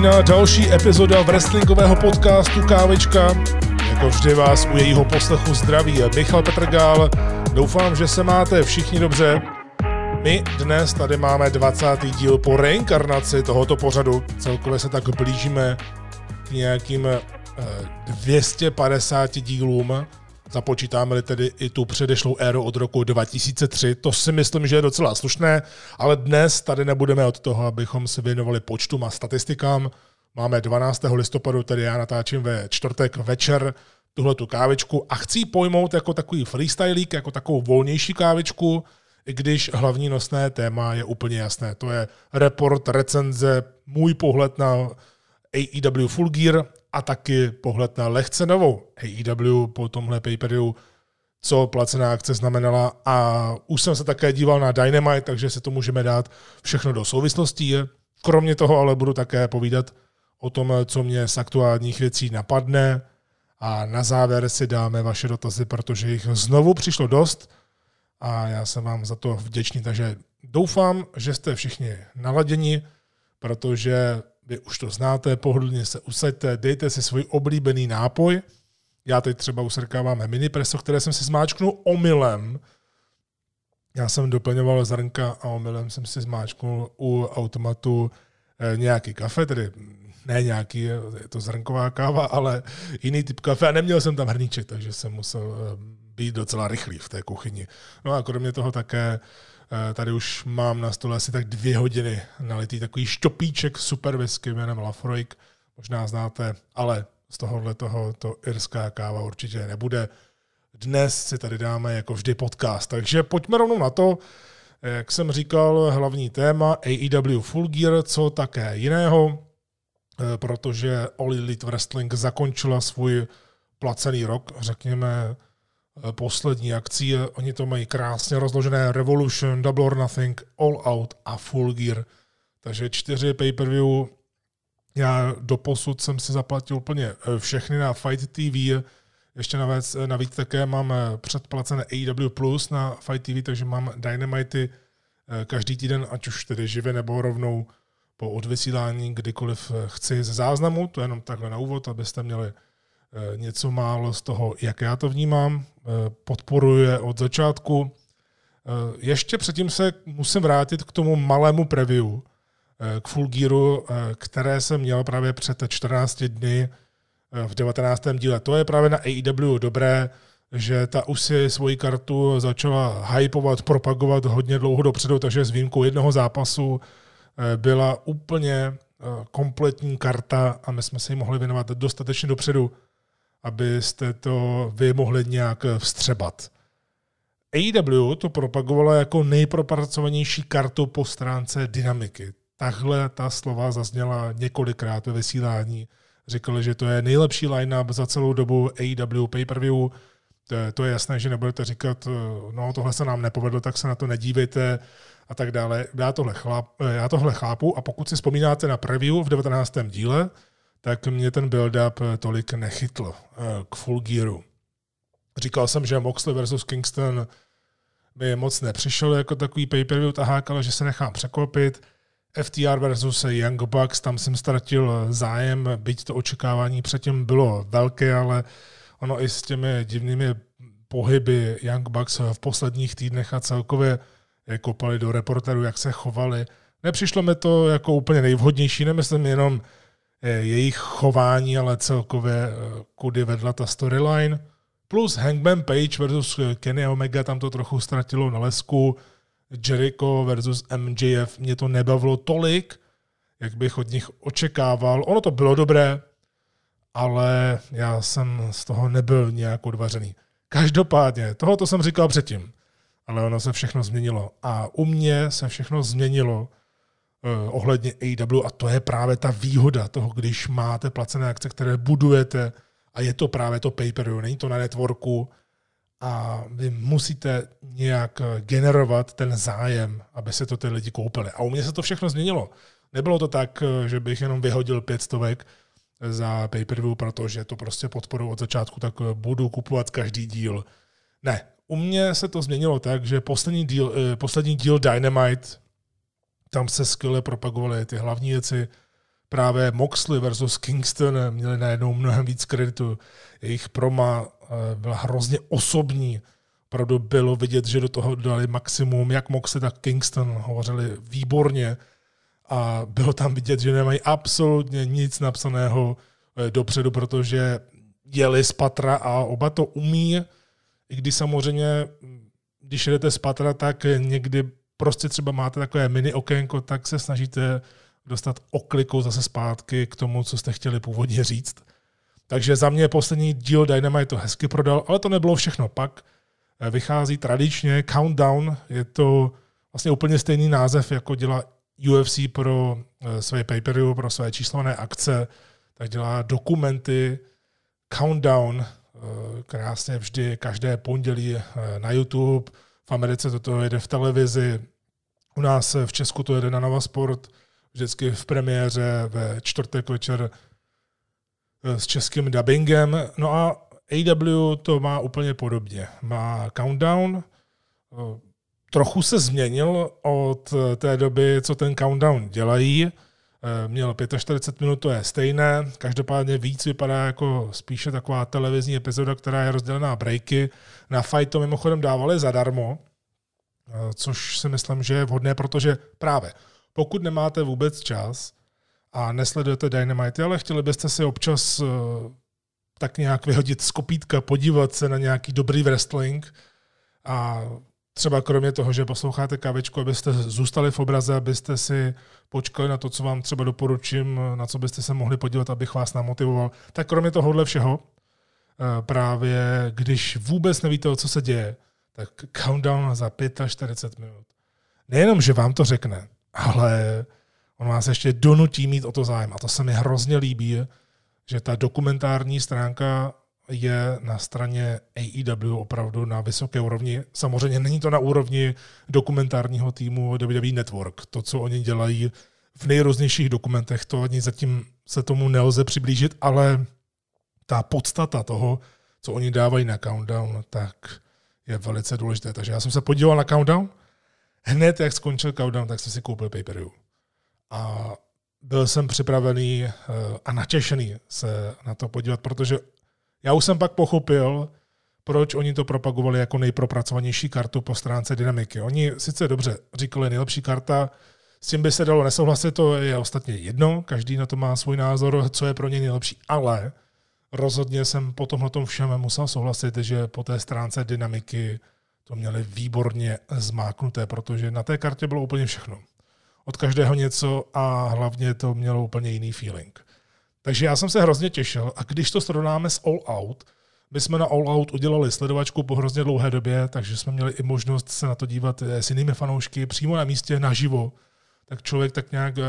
Začíná další epizoda wrestlingového podcastu Kávečka. Jako vždy vás u jejího poslechu zdraví Michal Petrgál. Doufám, že se máte všichni dobře. My dnes tady máme 20. díl po reinkarnaci tohoto pořadu. Celkově se tak blížíme k nějakým 250 eh, dílům. Započítáme-li tedy i tu předešlou éru od roku 2003, to si myslím, že je docela slušné, ale dnes tady nebudeme od toho, abychom se věnovali počtům a statistikám. Máme 12. listopadu, tedy já natáčím ve čtvrtek večer tuhle tu kávičku a chci pojmout jako takový freestylík, jako takovou volnější kávičku, i když hlavní nosné téma je úplně jasné. To je report, recenze, můj pohled na AEW Full Gear a taky pohled na lehce novou. AEW po tomhle pay co placená akce znamenala. A už jsem se také díval na Dynamite, takže si to můžeme dát všechno do souvislostí. Kromě toho ale budu také povídat o tom, co mě z aktuálních věcí napadne. A na závěr si dáme vaše dotazy, protože jich znovu přišlo dost. A já jsem vám za to vděčný, takže doufám, že jste všichni naladěni, protože vy už to znáte, pohodlně se usaďte, dejte si svůj oblíbený nápoj. Já teď třeba usrkávám mini preso, které jsem si zmáčknul omylem. Já jsem doplňoval zrnka a omylem jsem si zmáčknul u automatu eh, nějaký kafe, tedy ne nějaký, je to zrnková káva, ale jiný typ kafe a neměl jsem tam hrníček, takže jsem musel eh, být docela rychlý v té kuchyni. No a kromě toho také tady už mám na stole asi tak dvě hodiny nalitý takový štopíček super whisky jménem Lafroig. Možná znáte, ale z tohohle toho to irská káva určitě nebude. Dnes si tady dáme jako vždy podcast, takže pojďme rovnou na to. Jak jsem říkal, hlavní téma AEW Full Gear, co také jiného, eh, protože All Elite Wrestling zakončila svůj placený rok, řekněme Eh, poslední akcí. Oni to mají krásně rozložené Revolution, Double or Nothing, All Out a Full Gear. Takže čtyři pay-per-view. Já do posud jsem si zaplatil úplně eh, všechny na Fight TV. Ještě navíc, eh, navíc také mám předplacené AEW Plus na Fight TV, takže mám Dynamity každý týden, ať už tedy živě nebo rovnou po odvysílání, kdykoliv chci ze záznamu. To je jenom takhle na úvod, abyste měli Eh, něco málo z toho, jak já to vnímám, eh, podporuje od začátku. Eh, ještě předtím se musím vrátit k tomu malému preview, k Full Gearu, které jsem měl právě před 14 dny v 19. díle. To je právě na AEW dobré, že ta už si svoji kartu začala hypovat, propagovat hodně dlouho dopředu, takže s výjimkou jednoho zápasu byla úplně kompletní karta a my jsme se jí mohli věnovat dostatečně dopředu abyste to vy mohli nějak vstřebat. AEW to propagovala jako nejpropracovanější kartu po stránce dynamiky. Takhle ta slova zazněla několikrát ve vysílání. Říkali, že to je nejlepší line-up za celou dobu AEW pay-per-view. To je, to je jasné, že nebudete říkat, no tohle se nám nepovedlo, tak se na to nedívejte a tak dále. Já tohle, chláp, já tohle chápu a pokud si vzpomínáte na preview v 19. díle, tak mě ten build-up eh, tolik nechytl eh, k full gearu. Říkal jsem, že Moxley versus Kingston mi moc nepřišel jako takový pay-per-view tahák, ale že se nechám překvapit. FTR versus Young Bucks, tam jsem ztratil zájem, byť to očekávání předtím bylo velké, ale ono i s těmi divnými pohyby Young Bucks v posledních týdnech a celkově kopali do reporterů, jak se chovali. Nepřišlo mi to jako úplně nejvhodnější, nemyslím jenom Eh, jejich chování, ale celkově eh, kudy vedla ta storyline. Plus Hangman Page versus eh, Kenny Omega, tam to trochu ztratilo na lesku. Jericho versus MJF, mě to nebavilo tolik, jak bych od nich očekával. Ono to bylo dobré, ale já jsem z toho nebyl nějak odvařený. Každopádně, tohoto jsem říkal předtím, ale ono se všechno změnilo. A u mě se všechno změnilo ohledně AW a to je právě ta výhoda toho, když máte placené akce, které budujete a je to právě to pay per není to na networku a vy musíte nějak eh, generovat ten zájem, aby se to ty lidi koupili. A u mě se to všechno změnilo. Nebylo to tak, eh, že bych jenom vyhodil pět stovek za pay per protože to prostě podporu od začátku, tak budu kupovat každý díl. Ne, u mě se to změnilo tak, že poslední díl, poslední díl Dynamite tam se skvěle propagovaly ty hlavní věci, právě Moxley versus Kingston měli najednou mnohem víc kreditu. Jejich proma eh, byla hrozně osobní. Opravdu bylo vidět, že do toho dali maximum, jak Moxley, tak Kingston hovořili výborně a bylo tam vidět, že nemají absolutně nic napsaného eh, dopředu, protože jeli z patra a oba to umí, i když samozřejmě, když jedete z patra, tak někdy prostě třeba máte takové mini okénko, tak se snažíte dostat oklikou zase zpátky k tomu, co jste chtěli původně říct. Takže za mě poslední díl Dynamite to hezky prodal, ale to nebylo všechno. Pak eh, vychází tradičně Countdown, je to vlastně úplně stejný název, jako dělá UFC pro eh, své pay pro své číslované akce, tak dělá dokumenty, Countdown, eh, krásně vždy každé pondělí na YouTube, Americe toto jede v televizi, u nás v Česku to jede na Nova Sport, vždycky v premiéře ve čtvrtek večer eh, s českým dubbingem. No a AW to má úplně podobně. Má countdown, eh, trochu se změnil od té doby, co ten countdown dělají. Eh, měl 45 minut, to je stejné. Každopádně víc vypadá jako spíše taková televizní epizoda, která je rozdělená breaky. Na fight to mimochodem dávali zadarmo, což si myslím, že je vhodné, protože právě pokud nemáte vůbec čas a nesledujete Dynamite, ale chtěli byste si občas uh, tak nějak vyhodit z kopítka, podívat se na nějaký dobrý wrestling a třeba kromě toho, že posloucháte kávečku, abyste zůstali v obraze, abyste si počkali na to, co vám třeba doporučím, na co byste se mohli podívat, abych vás namotivoval. Tak kromě tohohle všeho, eh, právě když vůbec nevíte, o co se děje, tak countdown za 45 minut. Nejenom, že vám to řekne, ale on vás ještě donutí mít o to zájem. A to se mi hrozně líbí, že ta dokumentární stránka je na straně AEW opravdu na vysoké úrovni. Samozřejmě není to na úrovni dokumentárního týmu WWE Network. To, co oni dělají v nejrůznějších dokumentech, to ani zatím se tomu nelze přiblížit, ale ta podstata toho, co oni dávají na countdown, tak je velice důležité. Takže já jsem se podíval na countdown hned, jak skončil countdown, tak jsem si koupil pay per A byl jsem připravený eh, a natěšený se na to podívat, protože já už jsem pak pochopil, proč oni to propagovali jako nejpropracovanější kartu po stránce dynamiky. Oni sice dobře říkali nejlepší karta, s tím by se dalo nesouhlasit, to je ostatně jedno, každý na to má svůj názor, co je pro ně nejlepší, ale rozhodně jsem po tomhle všem musel souhlasit, že po té stránce dynamiky to měli výborně zmáknuté, protože na té kartě bylo úplně všechno. Od každého něco a hlavně to mělo úplně jiný feeling. Takže já jsem se hrozně těšil a když to srovnáme s All Out, my jsme na All Out udělali sledovačku po hrozně dlouhé době, takže jsme měli i možnost se na to dívat s jinými fanoušky přímo na místě, naživo. Tak člověk tak nějak eh,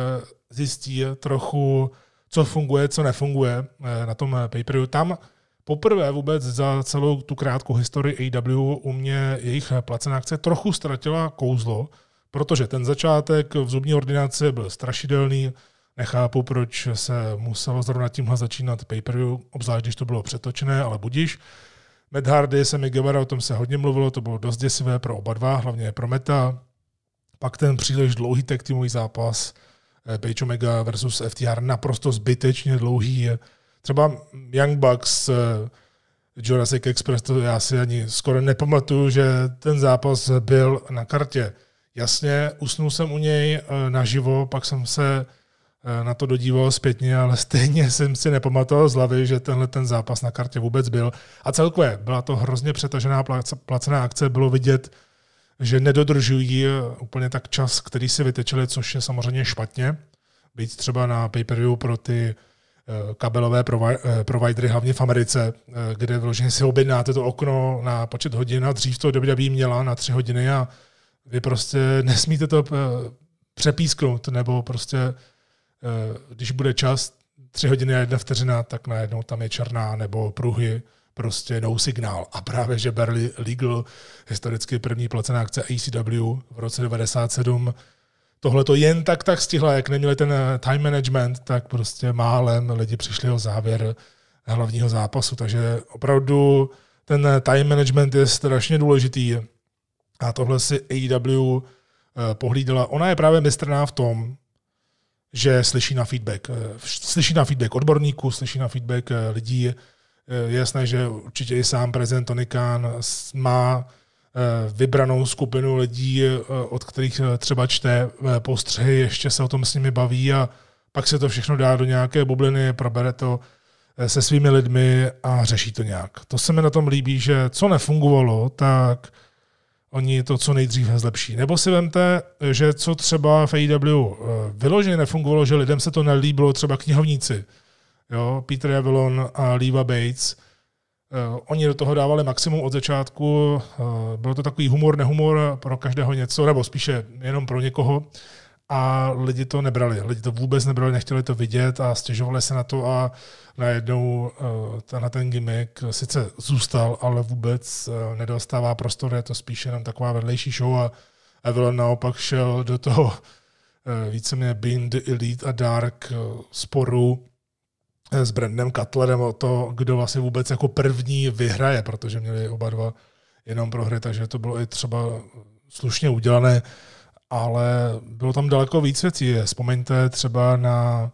zjistí trochu, co funguje, co nefunguje eh, na tom pay Tam poprvé vůbec za celou tu krátkou historii AW u mě jejich placená akce trochu ztratila kouzlo, protože ten začátek v zubní ordinaci byl strašidelný, nechápu, proč se muselo zrovna tímhle začínat pay-per-view, obzvlášť když to bylo přetočené, ale budíš. Matt Hardy, Sammy Guevara, o tom se hodně mluvilo, to bylo dost děsivé pro oba dva, hlavně pro Meta. Pak ten příliš dlouhý tag týmový zápas, eh, Page Omega versus FTR, naprosto zbytečně dlouhý, Třeba Young Bucks, uh, Jurassic Express, to já si ani skoro nepamatuju, že ten zápas byl na kartě. Jasně, usnul jsem u něj uh, naživo, pak jsem se na to dodíval zpětně, ale stejně jsem si nepamatoval z hlavy, že tenhle ten zápas na kartě vůbec byl. A celkově byla to hrozně přetažená placená akce, bylo vidět, že nedodržují úplně tak čas, který si vytečili, což je samozřejmě špatně. Být třeba na pay-per-view pro ty Eh, kabelové eh, providery, hlavně v Americe, eh, kde vloženě si objednáte to okno na počet hodin a dřív to WWE měla na tři hodiny a vy prostě nesmíte to přepísknout, nebo prostě když bude čas tři hodiny a jedna vteřina, tak najednou tam je černá nebo pruhy, prostě no signál. A právě, že Barely Legal, historicky první placená akce ACW v roce 97, tohle to jen tak tak stihla, jak neměli ten eh, time management, tak prostě málem lidi přišli o závěr hlavního zápasu. Takže opravdu ten eh, time management je strašně důležitý a tohle si AEW eh, pohlídala. Ona je právě mistrná v tom, že slyší na feedback. Slyší na feedback odborníků, slyší na feedback lidí. Je jasné, že určitě i sám prezident Tony Khan má vybranou skupinu lidí, od kterých třeba čte postřehy, ještě se o tom s nimi baví a pak se to všechno dá do nějaké bubliny, probere to Eh, se svými lidmi a řeší to nějak. To se mi na tom líbí, že co nefungovalo, tak oni to co nejdříve zlepší. Nebo si vemte, že co třeba v AEW eh, vyloženě nefungovalo, že lidem se to nelíbilo, třeba knihovníci. Jo, Peter Avalon a Leva Bates, eh, oni do toho dávali maximum od začátku, bylo to takový humor, nehumor, pro každého něco, nebo spíše jenom pro někoho. A lidi to nebrali. Lidi to vůbec nebrali, nechtěli to vidět a stěžovali se na to a najednou uh, na ten gimmick sice zůstal, ale vůbec nedostává prostor, je to spíše jenom taková vedlejší show a Evelyn naopak šel do toho víceméně the Elite a Dark sporu s Brandem Cutlerem o to, kdo vlastně vůbec jako první vyhraje, protože měli oba dva jenom prohry, takže to bylo i třeba slušně udělané ale bylo tam daleko víc věcí. Vzpomeňte třeba na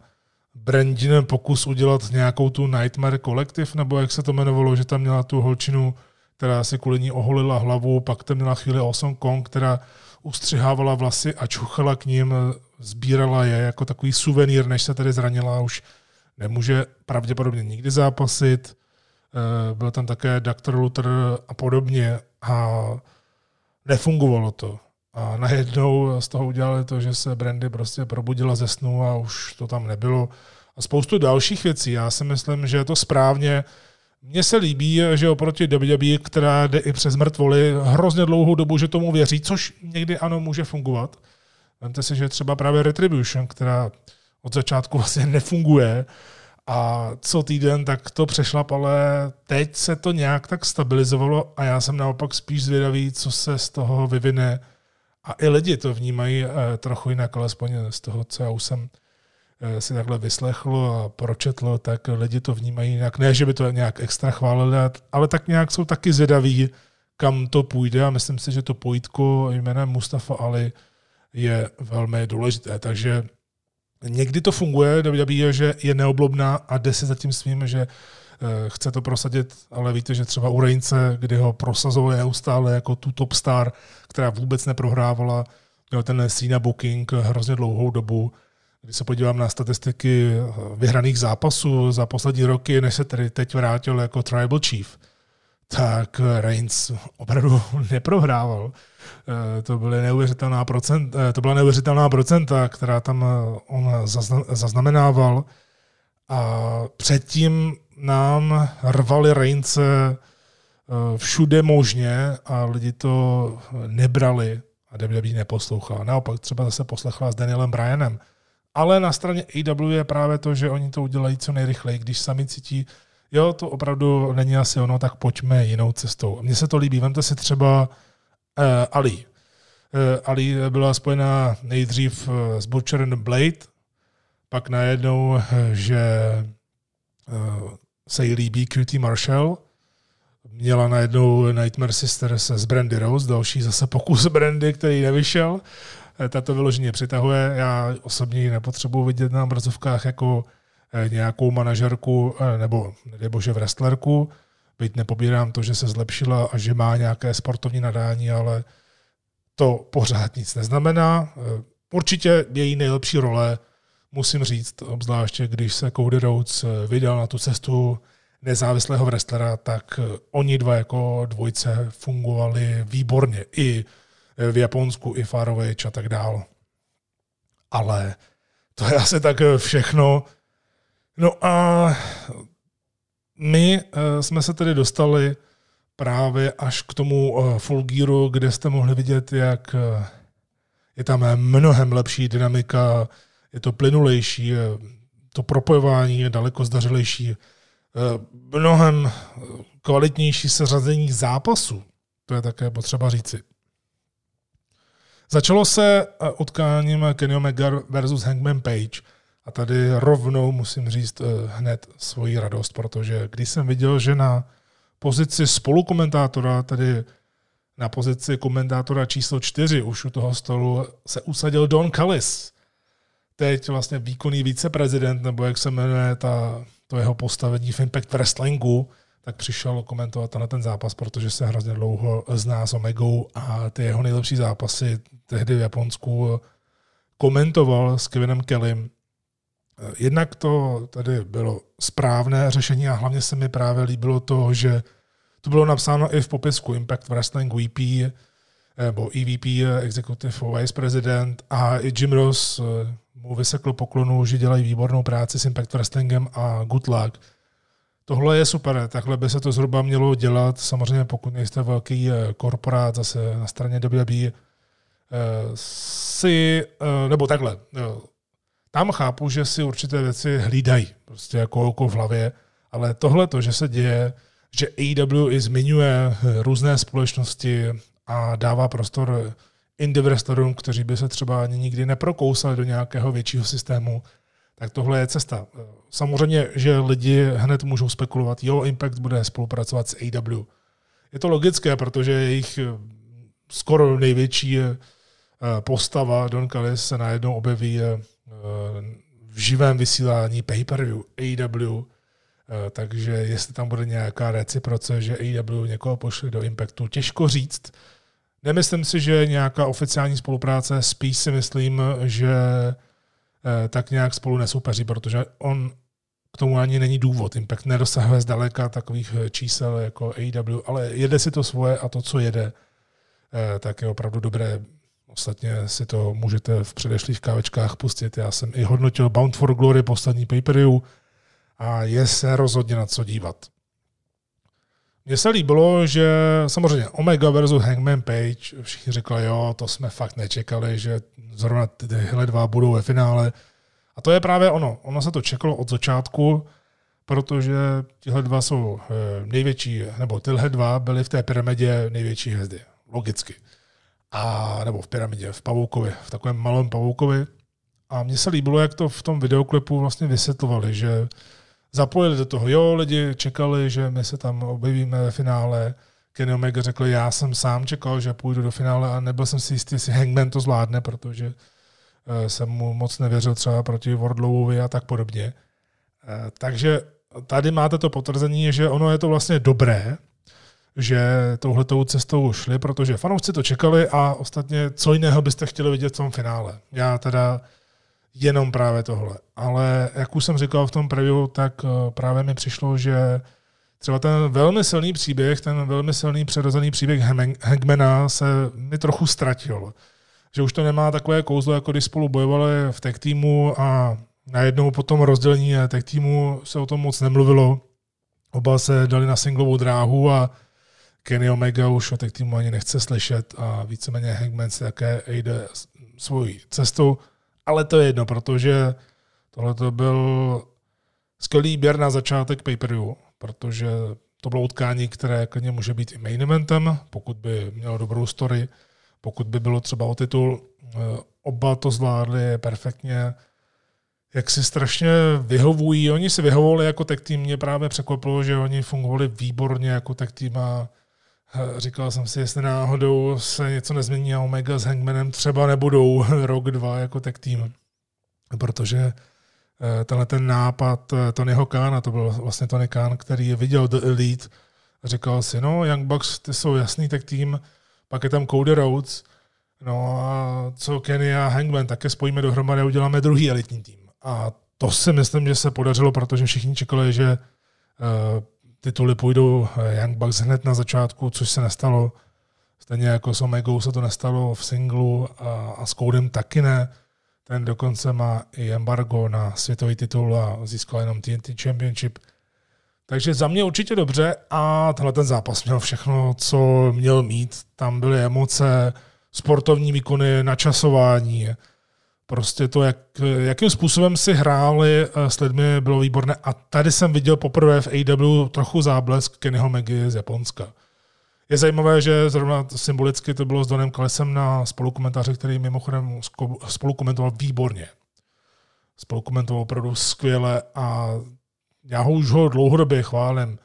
Brandin pokus udělat nějakou tu Nightmare Collective, nebo jak se to jmenovalo, že tam měla tu holčinu, která si kvůli ní oholila hlavu, pak tam měla chvíli Awesome Kong, která ustřihávala vlasy a čuchala k ním, sbírala je jako takový suvenýr, než se tedy zranila už nemůže pravděpodobně nikdy zápasit. Eh, byl tam také Dr. Luther a podobně a nefungovalo to. A najednou z toho udělali to, že se Brandy prostě probudila ze snu a už to tam nebylo. A spoustu dalších věcí. Já si myslím, že je to správně. Mně se líbí, že oproti WWE, která jde i přes mrtvoly hrozně dlouhou dobu, že tomu věří, což někdy ano může fungovat. Vemte si, že třeba právě Retribution, která od začátku vlastně nefunguje a co týden tak to přešlap, ale teď se to nějak tak stabilizovalo a já jsem naopak spíš zvědavý, co se z toho vyvine a i lidi to vnímají eh, trochu jinak, alespoň z toho, co já už jsem eh, si takhle vyslechl a pročetl, tak lidi to vnímají jinak. Ne, že by to nějak extra chválili, ale tak nějak jsou taky zvědaví, kam to půjde a myslím si, že to pojítko jménem Mustafa Ali je velmi důležité. Takže někdy to funguje, WWE, že je neoblobná a jde si za tím svým, že Eh, chce to prosadit, ale víte, že třeba u Reince, kdy ho prosazoval neustále jako tu top star, která vůbec neprohrávala, měl ten Cena booking hrozně dlouhou dobu. Když se podívám na statistiky eh, vyhraných zápasů za poslední roky, než se tedy teď vrátil jako Tribal Chief, tak Reigns opravdu neprohrával. Eh, to, byly neuvěřitelná procent, to byla neuvěřitelná procenta, která tam on zaznamenával. A předtím nám rvali rejnce eh, všude možně a lidi to nebrali a WWE neposlouchal. Naopak třeba zase poslechla s Danielem Bryanem. Ale na straně AW je právě to, že oni to udělají co nejrychleji, když sami cítí, jo, to opravdu není asi ono, tak pojďme jinou cestou. Mně se to líbí, vemte si třeba uh, Ali. Uh, Ali byla spojená nejdřív s Butcher and Blade, pak najednou, že se jí líbí QT Marshall. Měla najednou Nightmare Sisters s Brandy Rose, další zase pokus Brandy, který nevyšel. Eh, tato vyloženě přitahuje. Já osobně ji nepotřebuji vidět na obrazovkách jako eh, nějakou manažerku eh, nebo bože wrestlerku. Byť nepobírám to, že se zlepšila a že má nějaké sportovní nadání, ale to pořád nic neznamená. Určitě její nejlepší role musím říct, obzvláště když se Cody Rhodes eh, vydal na tu cestu nezávislého wrestlera, tak eh, oni dva jako dvojce fungovali výborně i v Japonsku, i Farovič a tak dál. Ale to je asi tak eh, všechno. No a my jsme se tedy dostali právě až k tomu Full Gearu, kde jste mohli vidět, jak je tam mnohem lepší dynamika je to plynulejší, to propojování je daleko zdařilejší, mnohem kvalitnější seřazení zápasů. To je také potřeba říci. Začalo se utkáním Kenny Omega versus Hangman Page a tady rovnou musím říct hned svoji radost, protože když jsem viděl, že na pozici spolukomentátora, tedy na pozici komentátora číslo čtyři už u toho stolu se usadil Don Callis, teď vlastně výkonný viceprezident, nebo jak se jmenuje ta, to jeho postavení v Impact Wrestlingu, tak přišel komentovat na ten zápas, protože se hrozně dlouho zná s Omegou a ty jeho nejlepší zápasy tehdy v Japonsku komentoval s Kevinem Kellym. Jednak to tady bylo správné řešení a hlavně se mi právě líbilo to, že to bylo napsáno i v popisku Impact Wrestling VP, nebo EVP, Executive Vice President a i Jim Ross eh, mu vysekl poklonu, že dělají výbornou práci s Impact Wrestlingem a good luck. Tohle je super, takhle by se to zhruba mělo dělat. Samozřejmě pokud nejste velký eh, korporát zase na straně WWE, eh, si, nebo takhle, tam chápu, že si určité věci hlídají, prostě jako oko v hlavě, ale tohle to, že se děje, že AEW i zmiňuje různé společnosti a dává prostor investorům, kteří by se třeba ani nikdy neprokousali do nějakého většího systému, tak tohle je cesta. Samozřejmě, že lidi hned můžou spekulovat, jo, Impact bude spolupracovat s AW. Je to logické, protože jejich skoro největší eh, postava Don Callis se najednou objeví eh, v živém vysílání pay-per-view AW, eh, takže jestli tam bude nějaká reciproce, že AW někoho pošle do Impactu, těžko říct. Nemyslím si, že nějaká oficiální spolupráce, spíš si myslím, že eh, tak nějak spolu nesoupeří, protože on k tomu ani není důvod. Impact nedosahuje zdaleka takových eh, čísel jako AEW, ale jede si to svoje a to, co jede, tak je opravdu dobré Ostatně si to můžete v předešlých kávečkách pustit. Já jsem i hodnotil Bound for Glory poslední pay a je se rozhodně na co dívat. Mně se líbilo, že samozřejmě Omega versus Hangman Page, všichni řekli, jo, to jsme fakt nečekali, že zrovna tyhle dva budou ve finále. A to je právě ono. Ono se to čekalo od začátku, protože tyhle dva jsou eh, největší, nebo tyhle dva byly v té pyramidě největší hvězdy. Logicky a, nebo v pyramidě, v pavoukovi, v takovém malém pavoukovi. A mně se líbilo, jak to v tom videoklipu vlastně vysvětlovali, že zapojili do toho, jo, lidi čekali, že my se tam objevíme ve finále. Kenny Omega řekl, já jsem sám čekal, že půjdu do finále a nebyl jsem si jistý, jestli Hangman to zvládne, protože eh, jsem mu moc nevěřil třeba proti Wardlowovi a tak podobně. Eh, takže tady máte to potvrzení, že ono je to vlastně dobré, že touhletou cestou šli, protože fanoušci to čekali a ostatně co jiného byste chtěli vidět v tom finále. Já teda jenom právě tohle. Ale jak už jsem říkal v tom preview, tak eh, právě mi přišlo, že třeba ten velmi silný příběh, ten velmi silný přirozený příběh Hangmana se mi trochu ztratil. Že už to nemá takové kouzlo, jako když spolu bojovali v tech týmu a najednou po tom rozdělení tech týmu se o tom moc nemluvilo. Oba se dali na singlovou dráhu a Kenny Omega už o těch týmu ani nechce slyšet a víceméně Hangman si také jde svojí cestou, ale to je jedno, protože tohle to byl skvělý běr na začátek pay protože to bylo utkání, které klidně může být i main eventem, pokud by mělo dobrou story, pokud by bylo třeba o titul. Eh, oba to zvládli perfektně, jak si strašně vyhovují. Oni si vyhovovali jako tech tým, mě právě překvapilo, že oni fungovali výborně jako tech tým a Říkal jsem si, jestli náhodou se něco nezmění a Omega s Hangmanem třeba nebudou rok, dva jako tech tým. Protože eh, tenhle ten nápad eh, Tonyho Khan, to byl vlastně Tony Khan, který viděl The Elite, a říkal si, no, Young Bucks, ty jsou jasný tech tým, pak je tam Cody Rhodes, no a co Kenny a Hangman, také spojíme dohromady a uděláme druhý elitní tým. A to si myslím, že se podařilo, protože všichni čekali, že tituly půjdou eh, Young Bucks hned na začátku, což se nestalo. Stejně jako s Omegou se to nestalo v singlu a, a s Codem taky ne. Ten dokonce má i embargo na světový titul a získal jenom TNT Championship. Takže za mě určitě dobře a tenhle ten zápas měl všechno, co měl mít. Tam byly emoce, sportovní výkony, načasování, Prostě to, jak, jakým způsobem si hráli eh, s lidmi, bylo výborné. A tady jsem viděl poprvé v AW trochu záblesk Kennyho Megy z Japonska. Je zajímavé, že zrovna symbolicky to bylo s Donem Kalesem na spolukomentáře, který mimochodem spolukomentoval výborně. Spolukomentoval opravdu skvěle a já ho už ho dlouhodobě chválím.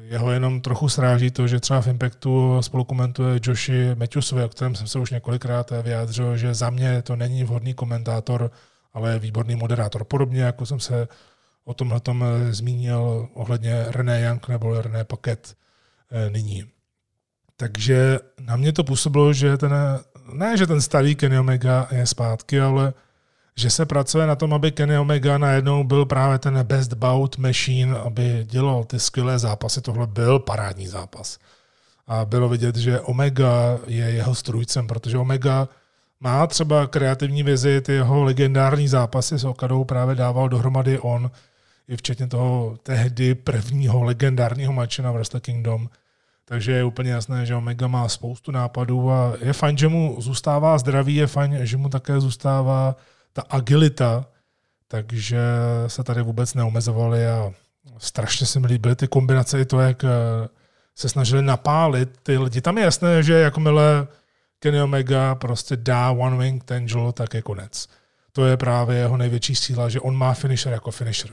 Jeho jenom trochu sráží to, že třeba v Impactu spolu komentuje Joshi Matthewsovi, o kterém jsem se už několikrát vyjádřil, že za mě to není vhodný komentátor ale výborný moderátor. Podobně jako jsem se o tomhle tom zmínil ohledně René Young nebo René Paket nyní. Takže na mě to působilo, že ten, ne, že ten starý Kenny Omega je zpátky, ale že se pracuje na tom, aby Kenny Omega najednou byl právě ten best bout machine, aby dělal ty skvělé zápasy. Tohle byl parádní zápas. A bylo vidět, že Omega je jeho strůjcem, protože Omega má třeba kreativní vizi, ty jeho legendární zápasy s Okadou právě dával dohromady on, i včetně toho tehdy prvního legendárního mače na Wrestle Kingdom. Takže je úplně jasné, že Omega má spoustu nápadů a je fajn, že mu zůstává zdraví, je fajn, že mu také zůstává ta agilita, takže se tady vůbec neomezovali a strašně se mi líbily ty kombinace i to, jak eh, se snažili napálit ty lidi. Tam je jasné, že jakmile Kenny Omega prostě dá One Wing Angel, tak je konec. To je právě jeho největší síla, že on má finisher jako finisher.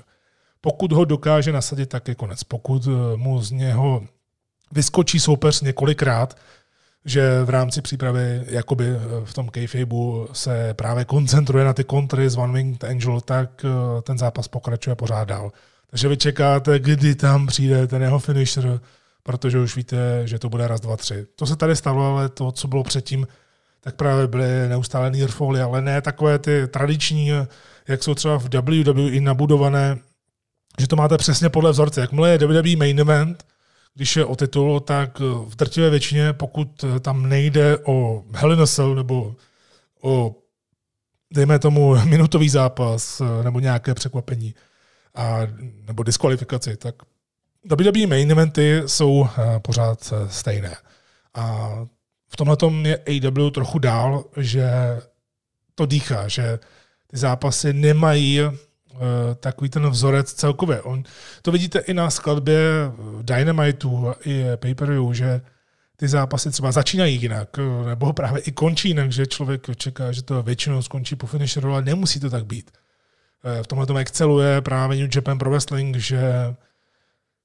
Pokud ho dokáže nasadit, tak je konec. Pokud eh, mu z něho vyskočí soupeř několikrát, že v rámci přípravy jakoby eh, v tom kayfabu se právě koncentruje na ty kontry z One Winged Angel, tak eh, ten zápas pokračuje pořád dál. Takže vy čekáte, kdy tam přijde ten jeho finisher, protože už víte, že to bude raz, dva, tři. To se tady stalo, ale to, co bylo předtím, tak právě byly neustále nearfally, ale ne takové ty tradiční, jak jsou třeba v WWE nabudované, že to máte přesně podle vzorce. Jakmile je WWE main event, když je o titul, tak v drtivé většině, pokud tam nejde o Cell nebo o, dejme tomu, minutový zápas nebo nějaké překvapení a, nebo diskvalifikaci, tak WWE main eventy jsou eh, pořád eh, stejné. A v tomhle tom je AW trochu dál, že to dýchá, že ty zápasy nemají Eh, takový ten vzorec celkově. On, to vidíte i na skladbě Dynamitu i pay že ty zápasy třeba začínají jinak, eh, nebo právě i končí jinak, že člověk čeká, že to většinou skončí po finisheru, ale nemusí to tak být. Eh, v tomhle tom exceluje právě New Japan Pro Wrestling, že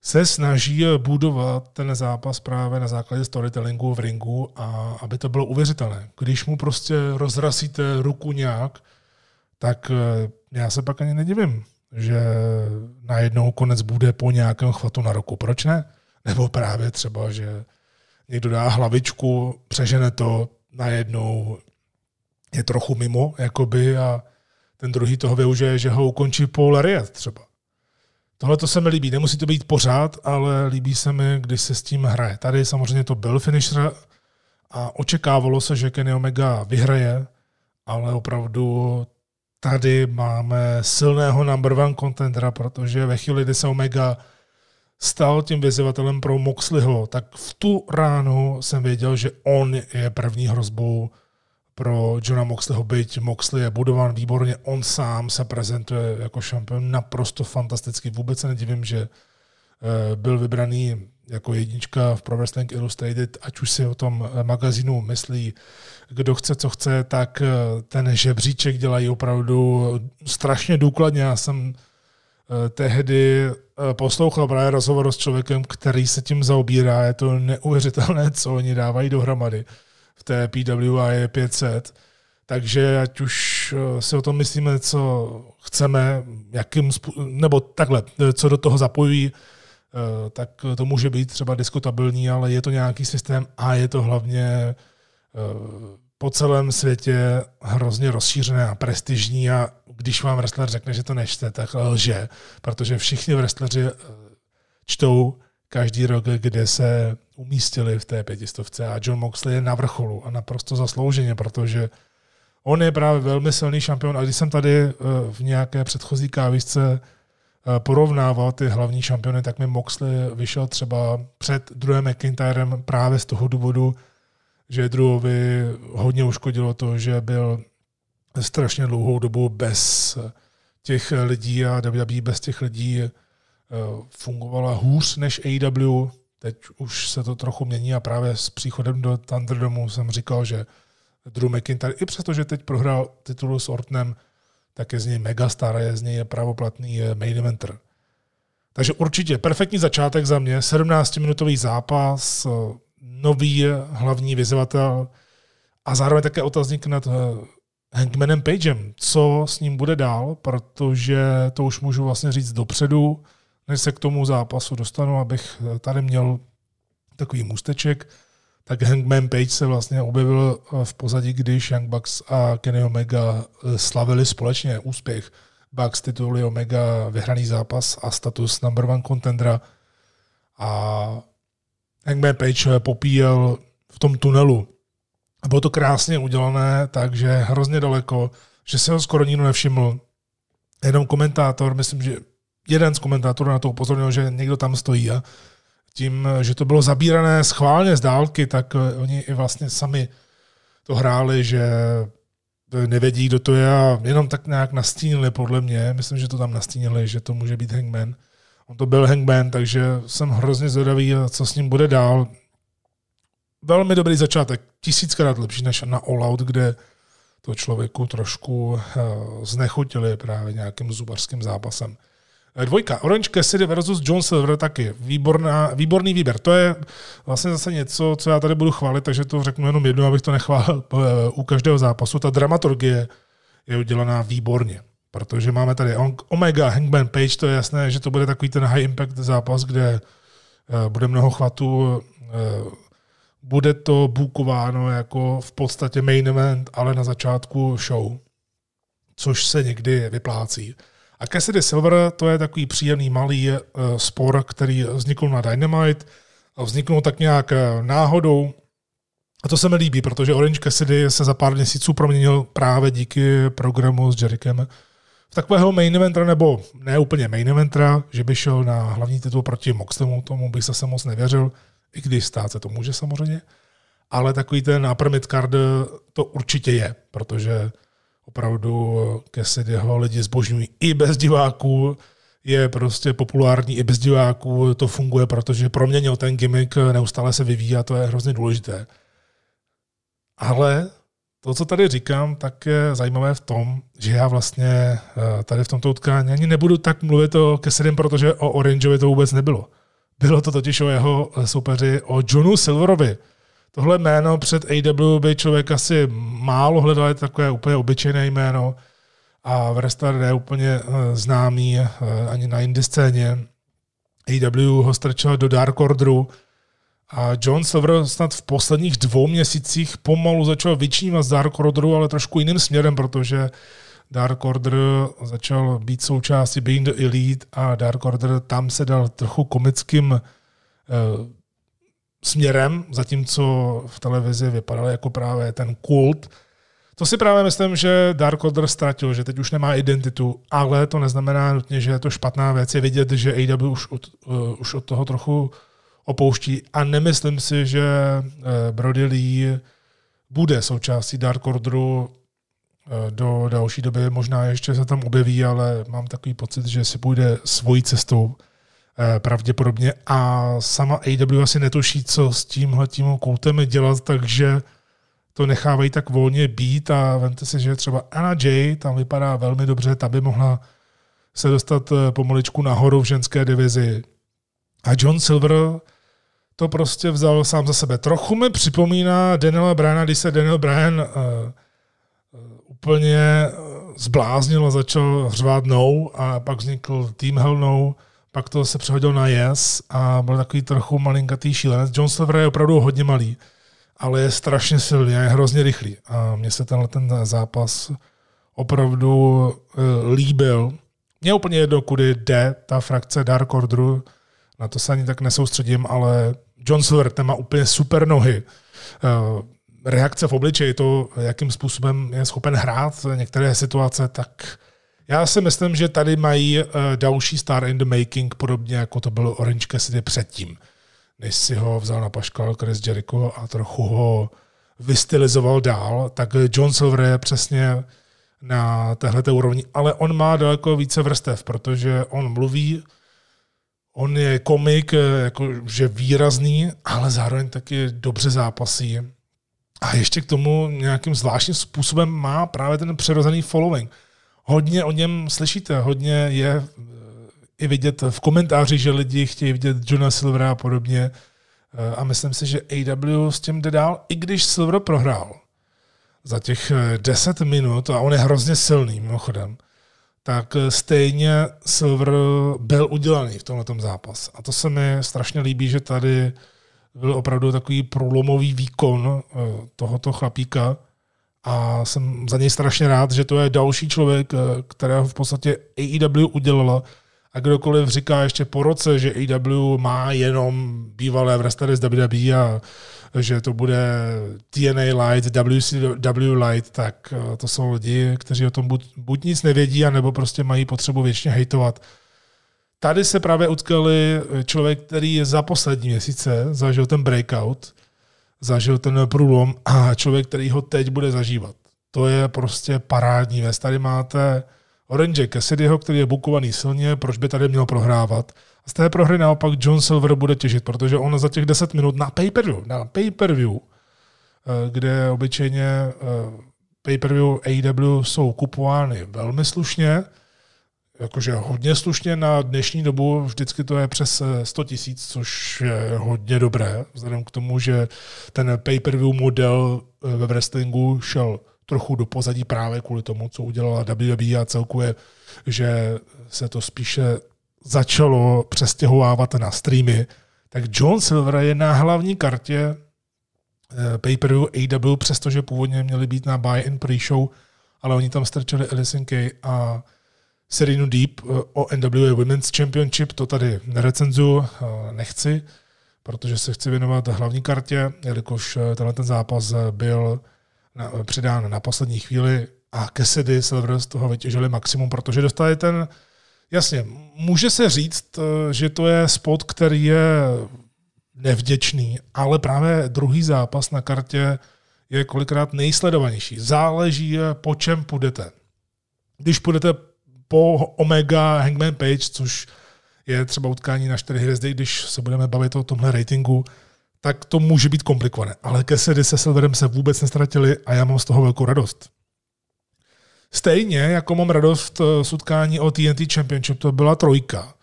se snaží budovat ten zápas právě na základě storytellingu v ringu a aby to bylo uvěřitelné. Když mu prostě rozrasíte ruku nějak, tak já se pak ani nedivím, že najednou konec bude po nějakém chvatu na roku. Proč ne? Nebo právě třeba, že někdo dá hlavičku, přežene to, najednou je trochu mimo, jakoby, a ten druhý toho využije, že ho ukončí po lariat třeba. Tohle to se mi líbí. Nemusí to být pořád, ale líbí se mi, když se s tím hraje. Tady samozřejmě to byl finisher a očekávalo se, že Kenny Omega vyhraje, ale opravdu tady máme silného number one contendera, protože ve chvíli, kdy se Omega stal tím vyzývatelem pro Moxleyho, tak v tu ránu jsem věděl, že on je první hrozbou pro Johna Moxleyho, byť Moxley je budován výborně, on sám se prezentuje jako šampion naprosto fantasticky. Vůbec se nedivím, že byl vybraný jako jednička v Pro Wrestling Illustrated, ať už si o tom magazínu myslí kdo chce, co chce, tak eh, ten žebříček dělají opravdu strašně důkladně. Já jsem eh, tehdy eh, poslouchal právě rozhovor s člověkem, který se tím zaobírá. Je to neuvěřitelné, co oni dávají dohromady v té PWI 500. Takže ať už si o tom myslíme, co chceme, jakým nebo takhle, co do toho zapojují, tak to může být třeba diskutabilní, ale je to nějaký systém a je to hlavně po celém světě hrozně rozšířené a prestižní a když vám wrestler řekne, že to nečte, tak lže, protože všichni wrestleri eh, čtou každý rok, kde se umístili v té pětistovce a John Moxley je na vrcholu a naprosto zaslouženě, protože on je právě velmi silný šampion a když jsem tady eh, v nějaké předchozí kávisce eh, porovnával ty hlavní šampiony, tak mi Moxley vyšel třeba před druhým McIntyrem právě z toho důvodu, že Druhovi hodně uškodilo to, že byl strašně dlouhou dobu bez těch lidí a WWE bez těch lidí eh, fungovala hůř než AEW. Teď už se to trochu mění a právě s příchodem do Thunderdomu jsem říkal, že Drew McIntyre, i přesto, že teď prohrál titul s Ortnem, tak je z něj megastar, je z něj pravoplatný main eventer. Takže určitě perfektní začátek za mě, 17-minutový zápas, nový hlavní vyzývatel a zároveň také otazník nad eh, Hangmanem Pagem, co s ním bude dál, protože to už můžu vlastně říct dopředu, než se k tomu zápasu dostanu, abych tady měl takový můsteček, tak Hangman Page se vlastně objevil v pozadí, když Young Bucks a Kenny Omega slavili společně úspěch. Bucks tituly Omega vyhraný zápas a status number one contendera a Hangman Page popíjel v tom tunelu. A bylo to krásně udělané, takže hrozně daleko, že se ho skoro nikdo nevšiml. Jenom komentátor, myslím, že jeden z komentátorů na to upozornil, že někdo tam stojí a tím, že to bylo zabírané schválně z dálky, tak oni i vlastně sami to hráli, že nevědí, kdo to je a jenom tak nějak nastínili podle mě. Myslím, že to tam nastínili, že to může být Hangman. On to byl Hangman, takže jsem hrozně zvědavý, co s ním bude dál. Velmi dobrý začátek, tisíckrát lepší než na All Out, kde to člověku trošku eh, znechutili právě nějakým zubařským zápasem. Eh, dvojka, Orange Cassidy versus John Silver taky. Výborná, výborný výběr. To je vlastně zase něco, co já tady budu chválit, takže to řeknu jenom jednou, abych to nechválil eh, u každého zápasu. Ta dramaturgie je udělaná výborně. Protože máme tady Omega, Hangman Page, to je jasné, že to bude takový ten high impact zápas, kde eh, bude mnoho chvatů, bude to bukováno jako v podstatě main event, ale na začátku show, což se někdy vyplácí. A Cassidy Silver to je takový příjemný malý uh, spor, který vznikl na Dynamite vzniknul tak nějak uh, náhodou. A to se mi líbí, protože Orange Cassidy se za pár měsíců proměnil právě díky programu s Jerichem v takového main eventera, nebo ne úplně main eventera, že by šel na hlavní titul proti Moxlemu, tomu bych se moc nevěřil, i když stát se to může samozřejmě. Ale takový ten upper card to určitě je, protože opravdu Cassidyho lidi zbožňují i bez diváků, je prostě populární i bez diváků, to funguje, protože proměnil ten gimmick, neustále se vyvíjí a to je hrozně důležité. Ale to, co tady říkám, tak je zajímavé v tom, že já vlastně eh, tady v tomto utkání ani nebudu tak mluvit o Kessedem, protože o Orangeovi to vůbec nebylo. Bylo to totiž o jeho soupeři, o Johnu Silverovi, Tohle jméno před AW by člověk asi málo hledal, je takové úplně obyčejné jméno a wrestler je úplně eh, známý eh, ani na indie scéně. AW ho strčil do Dark Orderu a John Silver snad v posledních dvou měsících pomalu začal vyčnívat z Dark Orderu, ale trošku jiným směrem, protože Dark Order začal být součástí Being the Elite a Dark Order tam se dal trochu komickým eh, směrem, zatímco v televizi vypadal jako právě ten kult. To si právě myslím, že Dark Order ztratil, že teď už nemá identitu, ale to neznamená nutně, že je to špatná věc. Je vidět, že AW už od, uh, už od toho trochu opouští a nemyslím si, že uh, Brody Lee bude součástí Dark Orderu uh, do další doby. Možná ještě se tam objeví, ale mám takový pocit, že si půjde svojí cestou Eh, pravděpodobně a sama AW asi netuší, co s tímhle tím koutem dělat, takže to nechávají tak volně být a vemte si, že třeba Anna Jay tam vypadá velmi dobře, ta by mohla se dostat eh, pomaličku nahoru v ženské divizi. A John Silver to prostě vzal sám za sebe. Trochu mi připomíná Daniela Bryana, když se Daniel Bryan uh, úplně zbláznil a začal řvát no a pak vznikl Team Hell No pak to se přehodil na Yes a byl takový trochu malinkatý šílenec. John Silver je opravdu hodně malý, ale je strašně silný a je hrozně rychlý. A mně se tenhle ten zápas opravdu uh, líbil. Mně úplně jedno, kudy jde ta frakce Dark Orderu, na to se ani tak nesoustředím, ale John Silver ten má úplně super nohy. Uh, reakce v obličeji, to, jakým způsobem je schopen hrát některé situace, tak já si myslím, že tady mají uh, další star in the making, podobně jako to bylo Orange Cassidy předtím, než si ho vzal na paškal Chris Jericho a trochu ho vystilizoval dál, tak John Silver je přesně na téhle úrovni, ale on má daleko více vrstev, protože on mluví, on je komik, eh, jakože výrazný, ale zároveň taky dobře zápasí. A ještě k tomu nějakým zvláštním způsobem má právě ten přirozený following hodně o něm slyšíte, hodně je eh, i vidět v komentáři, že lidi chtějí vidět Johna Silvera a podobně. Eh, a myslím si, že AW s tím jde dál, i když Silver prohrál. za těch 10 minut, a on je hrozně silný mimochodem, tak stejně Silver byl udělaný v tomto zápas. A to se mi strašně líbí, že tady byl opravdu takový průlomový výkon tohoto chlapíka, a jsem za něj strašně rád, že to je další člověk, eh, kterého v podstatě AEW udělala a kdokoliv říká ještě po roce, že AEW má jenom bývalé wrestlery z WWE a že to bude TNA Light, WCW Light, tak eh, to jsou lidi, kteří o tom buď, buď nic nevědí, anebo prostě mají potřebu většině hejtovat. Tady se právě utkali člověk, který za poslední měsíce zažil ten breakout, zažil ten průlom a člověk, který ho teď bude zažívat. To je prostě parádní věc. Tady máte Orange Cassidyho, který je bukovaný silně, proč by tady měl prohrávat. Z té prohry naopak John Silver bude těžit, protože on za těch 10 minut na pay-per-view, na pay-per-view, eh, kde obyčejně eh, pay-per-view AEW jsou kupovány velmi slušně, jakože hodně slušně na dnešní dobu, vždycky to je přes 100 eh, tisíc, což je hodně dobré, vzhledem k tomu, že ten pay-per-view model eh, ve wrestlingu šel trochu do pozadí právě kvůli tomu, co udělala WWE a celkově, že se to spíše začalo přestěhovávat na streamy, tak John Silver je na hlavní kartě eh, pay-per-view AW, přestože původně měli být na buy-in pre-show, ale oni tam strčili Alison Kay a Serenu Deep eh, o NWA Women's Championship, to tady nerecenzuju, eh, nechci, protože se chci věnovat hlavní kartě, jelikož eh, tenhle ten zápas byl na, přidán na poslední chvíli a Cassidy Silver z toho vytěžili maximum, protože dostali ten, jasně, může se říct, že to je spot, který je nevděčný, ale právě druhý zápas na kartě je kolikrát nejsledovanější. Záleží, po čem půjdete. Když půjdete po Omega Hangman Page, což je třeba utkání na 4 hvězdy, když se budeme bavit o tomhle ratingu, tak to může být komplikované. Ale Cassidy se Silverem se vůbec nestratili a já mám z toho velkou radost. Stejně jako mám radost eh, z utkání o TNT Championship, to byla trojka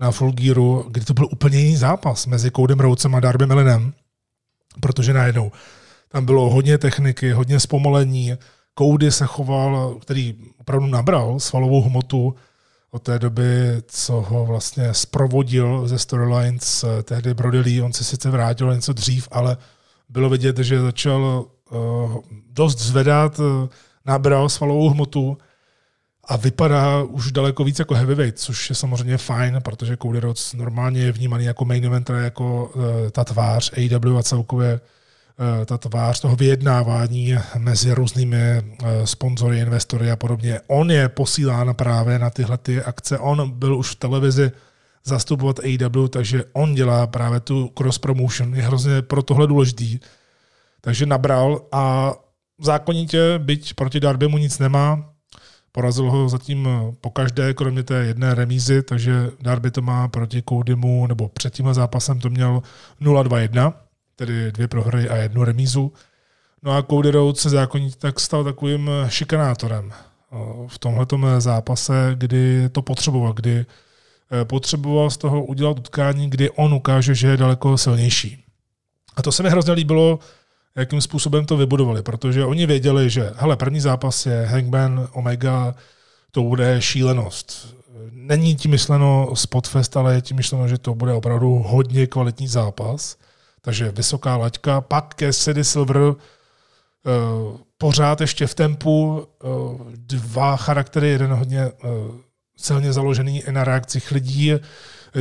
na Full Gearu, kdy to byl úplně jiný zápas mezi Codem Rhodesem a Darby Mellinem, protože najednou tam bylo hodně techniky, hodně zpomalení, Cody se choval, který opravdu nabral svalovou hmotu od té doby, co ho vlastně sprovodil ze Storylines eh, tehdy Brody Lee. On se sice vrátil něco dřív, ale bylo vidět, že začal uh, dost zvedat, uh, nabral svalovou hmotu a vypadá už daleko víc jako heavyweight, což je samozřejmě fajn, protože Cody Rhodes normálně je vnímaný jako main eventer, jako ta tvář AEW a celkově Eh, ta tvář toho vyjednávání mezi různými eh, sponzory, investory a podobně. On je posílán právě na tyhle ty akce. On byl už v televizi zastupovat AEW, takže on dělá právě tu cross promotion. Je hrozně pro tohle důležitý. Takže nabral a zákonitě, byť proti Darbymu nic nemá, porazil ho zatím po každé, kromě té jedné remízy, takže Darby to má proti Codymu, nebo před tímhle zápasem to měl 0-2-1 tedy dvě prohry a jednu remízu. No a Cody Rhodes se zákonitě tak stal takovým šikanátorem v tomhle zápase, kdy to potřeboval, kdy e, potřeboval z toho udělat utkání, kdy on ukáže, že je daleko silnější. A to se mi hrozně líbilo, jakým způsobem to vybudovali, protože oni věděli, že hele, první zápas je Hangman, Omega, to bude šílenost. Není tím myšleno Spotfest, ale je tím myšleno, že to bude opravdu hodně kvalitní zápas. Takže vysoká laťka. Pak Cassidy Silver uh, pořád ještě v tempu, uh, dva charaktery, jeden hodně uh, silně založený i na reakcích lidí,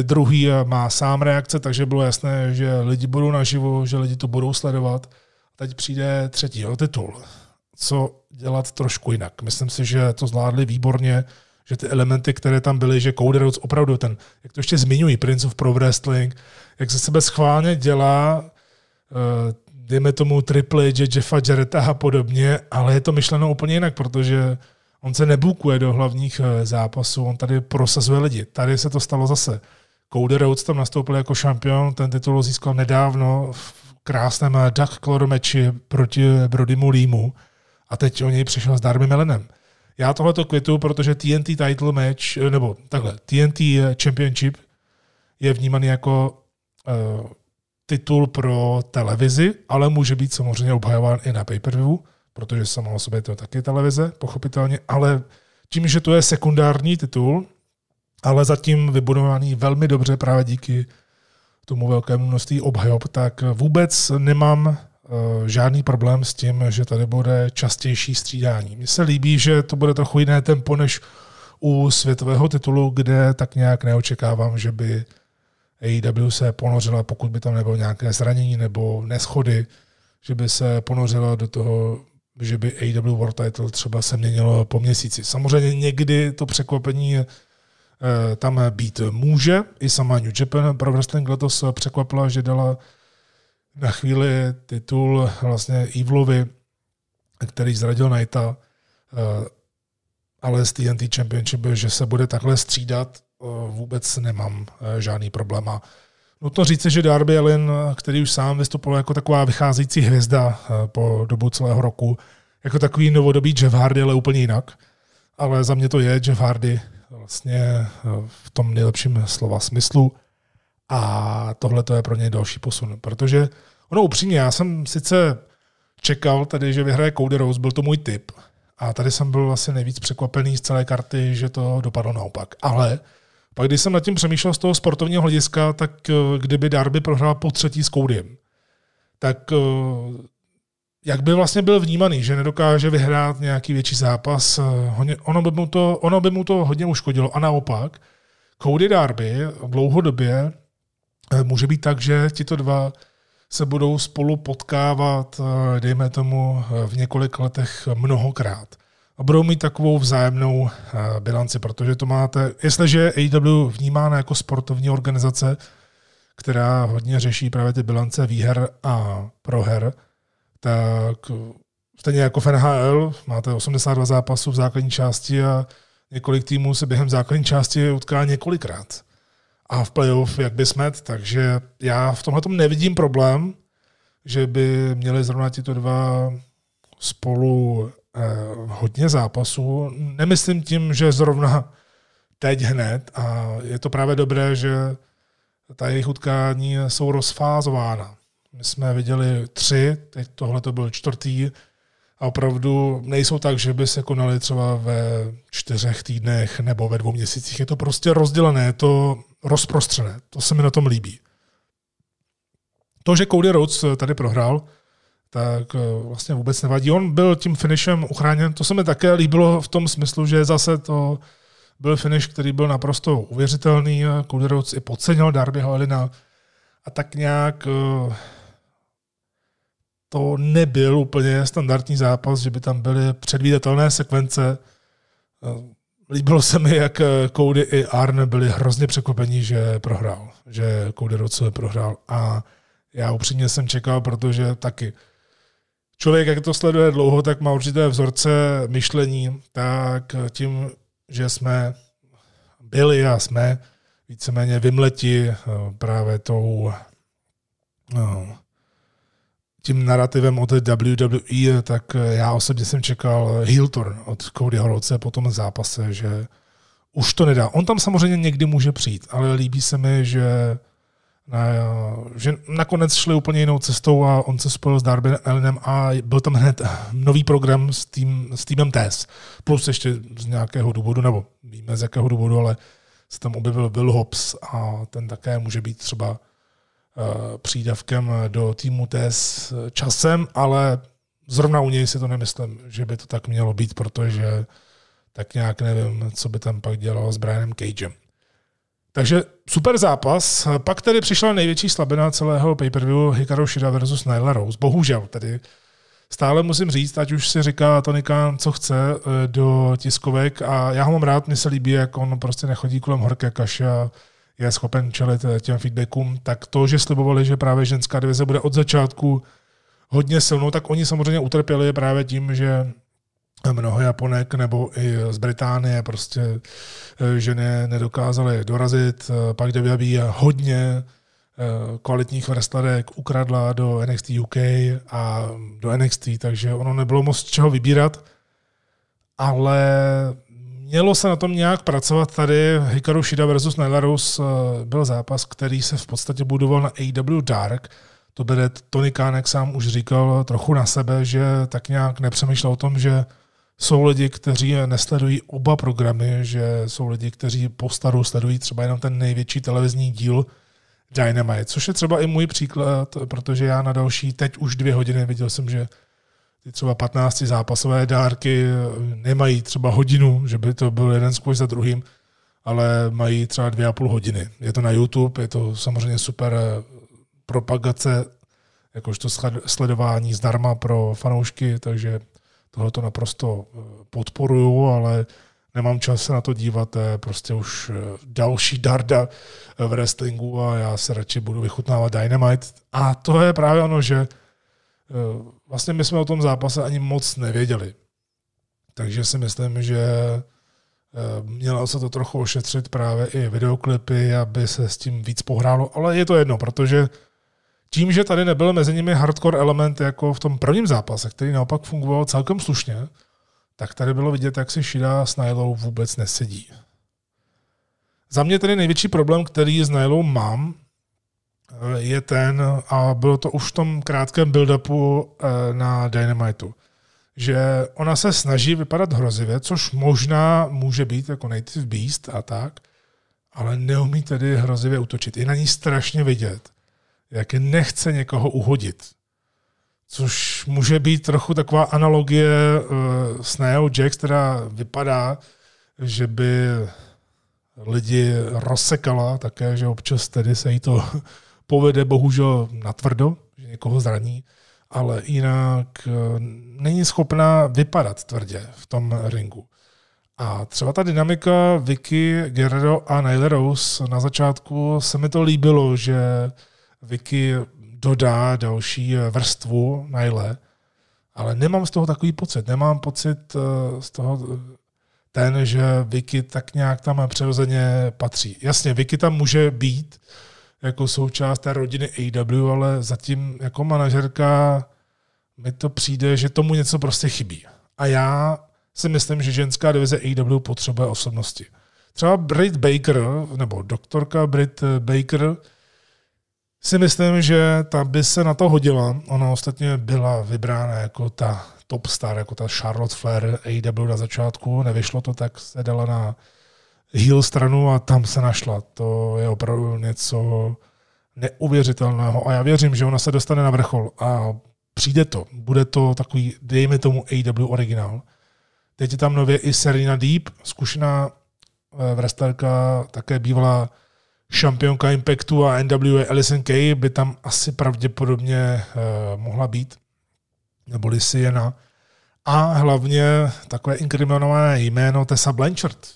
druhý má sám reakce, takže bylo jasné, že lidi budou naživo, že lidi to budou sledovat. Teď přijde třetí titul. Co dělat trošku jinak? Myslím si, že to zvládli výborně, že ty elementy, které tam byly, že Cody Rhodes opravdu ten, jak to ještě zmiňují, Prince of Pro Wrestling, jak se sebe schválně dělá, uh, dejme tomu Triple H, Jeffa Jarretta a podobně, ale je to myšleno úplně jinak, protože on se nebukuje do hlavních uh, zápasů, on tady prosazuje lidi. Tady se to stalo zase. Cody Rhodes tam nastoupil jako šampion, ten titul získal nedávno v krásném Duck Claw meči proti Brodymu Leemu a teď o něj přišel s Darby Mellinem. Já tohleto kvitu, protože TNT title match, eh, nebo takhle, TNT Championship je vnímaný jako titul pro televizi, ale může být samozřejmě obhajován i na pay-per-view, protože sama o sobě to je taky televize, pochopitelně, ale tím, že to je sekundární titul, ale zatím vybudovaný velmi dobře právě díky tomu velkému množství obhajob, tak vůbec nemám eh, žádný problém s tím, že tady bude častější střídání. Mně se líbí, že to bude trochu jiné tempo než u světového titulu, kde tak nějak neočekávám, že by AEW se ponořila, pokud by tam nebylo nějaké zranění nebo neschody, že by se ponořila do toho, že by AEW World Title třeba se měnilo po měsíci. Samozřejmě někdy to překvapení eh, tam být může. I sama New Japan pro wrestling letos překvapila, že dala na chvíli titul vlastně Evilovi, který zradil Knighta, eh, ale z TNT Championship, že se bude takhle střídat, vůbec nemám eh, žádný problém. A nutno říci, že Darby Allin, který už sám vystupoval jako taková vycházející hvězda eh, po dobu celého roku, jako takový novodobý Jeff Hardy, ale úplně jinak. Ale za mě to je Jeff Hardy vlastně v tom nejlepším slova smyslu. A tohle to je pro něj další posun, protože ono upřímně, já jsem sice čekal tady, že vyhraje Cody Rose, byl to můj tip, a tady jsem byl vlastně nejvíc překvapený z celé karty, že to dopadlo naopak. Ale pak když jsem nad tím přemýšlel z toho sportovního hlediska, tak eh, kdyby Darby prohrál po třetí s Coudym, tak eh, jak by vlastně byl vnímaný, že nedokáže vyhrát nějaký větší zápas, eh, ono by mu to, ono by mu to hodně uškodilo. A naopak, Cody Darby dlouhodobě může být tak, že tito dva se budou spolu potkávat, dejme tomu, v několik letech mnohokrát a budou mít takovou vzájemnou eh, bilanci, protože to máte, jestliže AEW vnímána jako sportovní organizace, která hodně řeší právě ty bilance výher a proher, tak stejně jako v NHL máte 82 zápasů v základní části a několik týmů se během základní části utká několikrát. A v playoff jak by smet, takže já v tomhle nevidím problém, že by měli zrovna tyto dva spolu hodně zápasů. Nemyslím tím, že zrovna teď hned a je to právě dobré, že ta jejich utkání jsou rozfázována. My jsme viděli tři, teď tohle to byl čtvrtý a opravdu nejsou tak, že by se konali třeba ve čtyřech týdnech nebo ve dvou měsících. Je to prostě rozdělené, je to rozprostřené. To se mi na tom líbí. To, že Cody Rhodes tady prohrál, tak eh, vlastně vůbec nevadí. On byl tím finishem uchráněn, to se mi také líbilo v tom smyslu, že zase to byl finish, který byl naprosto uvěřitelný. Rhodes i podcenil Darbyho Allina a tak nějak eh, to nebyl úplně standardní zápas, že by tam byly předvídatelné sekvence. Eh, líbilo se mi, jak Cody i Arne byli hrozně překvapení, že prohrál, že Cody Rhodes prohrál a já upřímně jsem čekal, protože taky člověk, jak to sleduje dlouho, tak má určité vzorce myšlení, tak tím, že jsme byli a jsme víceméně vymleti eh, právě tou no, tím narrativem od WWE, tak já osobně jsem čekal Hilton od Cody Horoce po tom zápase, že už to nedá. On tam samozřejmě někdy může přijít, ale líbí se mi, že na, že nakonec šli úplně jinou cestou a on se spojil s Darby Allinem a byl tam hned nový program s, tým, s týmem TES. Plus ještě z nějakého důvodu, nebo víme z jakého důvodu, ale se tam objevil Bill Hobbs a ten také může být třeba uh, přídavkem do týmu TES časem, ale zrovna u něj si to nemyslím, že by to tak mělo být, protože tak nějak nevím, co by tam pak dělal s Brianem Cagem. Takže super zápas. Pak tedy přišla největší slabina celého pay-per-view Hikaru Shida versus Nyla Rose. Bohužel tedy. Stále musím říct, ať už si říká Tony Khan, co chce eh, do tiskovek a já ho mám rád, mně se líbí, jak on prostě nechodí kolem horké kaše a je schopen čelit eh, těm feedbackům, tak to, že slibovali, že právě ženská divize bude od začátku hodně silnou, tak oni samozřejmě utrpěli právě tím, že mnoho Japonek nebo i z Británie prostě eh, ženy nedokázaly dorazit. Eh, pak WWE hodně eh, kvalitních wrestlerek ukradla do NXT UK a do NXT, takže ono nebylo moc čeho vybírat, ale mělo se na tom nějak pracovat tady. Hikaru Shida versus Nyla Rose byl zápas, který se v podstatě budoval na AW Dark, to bere Tony jak sám už říkal, trochu na sebe, že tak nějak nepřemýšlel o tom, že jsou lidi, kteří nesledují oba programy, že jsou lidi, kteří po staru sledují třeba jenom ten největší televizní díl Dynamite, což je třeba i můj příklad, protože já na další, teď už dvě hodiny, viděl jsem, že ty třeba 15 zápasové dárky nemají třeba hodinu, že by to byl jeden squash za druhým, ale mají třeba dvě a půl hodiny. Je to na YouTube, je to samozřejmě super propagace, jakožto sledování zdarma pro fanoušky, takže tohle to naprosto eh, podporuju, ale nemám čas se na to dívat, to je prostě už eh, další darda v wrestlingu a já se radši budu vychutnávat Dynamite. A to je právě ono, že eh, vlastně my jsme o tom zápase ani moc nevěděli. Takže si myslím, že mělo se to trochu ošetřit právě i videoklipy, aby se s tím víc pohrálo, ale je to jedno, protože tím, že tady nebyl mezi nimi hardcore element jako v tom prvním zápase, který naopak fungoval celkem slušně, tak tady bylo vidět, jak si Shida s Nylou vůbec nesedí. Za mě tedy největší problém, který s Nylou mám, je ten, a bylo to už v tom krátkém build-upu eh, na Dynamitu, že ona se snaží vypadat hrozivě, což možná může být jako Native Beast a tak, ale neumí tedy hrozivě útočit. Je na ní strašně vidět, jak nechce někoho uhodit. Což může být trochu taková analogie uh, s Neo Jax, která vypadá, že by lidi rozsekala také, že občas tedy se jí to povede bohužel natvrdo, že někoho zraní, ale jinak uh, není schopná vypadat tvrdě v tom ringu. A třeba ta dynamika Vicky, Guerrero a Nyla Rose na začátku se mi to líbilo, že Wiki dodá další eh, vrstvu Nile, ale nemám z toho takový pocit. Nemám pocit eh, z toho eh, ten, že Wiki tak nějak tam přirozeně patří. Jasně, Wiki tam může být jako součást té rodiny AW, ale zatím jako manažerka mi to přijde, že tomu něco prostě chybí. A já si myslím, že ženská divize AW potřebuje osobnosti. Třeba Britt Baker, nebo doktorka Britt Baker, si myslím, že ta by se na to hodila. Ona ostatně byla vybrána jako ta top star, jako ta Charlotte Flair AEW na začátku. Nevyšlo to, tak se dala na heel stranu a tam se našla. To je opravdu něco neuvěřitelného a já věřím, že ona se dostane na vrchol a přijde to. Bude to takový, dejme tomu AEW originál. Teď je tam nově i Serena Deep, zkušená eh, wrestlerka, také bývalá šampionka Impactu a NWA Alison Kay by tam asi pravděpodobně uh, mohla být, nebo Siena. A hlavně takové inkriminované jméno Tessa Blanchard.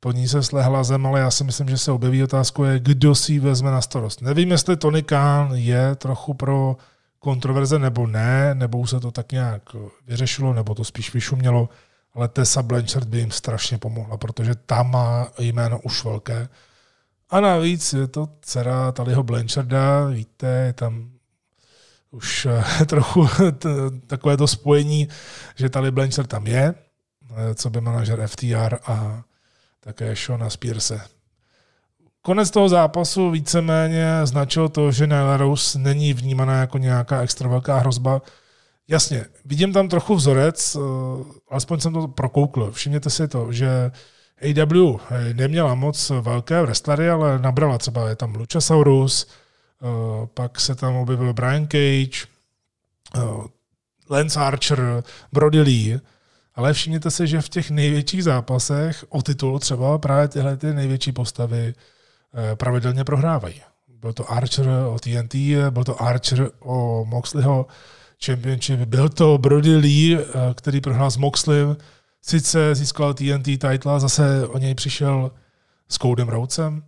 Po ní se slehla zem, ale já si myslím, že se objeví otázku, je, kdo si ji vezme na starost. Nevím, jestli Tony Khan je trochu pro kontroverze nebo ne, nebo už se to tak nějak vyřešilo, nebo to spíš vyšumělo, ale Tessa Blanchard by jim strašně pomohla, protože tam má jméno už velké a navíc je to dcera Taliho Blancharda, víte, je tam už eh, trochu takové to spojení, že Tali Blanchard tam je, eh, co by manažer FTR a také Shona Spearse. Konec toho zápasu víceméně značil to, že Nyla Rose není vnímaná jako nějaká extra velká hrozba. Jasně, vidím tam trochu vzorec, eh, alespoň jsem to prokoukl. Všimněte si to, že AW neměla moc velké wrestlery, ale nabrala třeba, je tam Luchasaurus, eh, pak se tam objevil Brian Cage, eh, Lance Archer, Brody Lee, ale všimněte si, že v těch největších zápasech o titul třeba právě tyhle ty největší postavy eh, pravidelně prohrávají. Byl to Archer o TNT, byl to Archer o Moxleyho Championship, byl to Brody Lee, který prohrál s Moxleym, sice získal TNT title, zase o něj přišel s Codem Rhodesem,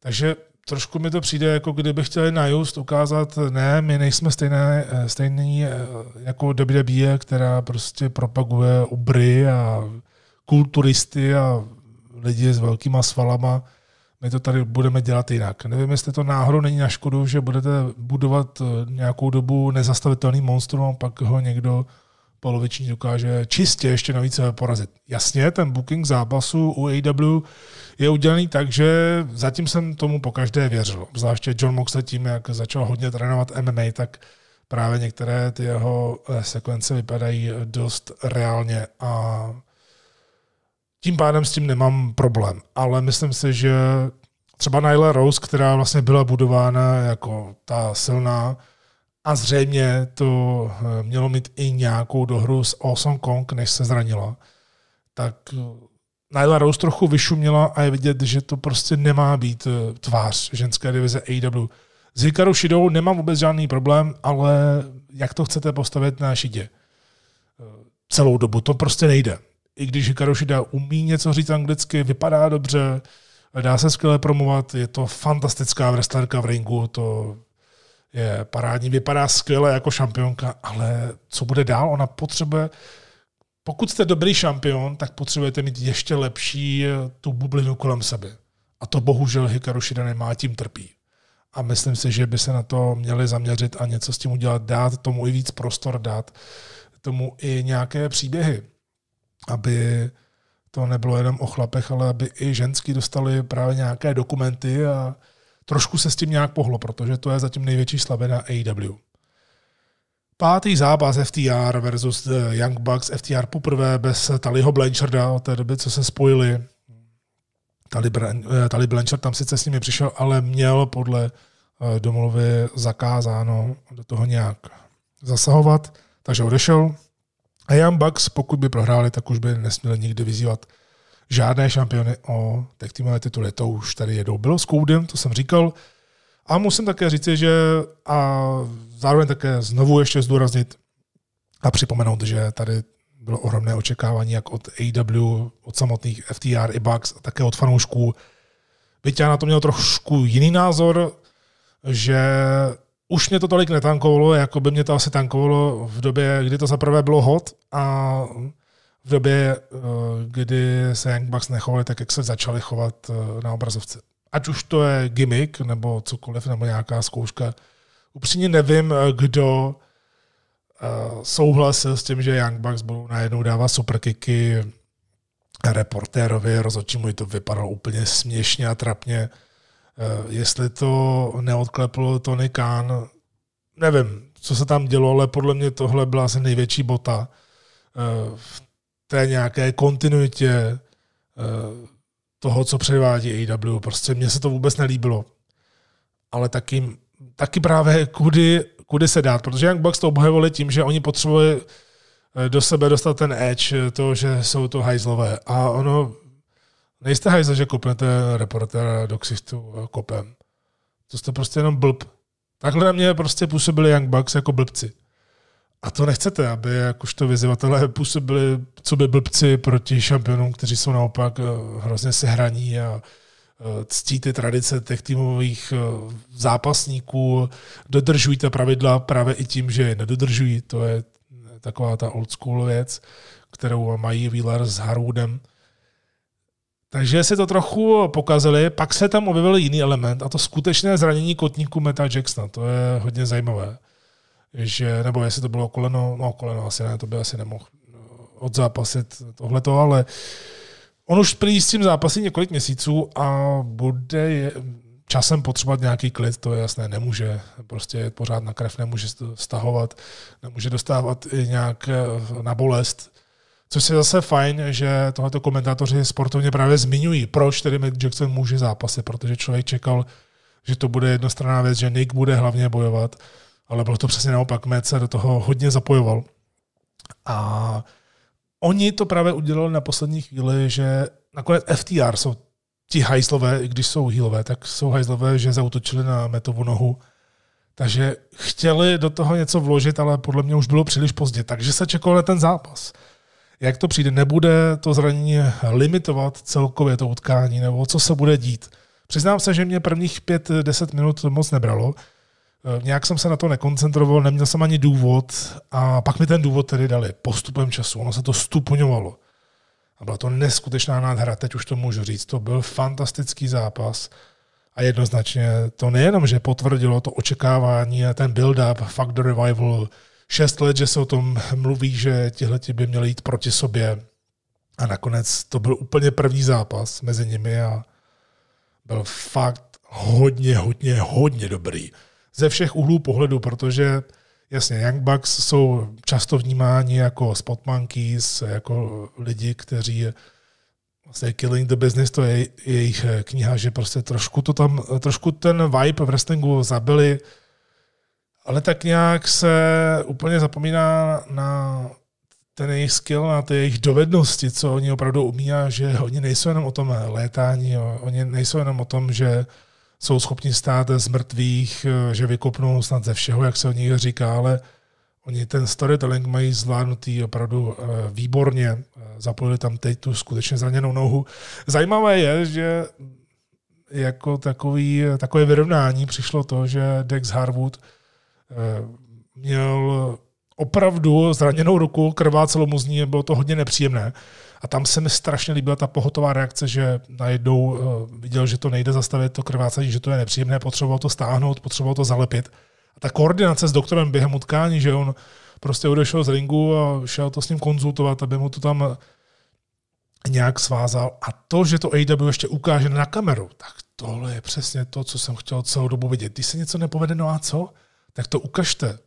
takže trošku mi to přijde, jako kdyby chtěli na Just ukázat, ne, my nejsme stejné, stejný eh, jako WWE, která prostě propaguje ubry a kulturisty a lidi s velkýma svalama. My to tady budeme dělat jinak. Nevím, jestli to náhodou není na škodu, že budete budovat eh, nějakou dobu nezastavitelný monstrum a pak ho někdo poloviční dokáže čistě ještě navíc porazit. Jasně, ten booking zápasu u AW je udělaný tak, že zatím jsem tomu po každé věřil. Zvláště John Moxley tím, jak začal hodně trénovat MMA, tak právě některé ty jeho eh, sekvence vypadají dost reálně a tím pádem s tím nemám problém. Ale myslím si, že třeba Nyla Rose, která vlastně byla budována jako ta silná, a zřejmě to eh, mělo mít i nějakou dohru s Awesome Kong, než se zranila, tak eh, Nyla Rose trochu vyšuměla a je vidět, že to prostě nemá být eh, tvář ženské divize AW. S Hikaru Shidou nemám vůbec žádný problém, ale jak to chcete postavit na Shidě? Celou dobu, to prostě nejde. I když Hikaru Shida umí něco říct anglicky, vypadá dobře, dá se skvěle promovat, je to fantastická wrestlerka v ringu, to je parádní, vypadá skvěle jako šampionka, ale co bude dál? Ona potřebuje, pokud jste dobrý šampion, tak potřebujete mít ještě lepší tu bublinu kolem sebe. A to bohužel Hikaru Shida nemá, tím trpí. A myslím si, že by se na to měli zaměřit a něco s tím udělat, dát tomu i víc prostor, dát tomu i nějaké příběhy, aby to nebylo jenom o chlapech, ale aby i ženský dostali právě nějaké dokumenty a trošku se s tím nějak pohlo, protože to je zatím největší slabina AEW. Pátý zápas FTR versus Young Bucks. FTR poprvé bez Taliho Blancharda od té doby, co se spojili. Tali, eh, Blanchard tam sice s nimi přišel, ale měl podle eh, domluvy zakázáno do toho nějak zasahovat, takže odešel. A Young Bucks, pokud by prohráli, tak už by nesměli nikdy vyzývat žádné šampiony o tech týmové tituly. To už tady jedou. Bylo s Koudem, to jsem říkal. A musím také říci, že a zároveň také znovu ještě zdůraznit a připomenout, že tady bylo ohromné očekávání jak od AW, od samotných FTR i Bucks, a také od fanoušků. Byť já na to měl trošku jiný názor, že už mě to tolik netankovalo, jako by mě to asi tankovalo v době, kdy to zaprvé bylo hot a v době, eh, kdy se Young Bucks nechovali tak, jak se začali chovat eh, na obrazovce. Ať už to je gimmick, nebo cokoliv, nebo nějaká zkouška. Upřímně nevím, eh, kdo souhlasil s tím, že Young Bucks budou najednou dávat superkiky reportérovi, rozhodčí to vypadalo úplně směšně a trapně. Jestli to neodklepl Tony Khan, nevím, co se tam dělo, ale podle mě tohle byla asi největší bota v té nějaké kontinuitě eh, toho, co předvádí AW. Prostě mně se to vůbec nelíbilo. Ale taky, taky právě kudy, kudy se dát, protože Young Bucks to obhajovali tím, že oni potřebovali eh, do sebe dostat ten edge, to, že jsou to hajzlové. A ono, nejste hajzl, že kopnete reportera do ksichtu kopem. To jste prostě jenom blb. Takhle na mě prostě působili Young Bucks jako blbci. A to nechcete, aby jakožto vyzývatelé působili, co by blbci proti šampionům, kteří jsou naopak eh, hrozně sehraní a eh, ctí ty tradice těch týmových eh, zápasníků, dodržují ta pravidla právě i tím, že je nedodržují. To je taková ta old school věc, kterou mají Wheeler s Harwoodem. Takže si to trochu pokazili, pak se tam objevil jiný element a to skutečné zranění kotníku Meta Jacksona. To je hodně zajímavé že, nebo jestli to bylo koleno, no koleno asi ne, to by asi nemohl odzápasit tohleto, ale on už prý s tím zápasí několik měsíců a bude časem potřebovat nějaký klid, to je jasné, nemůže prostě pořád na krev, nemůže stahovat, nemůže dostávat i nějak eh, na bolest, což je zase fajn, že tohleto komentátoři sportovně právě zmiňují, proč tedy Mick Jackson může zápasit, protože člověk čekal, že to bude jednostranná věc, že Nick bude hlavně bojovat ale bylo to přesně naopak. Met se do toho hodně zapojoval. A oni to právě udělali na poslední chvíli, že nakonec FTR jsou ti hajzlové, i když jsou healové, tak jsou hajzlové, že zautočili na metovu nohu. Takže chtěli do toho něco vložit, ale podle mě už bylo příliš pozdě. Takže se čekalo na ten zápas. Jak to přijde, nebude to zranění limitovat celkově to utkání, nebo co se bude dít. Přiznám se, že mě prvních 5-10 minut moc nebralo. Eh, nějak jsem se na to nekoncentroval, neměl jsem ani důvod a pak mi ten důvod tedy dali postupem času. Ono se to stupňovalo. A byla to neskutečná nádhera, teď už to můžu říct. To byl fantastický zápas a jednoznačně to nejenom, že potvrdilo to očekávání a ten build-up, fakt the revival, šest let, že se o tom mluví, že tihle by měli jít proti sobě. A nakonec to byl úplně první zápas mezi nimi a byl fakt hodně, hodně, hodně dobrý. Ze všech úhlů pohledu, protože jasně, Young Bucks jsou často vnímáni jako spot monkeys, jako lidi, kteří vlastně Killing the Business, to je jejich kniha, že prostě trošku to tam, trošku ten vibe v wrestlingu zabili, ale tak nějak se úplně zapomíná na ten jejich skill, na ty jejich dovednosti, co oni opravdu umí a že oni nejsou jenom o tom létání, oni nejsou jenom o tom, že jsou schopni stát z mrtvých, že vykopnou snad ze všeho, jak se o nich říká, ale oni ten storytelling mají zvládnutý opravdu eh, výborně. Zapojili tam teď tu skutečně zraněnou nohu. Zajímavé je, že jako takový, takové vyrovnání přišlo to, že Dex Harwood eh, měl opravdu zraněnou ruku, krvácelo mu z ní, bylo to hodně nepříjemné. A tam se mi strašně líbila ta pohotová reakce, že najednou uh, viděl, že to nejde zastavit, to krvácení, že to je nepříjemné, potřeboval to stáhnout, potřeboval to zalepit. A ta koordinace s doktorem během utkání, že on prostě odešel z ringu a šel to s ním konzultovat, aby mu to tam nějak svázal. A to, že to AW ještě ukáže na kameru, tak tohle je přesně to, co jsem chtěl celou dobu vidět. Když se něco nepovede, no a co? Tak to ukažte.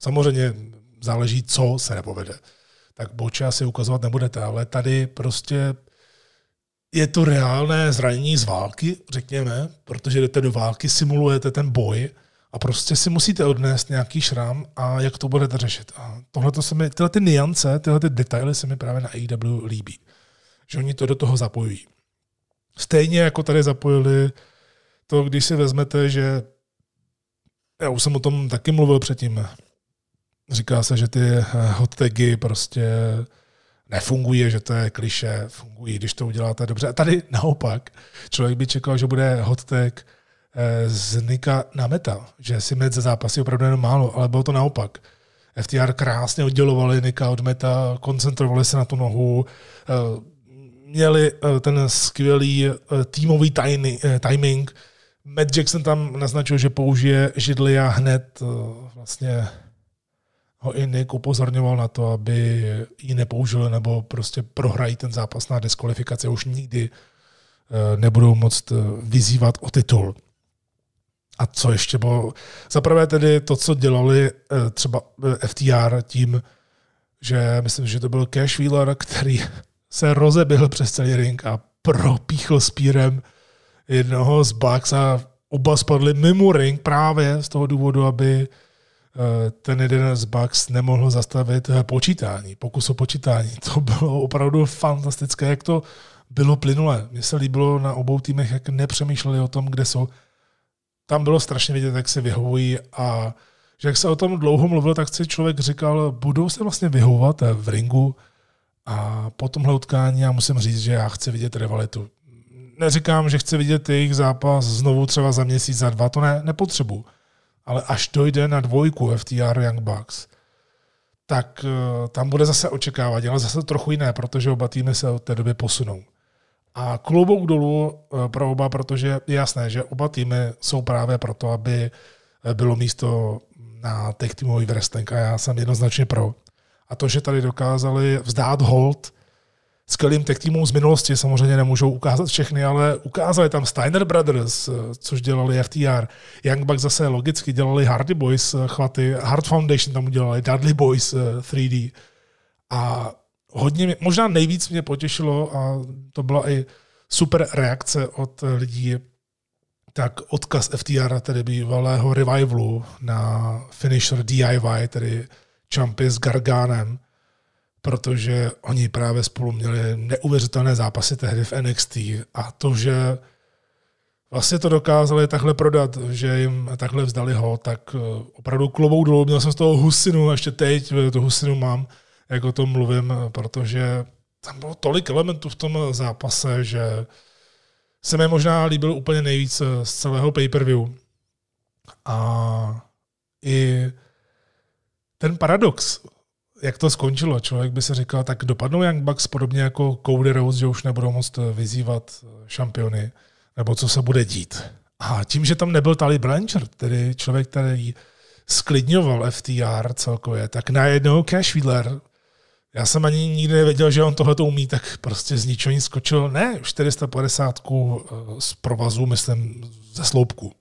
Samozřejmě záleží, co se nepovede. Tak boče asi ukazovat nebudete, ale tady prostě je to reálné zranění z války, řekněme, protože jdete do války, simulujete ten boj a prostě si musíte odnést nějaký šram a jak to budete řešit. A tohle to se mi, tyhle ty niance, tyhle ty detaily se mi právě na AEW líbí. Že oni to do toho zapojují. Stejně jako tady zapojili to, když si vezmete, že já už jsem o tom taky mluvil předtím, Říká se, že ty eh, hot tagy prostě nefungují, že to je kliše, fungují, když to uděláte dobře. A tady naopak, člověk by čekal, že bude hot tag eh, z Nika na meta, že si med za zápasy opravdu jenom málo, ale bylo to naopak. FTR krásně oddělovali Nika od meta, koncentrovali se na tu nohu, eh, měli ten skvělý týmový timing. Matt Jackson tam naznačil, že použije židli a hned vlastně ho i Nick upozorňoval na to, aby ji nepoužili nebo prostě prohrají ten zápas na diskvalifikaci už nikdy eh, nebudou moct eh, vyzývat o titul. A co ještě bylo? Zaprvé tedy to, co dělali eh, třeba FTR tím, že myslím, že to byl Cash Wheeler, který se rozebil přes celý ring a propíchl spírem jednoho z Bucks a oba spadli mimo ring právě z toho důvodu, aby ten jeden z Bucks nemohl zastavit eh, počítání, pokus o počítání. To bylo opravdu fantastické, jak to bylo plynulé. Mně se líbilo na obou týmech, jak nepřemýšleli o tom, kde jsou. Tam bylo strašně vidět, jak se vyhovují a že jak se o tom dlouho mluvil, tak si člověk říkal, budou se vlastně vyhovovat eh, v ringu a po tomhle utkání já musím říct, že já chci vidět rivalitu. Neříkám, že chci vidět jejich zápas znovu třeba za měsíc, za dva, to ne, nepotřebuji ale až dojde na dvojku FTR Young Bucks, tak uh, tam bude zase očekávat, ale zase trochu jiné, protože oba týmy se od té doby posunou. A klobouk dolů uh, pro oba, protože je jasné, že oba týmy jsou právě proto, aby eh, bylo místo na tech týmový wrestling a já jsem jednoznačně pro. A to, že tady dokázali vzdát hold skvělým tech týmům z minulosti. Samozřejmě nemůžou ukázat všechny, ale ukázali tam Steiner Brothers, což dělali FTR. Young Bucks zase logicky dělali Hardy Boys eh, chvaty, Hard Foundation tam udělali, Dudley Boys 3D. Eh, a hodně, mě, možná nejvíc mě potěšilo a to byla i super reakce od lidí, tak odkaz FTR, tedy bývalého revivalu na finisher DIY, tedy Chumpy s Garganem, protože oni právě spolu měli neuvěřitelné zápasy tehdy v NXT a to, že vlastně to dokázali takhle prodat, že jim takhle vzdali ho, tak eh, opravdu klobou dolů. Měl jsem z toho husinu, ještě teď tu husinu mám, jak o tom mluvím, protože tam bylo tolik elementů v tom zápase, že se mi možná líbil úplně nejvíc z celého pay-per-view. A i ten paradox, jak to skončilo. Člověk by se říkal, tak dopadnou Young Bucks podobně jako Cody Rose, že už nebudou moct vyzývat šampiony, nebo co se bude dít. A tím, že tam nebyl Tali Blanchard, tedy člověk, který sklidňoval FTR celkově, tak najednou Cash Wheeler, já jsem ani nikdy nevěděl, že on tohle to umí, tak prostě z ničeho nic skočil, ne 450 eh, z provazu, myslím, ze sloupku,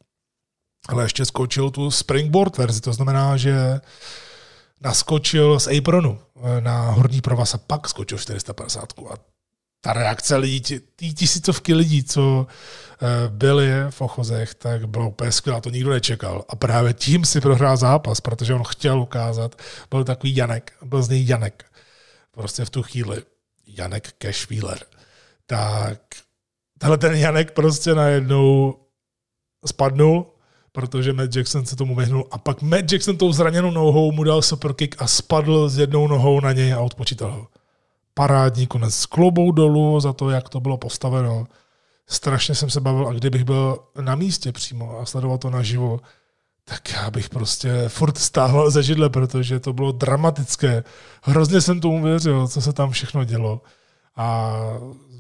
ale ještě skočil tu springboard verzi, to znamená, že naskočil z apronu eh, na horní provaz a pak skočil 450. A ta reakce lidí, ty tisícovky lidí, co eh, byli v ochozech, tak bylo úplně skvělá, to nikdo nečekal. A právě tím si prohrál zápas, protože on chtěl ukázat, byl takový Janek, byl z něj Janek. Prostě v tu chvíli Janek Cashwheeler. Tak tenhle ten Janek prostě najednou spadnul, protože Matt Jackson se tomu vyhnul a pak Matt Jackson tou zraněnou nohou mu dal superkick a spadl s jednou nohou na něj a odpočítal ho parádní konec s klobou dolů za to, jak to bylo postaveno. Strašně jsem se bavil a kdybych byl na místě přímo a sledoval to naživo, tak já bych prostě furt stáhl ze židle, protože to bylo dramatické. Hrozně jsem tomu věřil, co se tam všechno dělo. A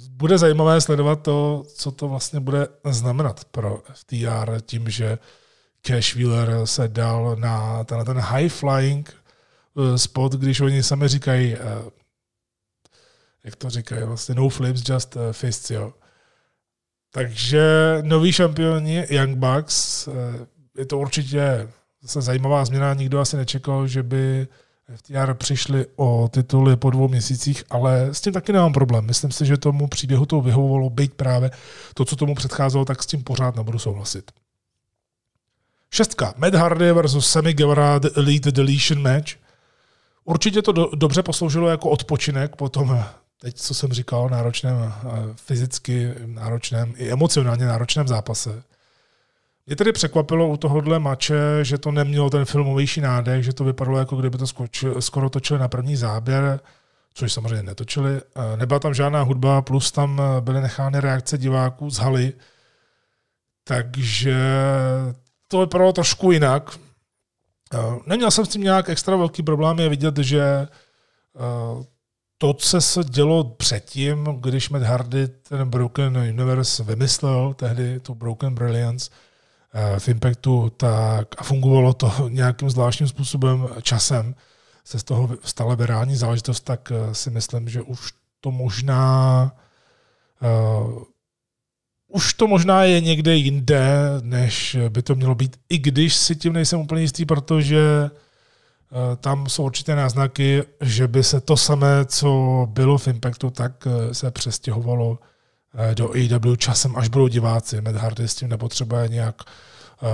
bude zajímavé sledovat to, co to vlastně bude znamenat pro FTR tím, že Cash Wheeler se dal na ten, ten high flying eh, spot, když oni sami říkají, eh, jak to říkají, vlastně no flips, just uh, fists, jo. Takže nový šampioni Young Bucks, je to určitě zase zajímavá změna, nikdo asi nečekal, že by FTR přišli o tituly po dvou měsících, ale s tím taky nemám problém. Myslím si, že tomu příběhu to vyhovovalo být právě to, co tomu předcházelo, tak s tím pořád nebudu souhlasit. Šestka. Matt Hardy versus Sammy Guevara Elite Deletion Match. Určitě to do, dobře posloužilo jako odpočinek po tom teď, co jsem říkal, náročném, fyzicky náročném i emocionálně náročném zápase. Mě tedy překvapilo u tohohle mače, že to nemělo ten filmovější nádech, že to vypadalo jako kdyby to skočil, skoro točili na první záběr, což samozřejmě netočili. Nebyla tam žádná hudba, plus tam byly nechány reakce diváků z haly, takže to vypadalo trošku jinak. Neměl jsem s tím nějak extra velký problém je vidět, že to, co se dělo předtím, když Matt Hardy ten Broken Universe vymyslel, tehdy tu Broken Brilliance eh, v Impactu, tak a fungovalo to nějakým zvláštním způsobem časem, se z toho stala virální záležitost, tak eh, si myslím, že už to možná už to možná je někde jinde, než by to mělo být, i když si tím nejsem úplně jistý, protože Eh, tam jsou určité náznaky, že by se to samé, co bylo v Impactu, tak eh, se přestěhovalo eh, do AEW časem, až budou diváci. Matt Hardy s tím nepotřebuje nějak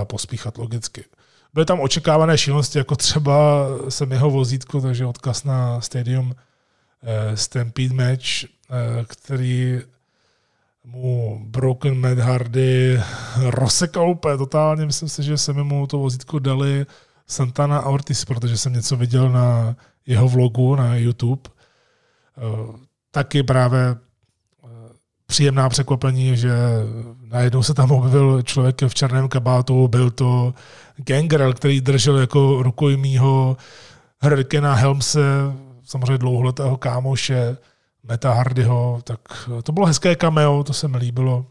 pospíchat logicky. Byly tam očekávané šílenosti, jako třeba jsem jeho vozítko, takže odkaz na Stadium Stampede Match, který mu Broken Matt Hardy rozsekal úplně totálně. Myslím si, že se mu to vozítko dali Santana a Ortiz, protože jsem něco viděl na jeho vlogu na YouTube. Eh, taky právě eh, příjemná překvapení, že najednou se tam objevil člověk v černém kabátu, byl to Gangrel, který držel jako rukojmího Hurricane Helmse, samozřejmě dlouholetého kámoše, Meta Hardyho, tak to bylo hezké cameo, to se mi líbilo.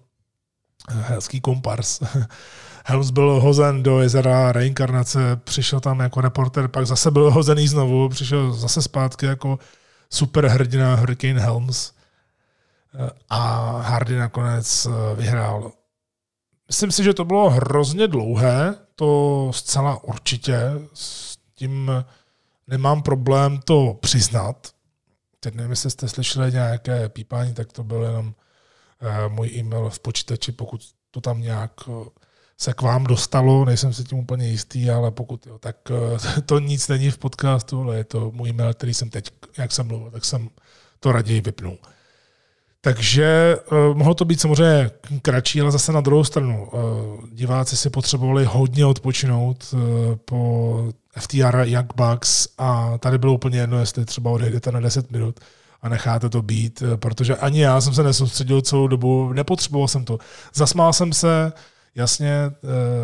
Hezký kompars. Helms byl hozen do jezera reinkarnace, přišel tam jako reporter, pak zase byl hozený znovu, přišel zase zpátky jako superhrdina Hurricane Helms a Hardy nakonec eh, vyhrál. Myslím si, že to bylo hrozně dlouhé, to zcela určitě, s tím nemám problém to přiznat. Teď nevím, jestli jste slyšeli nějaké pípání, tak to byl jenom eh, můj e-mail v počítači, pokud to tam nějak eh, se k vám dostalo, nejsem si tím úplně jistý, ale pokud jo, tak eh, to nic není v podcastu, ale je to můj mail, který jsem teď, jak jsem mluvil, tak jsem to raději vypnul. Takže mohlo to být samozřejmě kratší, ale zase na druhou stranu. Diváci si potřebovali hodně odpočinout po FTR Young Bucks a tady bylo úplně jedno, jestli třeba odejdete na 10 minut a necháte to být, protože ani já jsem se nesoustředil celou dobu, nepotřeboval jsem to. Zasmál jsem se, Jasně,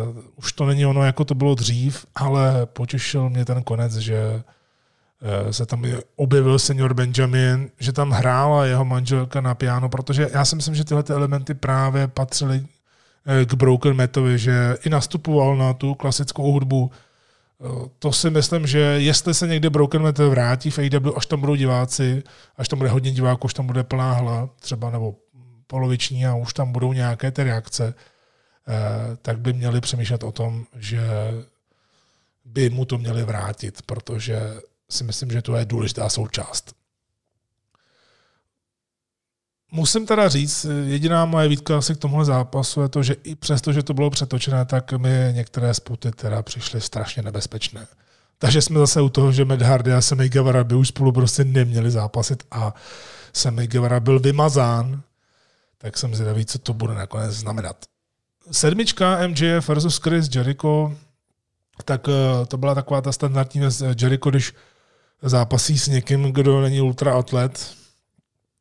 uh, už to není ono, jako to bylo dřív, ale potěšil mě ten konec, že uh, se tam objevil senior Benjamin, že tam hrála jeho manželka na piano, protože já si myslím, že tyhle ty elementy právě patřily k Broken Metovi, že i nastupoval na tu klasickou hudbu To si myslím, že jestli se někdy Broken Metal vrátí v AW, až tam budou diváci, až tam bude hodně diváků, až tam bude plná hla, třeba nebo poloviční a už tam budou nějaké ty reakce, eh, tak by měli přemýšlet o tom, že by mu to měli vrátit, protože si myslím, že to je důležitá součást. Musím teda říct, jediná moje výtka asi k tomuhle zápasu je to, že i přesto, že to bylo přetočené, tak mi některé spoty teda přišly strašně nebezpečné. Takže jsme zase u toho, že Matt Hardy a Sammy Guevara by už spolu prostě neměli zápasit a Sammy Guevara byl vymazán, tak jsem zvědavý, co to bude nakonec znamenat. Sedmička MJF versus Chris Jericho, tak eh, to byla taková ta standardní věc Jericho, když zápasí s někým, kdo není ultraatlet,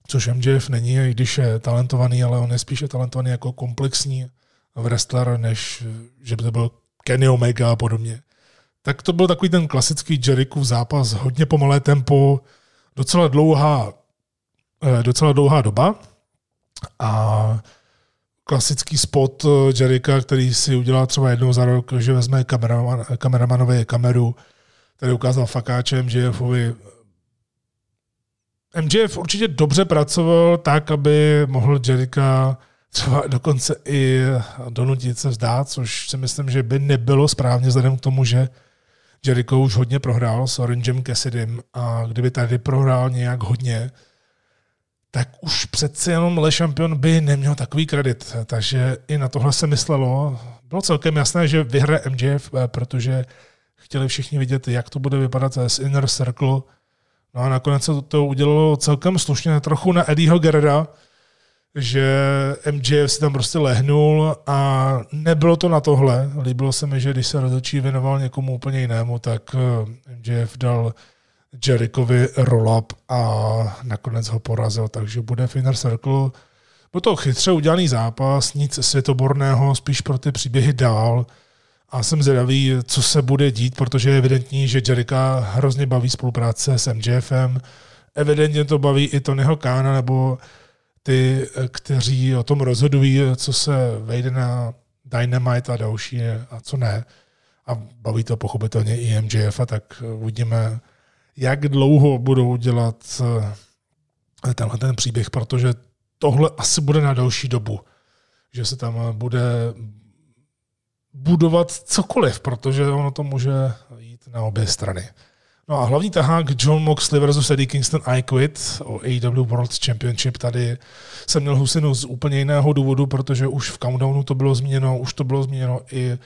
což MJF není, i když je talentovaný, ale on je spíše talentovaný jako komplexní wrestler, než že by to byl Kenny Omega a podobně. Tak to byl takový ten klasický Jerichův zápas, hodně pomalé tempo, docela dlouhá, eh, docela dlouhá doba a klasický spot eh, Jericha, který si udělal třeba jednou za rok, že vezme kameraman, kameru, který ukázal fakáčem MJFovi MJF určitě dobře pracoval tak, aby mohl Jericha třeba dokonce i donutit se vzdát, což si myslím, že by nebylo správně vzhledem k tomu, že Jericho už hodně prohrál s Orangem Cassidym a kdyby tady prohrál nějak hodně, tak už přece jenom Le Champion by neměl takový kredit. Takže i na tohle se myslelo. Bylo celkem jasné, že vyhraje MJF, protože chtěli všichni vidět, jak to bude vypadat z Inner Circle, No a nakonec se to udělalo celkem slušně, trochu na Eddieho Gerrera, že MJF si tam prostě lehnul a nebylo to na tohle. Líbilo se mi, že když se rozhodčí věnoval někomu úplně jinému, tak eh, MJF dal Jerichovi roll-up a nakonec ho porazil, takže bude v Inner Circle. Byl to chytře udělaný zápas, nic světoborného, spíš pro ty příběhy dál. A jsem zvědavý, co se bude dít, protože je evidentní, že Jerika hrozně baví spolupráce s MJFem. Evidentně to baví i Tonyho Kána, nebo ty, kteří o tom rozhodují, co se vejde na Dynamite a další a co ne. A baví to pochopitelně i MJF, a tak uvidíme, jak dlouho budou dělat eh, tenhle ten příběh, protože tohle asi bude na další dobu. Že se tam bude budovat cokoliv, protože ono to může jít na obě strany. No a hlavní tahák John Moxley versus Eddie Kingston I Quit o AEW World Championship. Tady jsem měl husinu z úplně jiného důvodu, protože už v countdownu to bylo zmíněno, už to bylo zmíněno i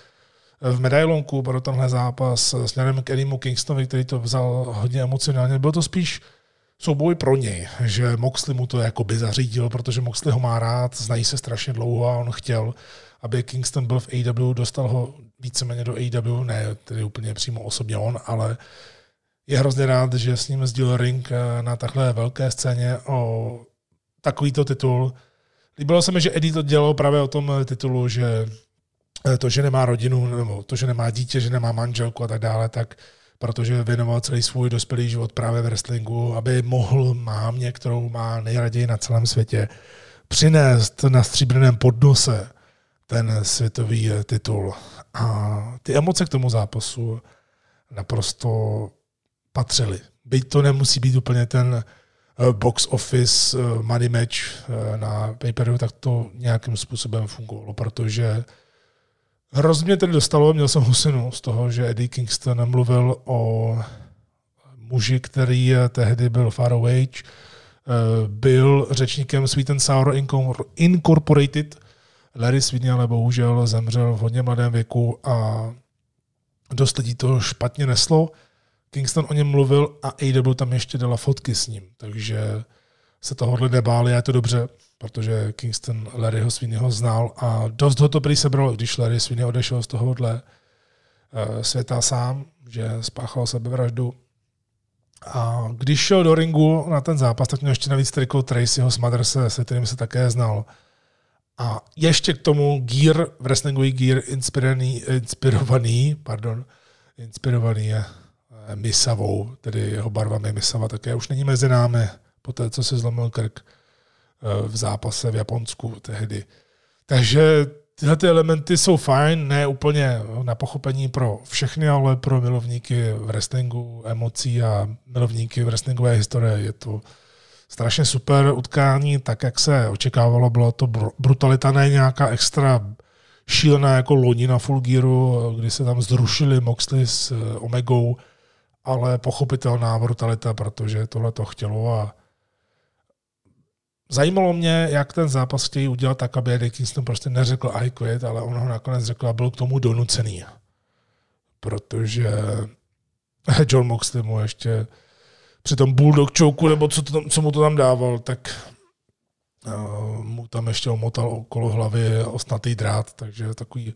v medailonku pro tenhle zápas směrem k Eddiemu Kingstonovi, který to vzal hodně emocionálně. Bylo to spíš souboj pro něj, že Moxley mu to jakoby zařídil, protože Moxley ho má rád, znají se strašně dlouho a on chtěl, aby Kingston byl v AW, dostal ho víceméně do AW, ne tedy úplně přímo osobně on, ale je hrozně rád, že s ním sdíl ring eh, na takhle velké scéně o takovýto titul. Líbilo se mi, že Eddie to dělal právě o tom titulu, že eh, to, že nemá rodinu, nebo to, že nemá dítě, že nemá manželku a tak dále, tak protože věnoval celý svůj dospělý život právě v wrestlingu, aby mohl mámě, kterou má nejraději na celém světě, přinést na stříbrném podnose ten světový eh, titul. A ty emoce k tomu zápasu naprosto patřily. Byť to nemusí být úplně ten eh, box office eh, money match na pay tak to nějakým způsobem fungovalo, protože hrozně mě tedy dostalo, měl jsem husinu z toho, že Eddie Kingston mluvil o muži, který tehdy byl Far Age, byl řečníkem Sweet and Sour Incorporated, Larry Sweeney ale bohužel zemřel v hodně mladém věku a dost lidí to špatně neslo. Kingston o něm mluvil a AW tam ještě dala fotky s ním, takže se tohohle nebáli a je to dobře, protože Kingston Larryho Sweeneyho znal a dost ho to prý sebral, když Larry Sweeney odešel z tohohle eh, světa sám, že spáchal sebevraždu. A když šel do ringu na ten zápas, tak měl ještě navíc triko Tracyho Smotherse, se kterým se také znal. A ještě k tomu gear, wrestlingový gear inspirovaný, inspirovaný, pardon, inspirovaný je eh, Misavou, tedy jeho barvami Misava, také už není mezi námi po té, co se zlomil krk eh, v zápase v Japonsku tehdy. Takže tyhle ty elementy jsou fajn, ne úplně na pochopení pro všechny, ale pro milovníky v wrestlingu, emocí a milovníky v wrestlingové historie je to strašně super utkání, tak jak se očekávalo, bylo to brutalita, ne nějaká extra šílená jako loni na Full Gearu, kdy se tam zrušili Moxley s eh, Omegou, ale pochopitelná brutalita, protože tohle to chtělo a Zajímalo mě, jak ten zápas chtějí udělat tak, aby Eddie Kingston prostě neřekl I quit, ale on ho nakonec řekl a byl k tomu donucený. Protože John Moxley mu ještě při tom bulldog choku, nebo co, to, co mu to tam dával, tak uh, mu tam ještě omotal okolo hlavy osnatý drát, takže takový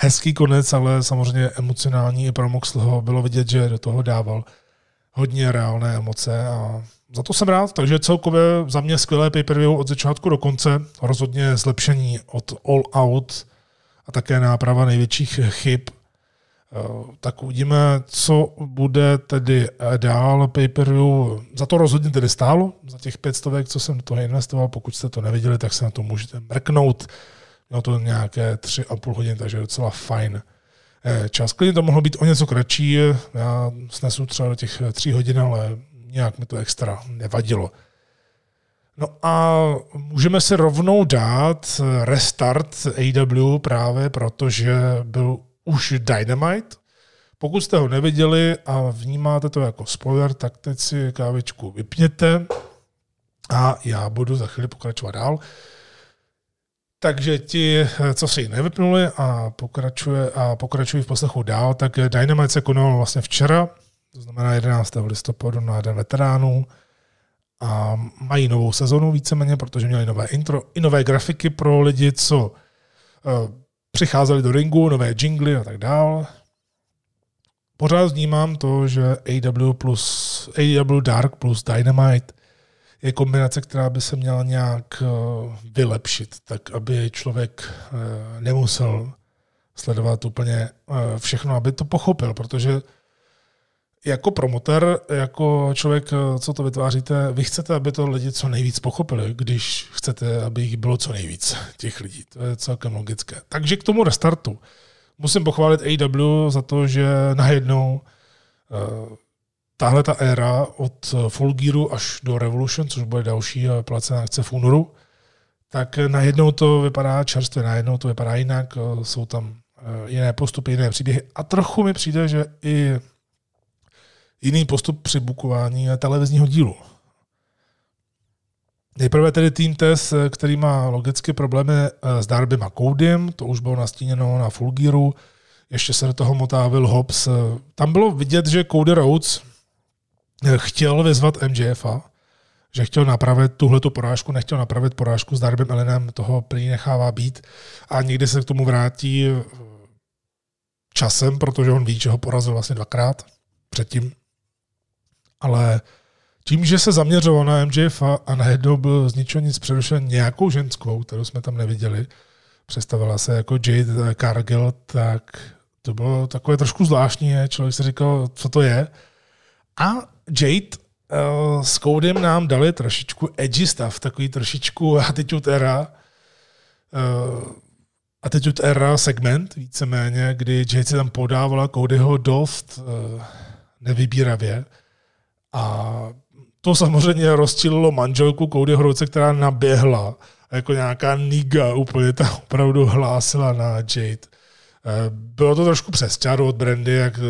hezký konec, ale samozřejmě emocionální i pro Moxleyho bylo vidět, že do toho dával hodně reálné emoce a za to jsem rád, takže celkově za mě skvělé pay-per-view od začátku do konce, rozhodně zlepšení od All Out a také náprava největších chyb. Eh, tak uvidíme, co bude tedy dál pay-per-view. Za to rozhodně tedy stálo, za těch pět stovek, co jsem do toho investoval. Pokud jste to neviděli, tak se na to můžete mrknout. Mělo to nějaké tři a půl hodiny, takže docela fajn eh, čas. Klidně to mohlo být o něco kratší, já snesu třeba do těch tří hodin, ale nějak mi to extra nevadilo. No a můžeme si rovnou dát restart AW právě protože byl už Dynamite. Pokud jste ho neviděli a vnímáte to jako spoiler, tak teď si kávičku vypněte a já budu za chvíli pokračovat dál. Takže ti, co si ji nevypnuli a, pokračuje, a pokračují v poslechu dál, tak Dynamite se konal vlastně včera, to znamená 11. listopadu na Den veteránů. A mají novou sezonu víceméně, protože měli nové intro i nové grafiky pro lidi, co přicházeli do ringu, nové jingly a tak dál. Pořád vnímám to, že AW plus AW Dark plus Dynamite je kombinace, která by se měla nějak uh, vylepšit, tak aby člověk uh, nemusel sledovat úplně všechno, aby to pochopil, protože jako promoter, jako člověk, co to vytváříte, vy chcete, aby to lidi co nejvíc pochopili, když chcete, aby jich bylo co nejvíc, těch lidí. To je celkem logické. Takže k tomu restartu. Musím pochválit AW za to, že najednou uh, tahle ta éra od Full Gearu až do Revolution, což bude další eh, placená akce v únoru, tak najednou to vypadá čerstvě, najednou to vypadá jinak, eh, jsou tam jiné postupy, jiné příběhy a trochu mi přijde, že i jiný postup při bukování televizního dílu. Nejprve tedy Team Test, který má logicky problémy eh, s Darbym a Codym, to už bylo nastíněno na Full Gearu, ještě se do toho motávil Hobbs. Tam bylo vidět, že Cody Rhodes eh, chtěl vyzvat MJFa, že chtěl napravit tuhle porážku, nechtěl napravit porážku s Darbym Ellenem, toho prý nechává být a někdy se k tomu vrátí eh, časem, protože on ví, že ho porazil vlastně dvakrát předtím ale tím, že se zaměřoval na MJF a najednou byl z ničeho nic přerušen nějakou ženskou, kterou jsme tam neviděli, představila se jako Jade Cargill, tak to bylo takové trošku zvláštní, člověk si říkal, co to je. A Jade uh, s Codem nám dali trošičku edgy stav, takový trošičku attitude era, uh, attitude era segment, víceméně, kdy Jade se tam podávala Codyho dost uh, nevybíravě. A to samozřejmě rozčililo manželku Koudy Hrouce, která naběhla jako nějaká niga úplně tam opravdu hlásila na Jade. Eh, bylo to trošku přes čaru od Brandy, jak,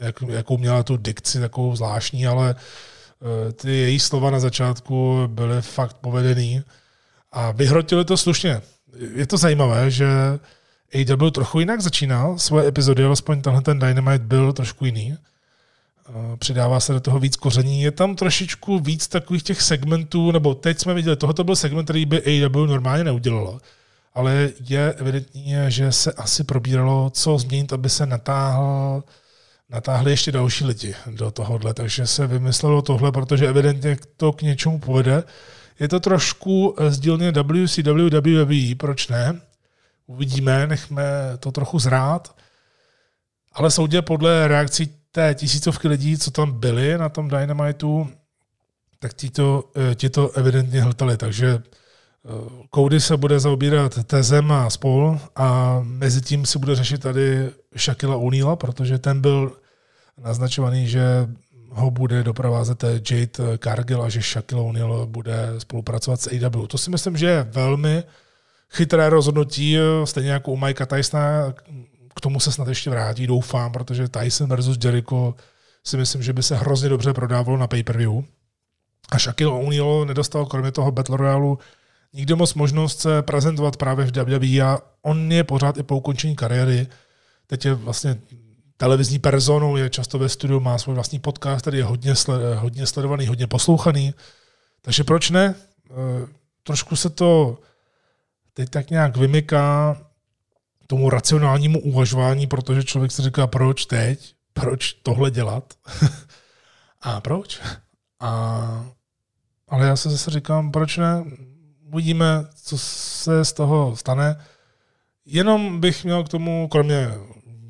jak, jakou měla tu dikci takovou zvláštní, ale eh, ty její slova na začátku byly fakt povedený a vyhrotili to slušně. Je to zajímavé, že AW trochu jinak začínal svoje epizody, alespoň tenhle ten Dynamite byl trošku jiný přidává se do toho víc koření. Je tam trošičku víc takových těch segmentů, nebo teď jsme viděli, tohoto byl segment, který by AEW normálně neudělalo. Ale je evidentní, že se asi probíralo, co změnit, aby se natáhl, natáhli ještě další lidi do tohohle. Takže se vymyslelo tohle, protože evidentně to k něčemu povede. Je to trošku z dílny WCW, WWE, proč ne? Uvidíme, nechme to trochu zrát. Ale soudě podle reakcí té tisícovky lidí, co tam byli na tom Dynamitu, tak ti to, eh, ti to evidentně hltali, takže Cody se bude zaobírat tezem a spol a mezi tím si bude řešit tady Shaquilla O'Neala, protože ten byl naznačovaný, že ho bude doprovázet Jade Cargill a že Shaquille O'Neal bude spolupracovat s AW. To si myslím, že je velmi chytré rozhodnutí, stejně jako u Mikea Tysona, k tomu se snad ještě vrátí, doufám, protože Tyson versus Jericho si myslím, že by se hrozně dobře prodávalo na pay-per-view. A Shaquille O'Neal nedostal kromě toho Battle Royale nikdy moc možnost se prezentovat právě v WWE a on je pořád i po ukončení kariéry. Teď je vlastně televizní personou, je často ve studiu, má svůj vlastní podcast, který je hodně, hodně sledovaný, hodně poslouchaný. Takže proč ne? E, trošku se to teď tak nějak vymyká tomu racionálnímu uvažování, protože člověk si říká, proč teď, proč tohle dělat a proč. A, ale já se zase říkám, proč ne, uvidíme, co se z toho stane. Jenom bych měl k tomu, kromě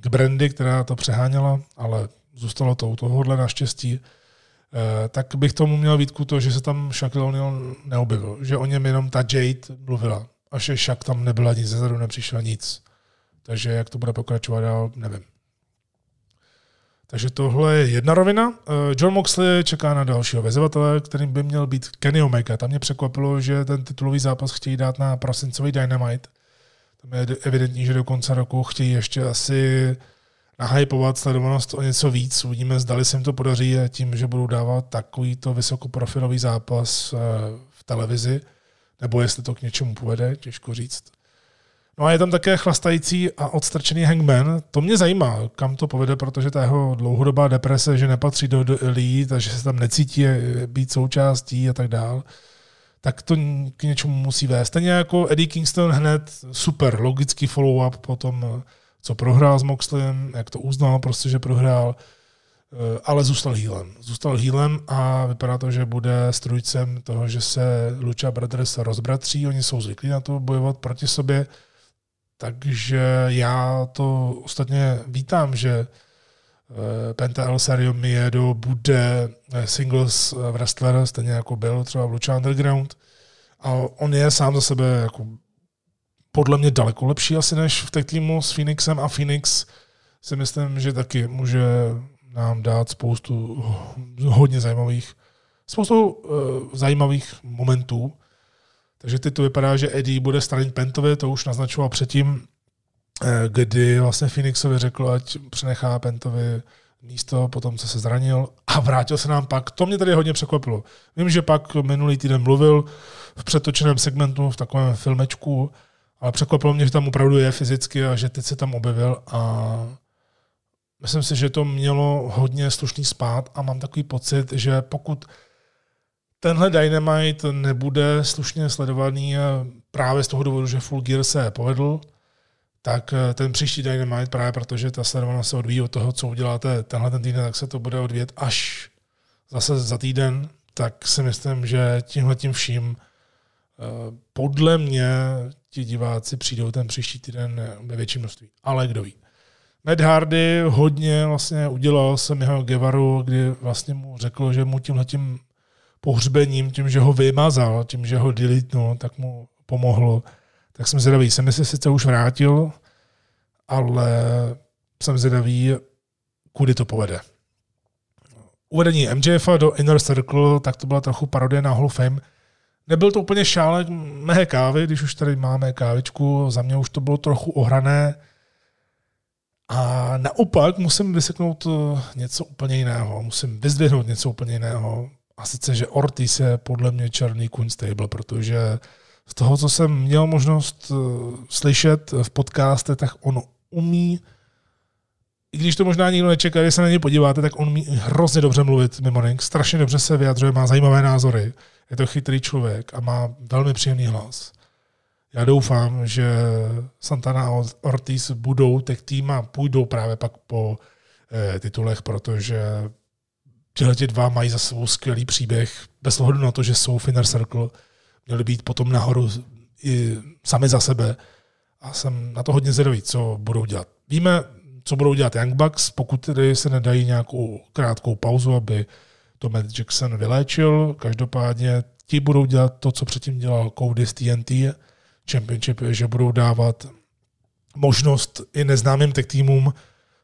k Brandy, která to přeháněla, ale zůstalo to u tohohle naštěstí, eh, tak bych tomu měl výtku to, že se tam Shaquille O'Neal neobjevil, že o něm jenom ta Jade mluvila a že Shaq tam nebyla nic, zezadu nepřišel nic. Takže jak to bude pokračovat dál, nevím. Takže tohle je jedna rovina. Eh, John Moxley čeká na dalšího vezivatele, kterým by měl být Kenny Omega. Tam mě překvapilo, že ten titulový zápas chtějí dát na prosincový Dynamite. Tam je evidentní, že do konce roku chtějí ještě asi nahypovat sledovanost o něco víc. Uvidíme, zdali se jim to podaří tím, že budou dávat takovýto vysokoprofilový zápas eh, v televizi, nebo jestli to k něčemu povede, těžko říct. No a je tam také chlastající a odstrčený hangman. To mě zajímá, kam to povede, protože ta jeho dlouhodobá deprese, že nepatří do, do elite, takže se tam necítí být součástí a tak dál, tak to k něčemu musí vést. Stejně jako Eddie Kingston hned super logický follow-up po tom, co prohrál s Moxleyem, jak to uznal prostě, že prohrál, eh, ale zůstal healem. Zůstal healem a vypadá to, že bude strujcem toho, že se Lucha Brothers rozbratří. Oni jsou zvyklí na to bojovat proti sobě takže já to ostatně vítám, že eh, Penta El Serio Miedo bude eh, singles eh, wrestler, stejně jako byl třeba v Lucha Underground. A on je sám za sebe jako podle mě daleko lepší asi než v těch týmu s Phoenixem a Phoenix si myslím, že taky může nám dát spoustu hodně zajímavých, spoustu uh, zajímavých momentů. Takže teď to vypadá, že Eddie bude stranit Pentovi, to už naznačoval předtím, eh, kdy vlastně Phoenixovi řekl, ať přenechá Pentovi místo po tom, co se zranil a vrátil se nám pak. To mě tady hodně překvapilo. Vím, že pak minulý týden mluvil v přetočeném segmentu, v takovém filmečku, ale překvapilo mě, že tam opravdu je fyzicky a že teď se tam objevil a myslím si, že to mělo hodně slušný spát a mám takový pocit, že pokud tenhle Dynamite nebude slušně sledovaný právě z toho důvodu, že Full Gear se povedl, tak eh, ten příští Dynamite právě protože ta sledovanost se odvíjí od toho, co uděláte tenhle ten týden, tak se to bude odvíjet až zase za týden, tak si myslím, že tímhle tím vším eh, podle mě ti diváci přijdou ten příští týden ve větším množství. Ale kdo ví. Matt Hardy hodně vlastně udělal jsem jeho Gevaru, kdy vlastně mu řekl, že mu tímhle tím pohřbením, tím, že ho vymazal, tím, že ho deletnul, tak mu pomohlo. Tak jsem zvědavý. Jsem si sice už vrátil, ale jsem zvědavý, kudy to povede. Uvedení MJF do Inner Circle, tak to byla trochu parodie na Hall of Fame. Nebyl to úplně šálek mé kávy, když už tady máme kávičku, za mě už to bylo trochu ohrané. A naopak musím vyseknout něco úplně jiného, musím vyzdvihnout něco úplně jiného. A sice, že Ortiz je podle mě černý kůň stable, protože z toho, co jsem měl možnost uh, slyšet v podcaste, tak on umí, i když to možná nikdo nečeká, když se na něj podíváte, tak on umí hrozně dobře mluvit mimo ring, strašně dobře se vyjadřuje, má zajímavé názory, je to chytrý člověk a má velmi příjemný hlas. Já doufám, že Santana a Ortiz budou těch tým a půjdou právě pak po eh, titulech, protože Tyhle dva mají za sebou skvělý příběh, bez ohledu na to, že jsou v Inner Circle, měli být potom nahoru i sami za sebe. A jsem na to hodně zvědavý, co budou dělat. Víme, co budou dělat Young Bucks, pokud tedy se nedají nějakou krátkou pauzu, aby to Matt Jackson vyléčil. Každopádně ti budou dělat to, co předtím dělal Cody z TNT Championship, že budou dávat možnost i neznámým tech týmům,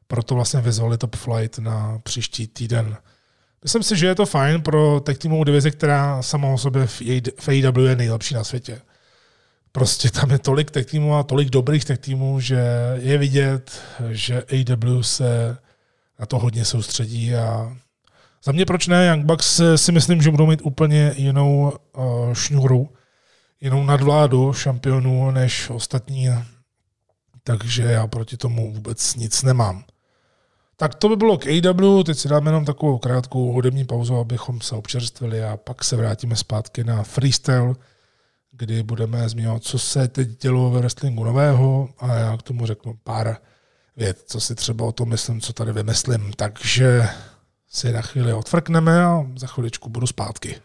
proto vlastně vyzvali Top Flight na příští týden. Myslím si, že je to fajn pro tech týmovou divizi, která sama o sobě v AEW je nejlepší na světě. Prostě tam je tolik tech týmů a tolik dobrých tech týmů, že je vidět, že AEW se na to hodně soustředí a za mě proč ne, Young Bucks si myslím, že budou mít úplně jinou uh, jinou nadvládu šampionů než ostatní, takže já proti tomu vůbec nic nemám. Tak to by bylo k AW, teď si dáme jenom takovou krátkou hudební pauzu, abychom se občerstvili a pak se vrátíme zpátky na freestyle, kdy budeme zmiňovat, co se teď dělo ve wrestlingu nového a já k tomu řeknu pár věd, co si třeba o tom myslím, co tady vymyslím. Takže si na chvíli odfrkneme a za chviličku budu zpátky.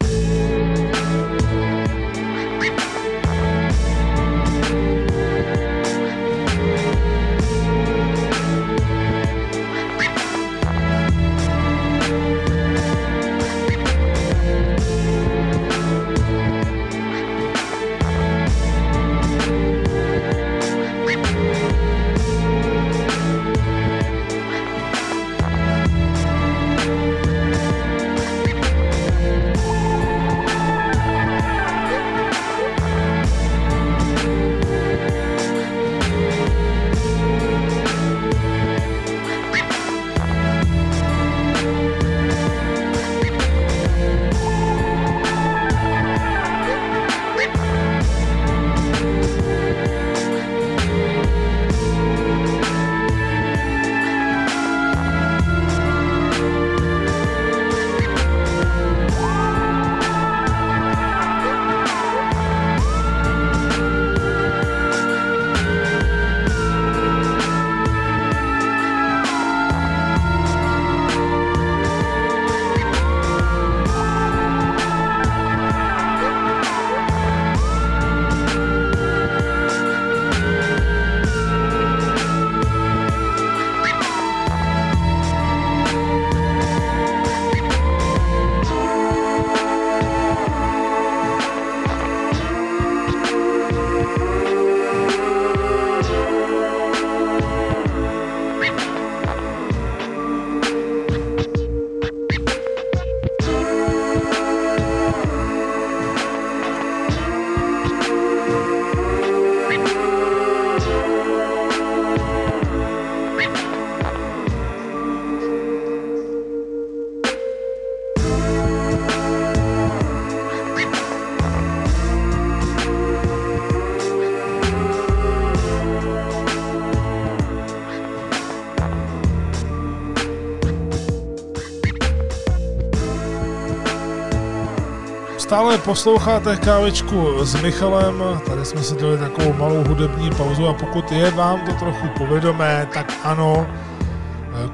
Stále posloucháte kávečku s Michalem, tady jsme si dali takovou malou hudební pauzu a pokud je vám to trochu povědomé, tak ano,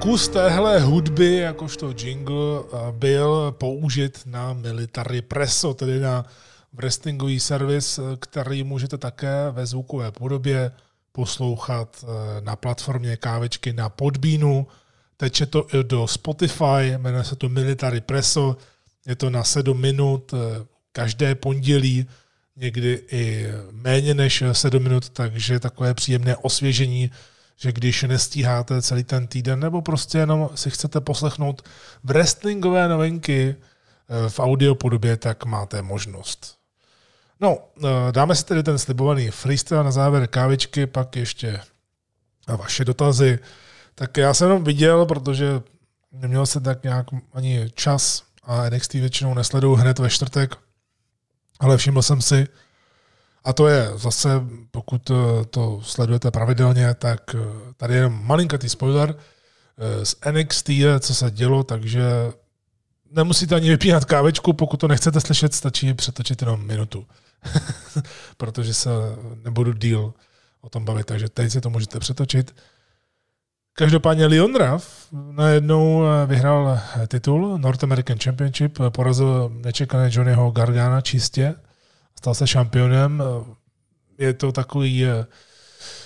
kus téhle hudby, jakožto jingle, byl použit na Military Presso, tedy na wrestlingový servis, který můžete také ve zvukové podobě poslouchat eh, na platformě kávečky na Podbínu. Teče to i do Spotify, jmenuje se to Military Presso, je to na 7 minut, eh, každé pondělí, někdy i méně než 7 minut, takže takové příjemné osvěžení, že když nestíháte celý ten týden, nebo prostě jenom si chcete poslechnout wrestlingové novinky eh, v audio podobě, tak máte možnost. No, eh, dáme si tedy ten slibovaný freestyle na závěr kávičky, pak ještě vaše dotazy. Tak já jsem jenom viděl, protože neměl jsem tak nějak ani čas a NXT většinou nesleduju hned ve čtvrtek, ale všiml jsem si, a to je zase, pokud eh, to sledujete pravidelně, tak eh, tady je malinkatý spoiler eh, z NXT, co se dělo, takže nemusíte ani vypínat kávečku, pokud to nechcete slyšet, stačí přetočit jenom minutu. Protože se nebudu díl o tom bavit, takže teď si to můžete přetočit. Každopádně Leon Ruff najednou vyhrál titul North American Championship, porazil nečekané Johnnyho Gargana čistě, stal se šampionem. Je to takový,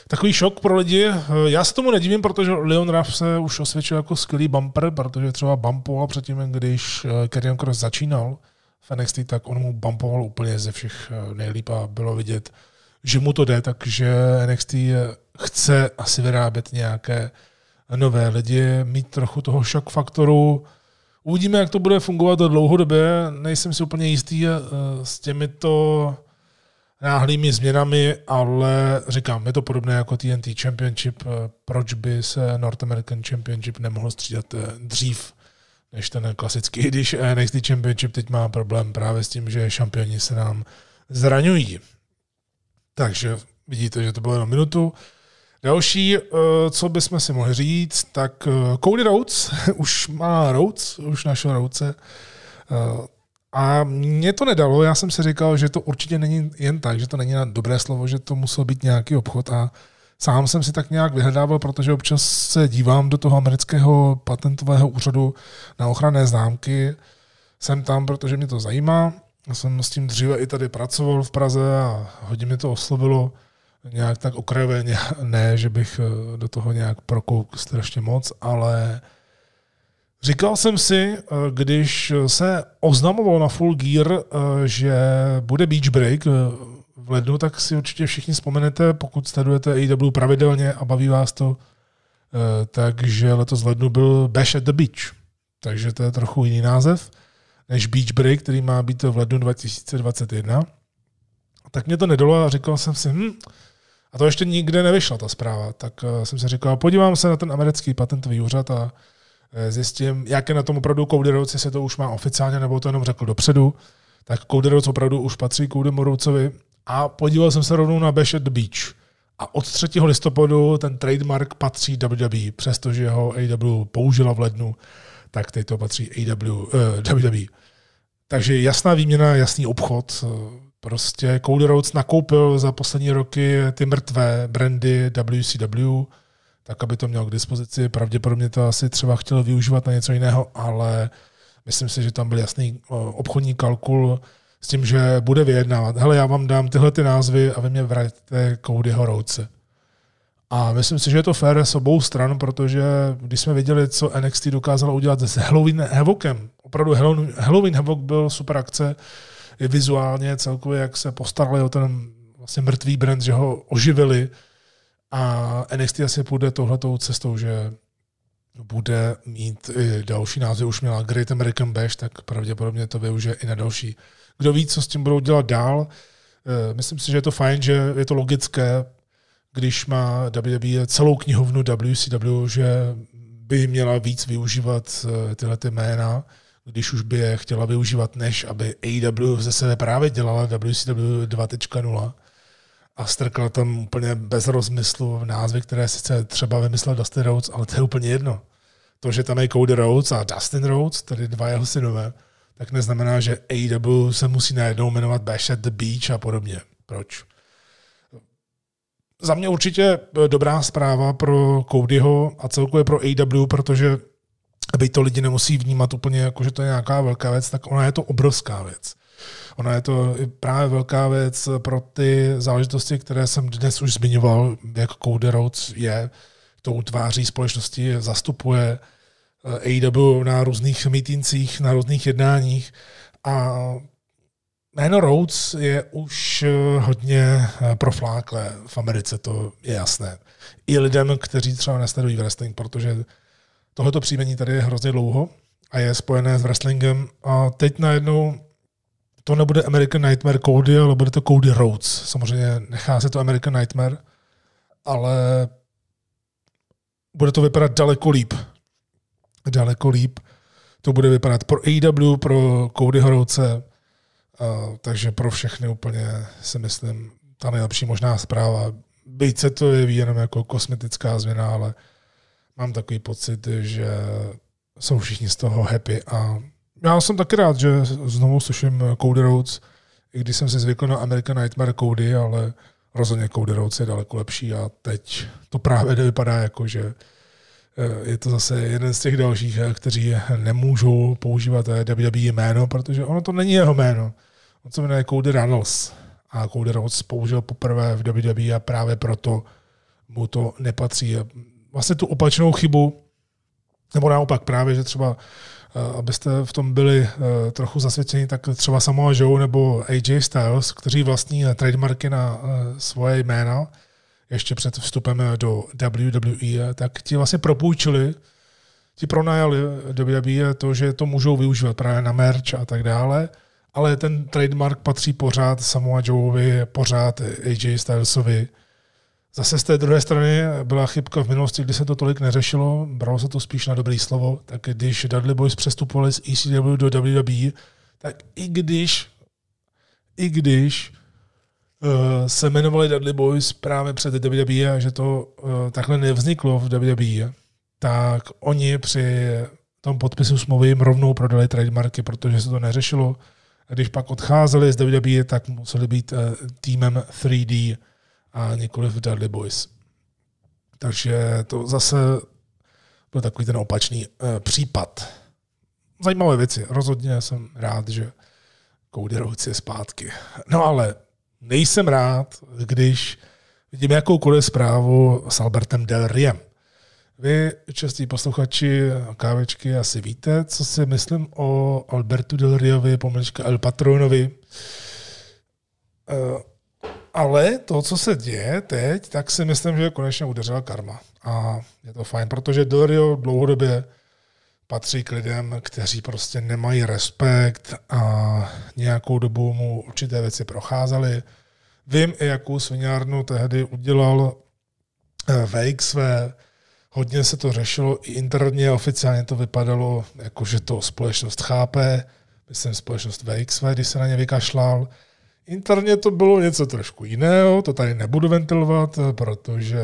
takový šok pro lidi. Já se tomu nedivím, protože Leon Ruff se už osvědčil jako skvělý bumper, protože třeba bumpoval předtím, když Karrion Cross začínal v NXT, tak on mu bumpoval úplně ze všech nejlíp a bylo vidět, že mu to jde, takže NXT chce asi vyrábět nějaké nové lidi, mít trochu toho šok faktoru. Uvidíme, jak to bude fungovat dlouhodobě. Nejsem si úplně jistý s těmito náhlými změnami, ale říkám, je to podobné jako TNT Championship. Proč by se North American Championship nemohl střídat eh, dřív než ten klasický, když NXT Championship teď má problém právě s tím, že šampioni se nám zraňují. Takže vidíte, že to bylo jenom minutu. Další, eh, co bychom si mohli říct, tak eh, Cody Rhodes už má Rhodes, už našel Rhodese. A mě to nedalo, já jsem si říkal, že to určitě není jen tak, že to není na dobré slovo, že to musel být nějaký obchod a sám jsem si tak nějak vyhledával, protože občas se dívám do toho amerického patentového úřadu na ochranné známky. Jsem tam, protože mě to zajímá. Já jsem s tím dříve i tady pracoval v Praze a hodně mi to oslovilo nějak tak okrajově, ne, že bych eh, do toho nějak prokouk strašně moc, ale Říkal jsem si, eh, když se oznamoval na Full Gear, eh, že bude Beach Break v lednu, tak si určitě všichni vzpomenete, pokud sledujete AEW pravidelně a baví vás to, takže letos v lednu byl Bash at the Beach. Takže to je trochu jiný název než Beach Break, který má být v lednu 2021. Tak mě to nedalo a říkal jsem si, hm, a to ještě nikde nevyšla ta zpráva, tak jsem si říkal, podívám se na ten americký patentový úřad a Eh, zjistím, jak je na tom opravdu Rhodes, jestli to už má oficiálně, nebo to jenom řekl dopředu, tak Rhodes opravdu už patří Rhodesovi a podíval jsem se rovnou na Bash at Beach. A od 3. listopadu ten trademark patří WWE, přestože ho AW použila v lednu, tak teď to patří AW, eh, WWE. Takže jasná výměna, jasný obchod. Prostě Cody Rhodes nakoupil za poslední roky ty mrtvé brandy WCW, tak aby to měl k dispozici. Pravděpodobně to asi třeba chtěl využívat na něco jiného, ale myslím si, že tam byl jasný obchodní kalkul s tím, že bude vyjednávat. Hele, já vám dám tyhle ty názvy a vy mě vraťte Codyho Rouce. A myslím si, že je to fér s obou stran, protože když jsme viděli, co NXT dokázalo udělat s Halloween Havokem, opravdu Halloween Havok byl super akce, i vizuálně celkově, jak se postarali o ten vlastně mrtvý brand, že ho oživili, a NXT asi půjde tohletou cestou, že bude mít i další názvy, už měla Great American Bash, tak pravděpodobně to využije i na další. Kdo ví, co s tím budou dělat dál. Eh, myslím si, že je to fajn, že je to logické, když má WWE celou knihovnu WCW, že by měla víc využívat eh, tyhle ty jména, když už by je chtěla využívat, než aby AEW ze sebe právě dělala WCW 2.0 a strkla tam úplně bez rozmyslu názvy, které sice třeba vymyslel Dustin Rhodes, ale to je úplně jedno. To, že tam je Cody Rhodes a Dustin Rhodes, tedy dva jeho synové, tak neznamená, že AEW se musí najednou jmenovat Bash at the Beach a podobně. Proč? Za mě určitě dobrá zpráva pro Codyho a celkově pro AEW, protože aby to lidi nemusí vnímat úplně jako, že to je nějaká velká věc, tak ona je to obrovská věc. Ona je to právě velká věc pro ty záležitosti, které jsem dnes už zmiňoval, jak Cody Rhodes je tou tváří společnosti, zastupuje eh, AEW na různých mítincích, na různých jednáních a jméno Rhodes je už eh, hodně eh, profláklé v Americe, to je jasné. I lidem, kteří třeba nesledují wrestling, protože tohoto příjmení tady je hrozně dlouho a je spojené s wrestlingem a teď najednou to nebude American Nightmare Cody, ale bude to Cody Rhodes. Samozřejmě nechá se to American Nightmare, ale bude to vypadat daleko líp. Daleko líp. To bude vypadat pro AEW, pro Cody Rhodese, takže pro všechny úplně si myslím ta nejlepší možná zpráva. Byť se to jeví jenom jako kosmetická změna, ale mám takový pocit, že jsou všichni z toho happy a já jsem taky rád, že znovu slyším Cody Rhodes, i když jsem si zvykl na American Nightmare Cody, ale rozhodně Cody Rhodes je daleko lepší a teď to právě vypadá jako, že eh, je to zase jeden z těch dalších, eh, kteří nemůžou používat WWE jméno, protože ono to není jeho jméno. On se jmenuje Cody Runnels a Cody Rhodes použil poprvé v WWE a právě proto mu to nepatří. Vlastně tu opačnou chybu Nebo naopak právě, že třeba eh, abyste v tom byli eh, trochu zasvěceni, tak třeba Samoa Joe nebo AJ Styles, kteří vlastní trademarky na svoje jména, ještě před vstupem do WWE, tak ti vlastně propůjčili, ti pronajali WWE to, že to můžou využívat právě na merch a tak dále, ale ten trademark patří pořád Samoa Joeovi, pořád AJ Stylesovi, Zase z té druhé strany byla chybka v minulosti, kdy se to tolik neřešilo, bralo se to spíš na dobrý slovo, tak když Dudley Boys přestupovali z ECW do WWE, tak i když, i když uh, se jmenovali Dudley Boys právě před WWE a že to uh, takhle nevzniklo v WWE, tak oni při tom podpisu smlouvy jim rovnou prodali trademarky, protože se to neřešilo. A když pak odcházeli z WWE, tak museli být uh, týmem 3D a nikoli v Dudley Boys. Takže to zase byl takový ten opačný uh, případ. Zajímavé věci. Rozhodně jsem rád, že Cody Rhodes je zpátky. No ale nejsem rád, když vidím jakoukoliv zprávu s Albertem Del Riem. Vy, častí posluchači kávečky, asi víte, co si myslím o Albertu Del Riovi, pomlčka El Patronovi. Uh, ale to, co se děje teď, tak si myslím, že konečně udeřila karma. A je to fajn, protože Dorio dlouhodobě patří k lidem, kteří prostě nemají respekt a nějakou dobu mu určité věci procházely. Vím i, jakou sviňárnu tehdy udělal eh, VXV, hodně se to řešilo, i interně oficiálně to vypadalo, jako že to společnost chápe, myslím společnost VXV, když se na ně vykašlal, Interně to bylo něco trošku jiného, to tady nebudu ventilovat, protože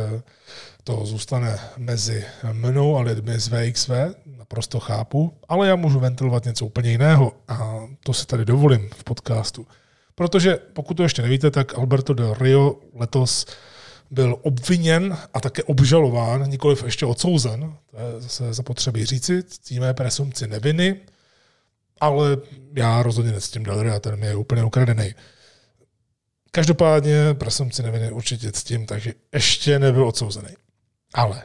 to zůstane mezi mnou a lidmi z VXV, naprosto chápu, ale já můžu ventilovat něco úplně jiného a to se tady dovolím v podcastu. Protože pokud to ještě nevíte, tak Alberto del Rio letos byl obviněn a také obžalován, nikoliv ještě odsouzen, to je zase zapotřebí říci, cítíme presumci neviny, ale já rozhodně necítím Del Rio, ten je úplně ukradený. Každopádně presumci neviny určitě ctím, takže ještě nebyl odsouzený. Ale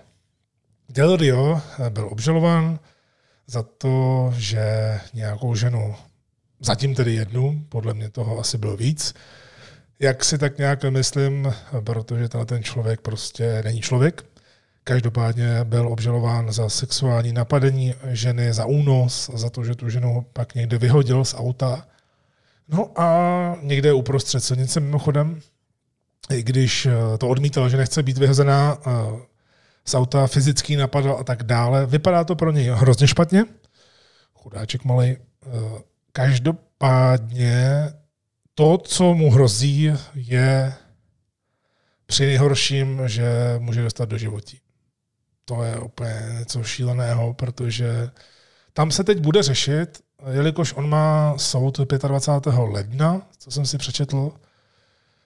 Del Rio byl obžalován za to, že nějakou ženu, zatím tedy jednu, podle mě toho asi bylo víc, jak si tak nějak myslím, protože tenhle ten člověk prostě není člověk. Každopádně byl obžalován za sexuální napadení ženy, za únos, za to, že tu ženu pak někde vyhodil z auta No a někde uprostřed silnice mimochodem, i když eh, to odmítal, že nechce být vyhozená eh, z auta, fyzický napadal a tak dále, vypadá to pro něj hrozně špatně. Chudáček malý. Eh, každopádně to, co mu hrozí, je při nejhorším, že může dostat do životí. To je úplně něco šíleného, protože tam se teď bude řešit, jelikož on má soud 25. ledna, co jsem si přečetl,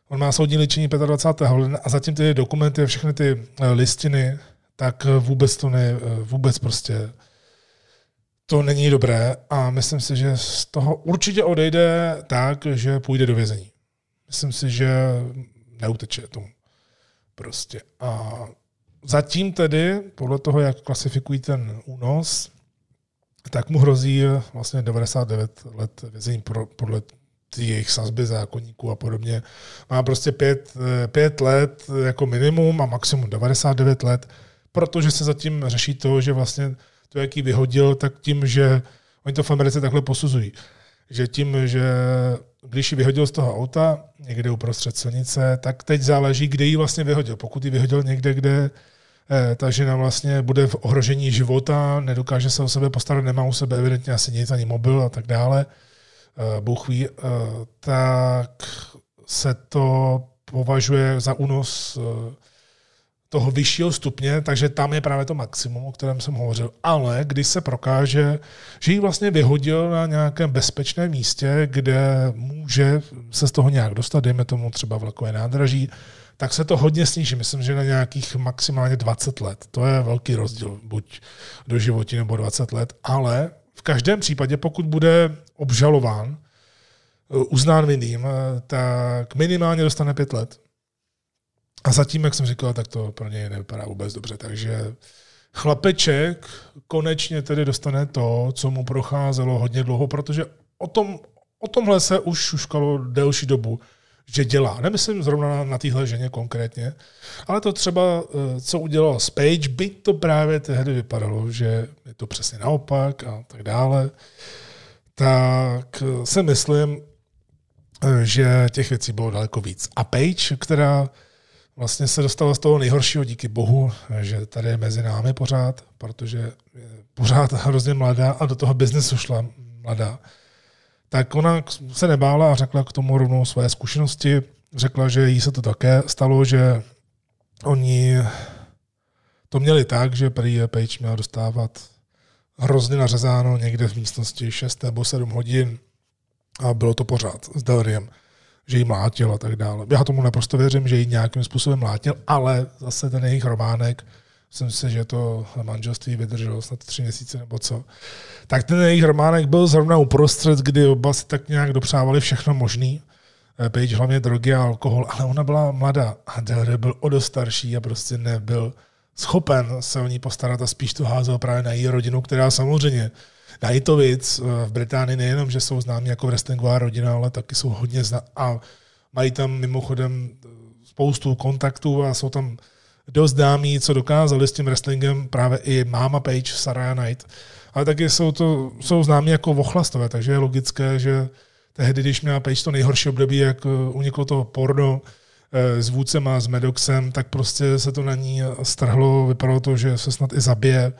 on má soudní ličení 25. ledna a zatím ty dokumenty, všechny ty eh, listiny, tak vůbec to ne, eh, vůbec prostě to není dobré a myslím si, že z toho určitě odejde tak, že půjde do vězení. Myslím si, že neuteče tomu. Prostě. A zatím tedy, podle toho, jak klasifikují ten únos, tak mu hrozí vlastně 99 let vězení podle jejich sazby zákonníků a podobně. Má prostě pět, pět let jako minimum a maximum 99 let, protože se zatím řeší to, že vlastně to, jaký vyhodil, tak tím, že oni to v Americe takhle posuzují, že tím, že když ji vyhodil z toho auta někde uprostřed silnice, tak teď záleží, kde ji vlastně vyhodil. Pokud ji vyhodil někde, kde Eh, ta žena vlastně bude v ohrožení života, nedokáže se o sebe postarat, nemá u sebe evidentně asi nic, ani mobil a tak dále, eh, Bůh ví, eh, tak se to považuje za únos toho vyššího stupně, takže tam je právě to maximum, o kterém jsem hovořil. Ale když se prokáže, že ji vlastně vyhodil na nějakém bezpečném místě, kde může se z toho nějak dostat, dejme tomu třeba vlakové nádraží, tak se to hodně sníží. Myslím, že na nějakých maximálně 20 let. To je velký rozdíl, buď do životí nebo 20 let, ale v každém případě, pokud bude obžalován, eh, uznán vinným, eh, tak minimálně dostane pět let. A zatím, jak jsem říkal, tak to pro něj nevypadá vůbec dobře. Takže chlapeček konečně tedy dostane to, co mu procházelo hodně dlouho, protože o, tom, o tomhle se už šuškalo delší dobu, že dělá. Nemyslím zrovna na, na téhle ženě konkrétně, ale to třeba, eh, co udělal Spage, by to právě tehdy vypadalo, že je to přesně naopak a tak dále, tak eh, si myslím, eh, že těch věcí bylo daleko víc. A Page, která vlastně se dostala z toho nejhoršího díky bohu, že tady je mezi námi pořád, protože je pořád hrozně mladá a do toho biznesu šla mladá. Tak ona se nebála a řekla k tomu rovnou své zkušenosti. Řekla, že jí se to také stalo, že oni to měli tak, že prý Page měla dostávat hrozně nařezáno někde v místnosti 6 nebo 7 hodin a bylo to pořád s Delriem že jí mlátil a tak dále. Já tomu naprosto věřím, že jí nějakým způsobem mlátil, ale zase ten jejich románek, myslím si, že to manželství vydrželo snad tři měsíce nebo co, tak ten jejich románek byl zrovna uprostřed, kdy oba si tak nějak dopřávali všechno možný. Eh, Page hlavně drogy a alkohol, ale ona byla mladá a Delry byl o dost starší a prostě nebyl schopen se o ní postarat a spíš to házel právě na její rodinu, která samozřejmě Knightovic eh, v Británii nejenom, že jsou známí jako wrestlingová rodina, ale taky jsou hodně známí a mají tam mimochodem eh, spoustu kontaktů a jsou tam dost známí, co dokázali s tím wrestlingem právě i máma Page, Sarah Knight. Ale taky jsou, to, jsou známí jako vochlastové, takže je logické, že tehdy, když měla Page to nejhorší období, jak eh, uniklo toho porno s vůdcem a s Medoxem, tak prostě se to na ní strhlo, vypadalo to, že se snad i zabije.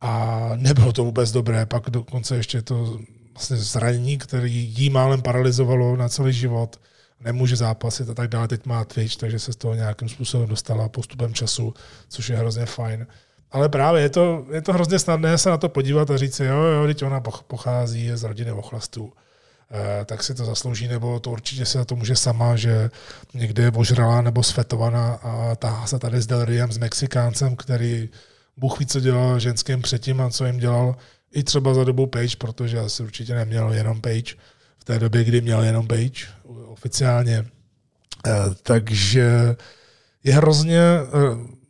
A nebylo to vůbec dobré, pak dokonce ještě to vlastně zranění, který jí málem paralizovalo na celý život, nemůže zápasit a tak dále. Teď má Twitch, takže se z toho nějakým způsobem dostala postupem času, což je hrozně fajn. Ale právě je to, je to hrozně snadné se na to podívat a říct jo, jo, teď ona pochází z rodiny ochlastů, eh, tak si to zaslouží, nebo to určitě se za to může sama, že někde je ožralá nebo svetovaná a tahá se tady s Delriem, s Mexikáncem, který Bůh ví, co dělal ženským předtím a co jim dělal i třeba za dobu Page, protože asi určitě neměl jenom Page v té době, kdy měl jenom Page oficiálně. Eh, takže je hrozně eh,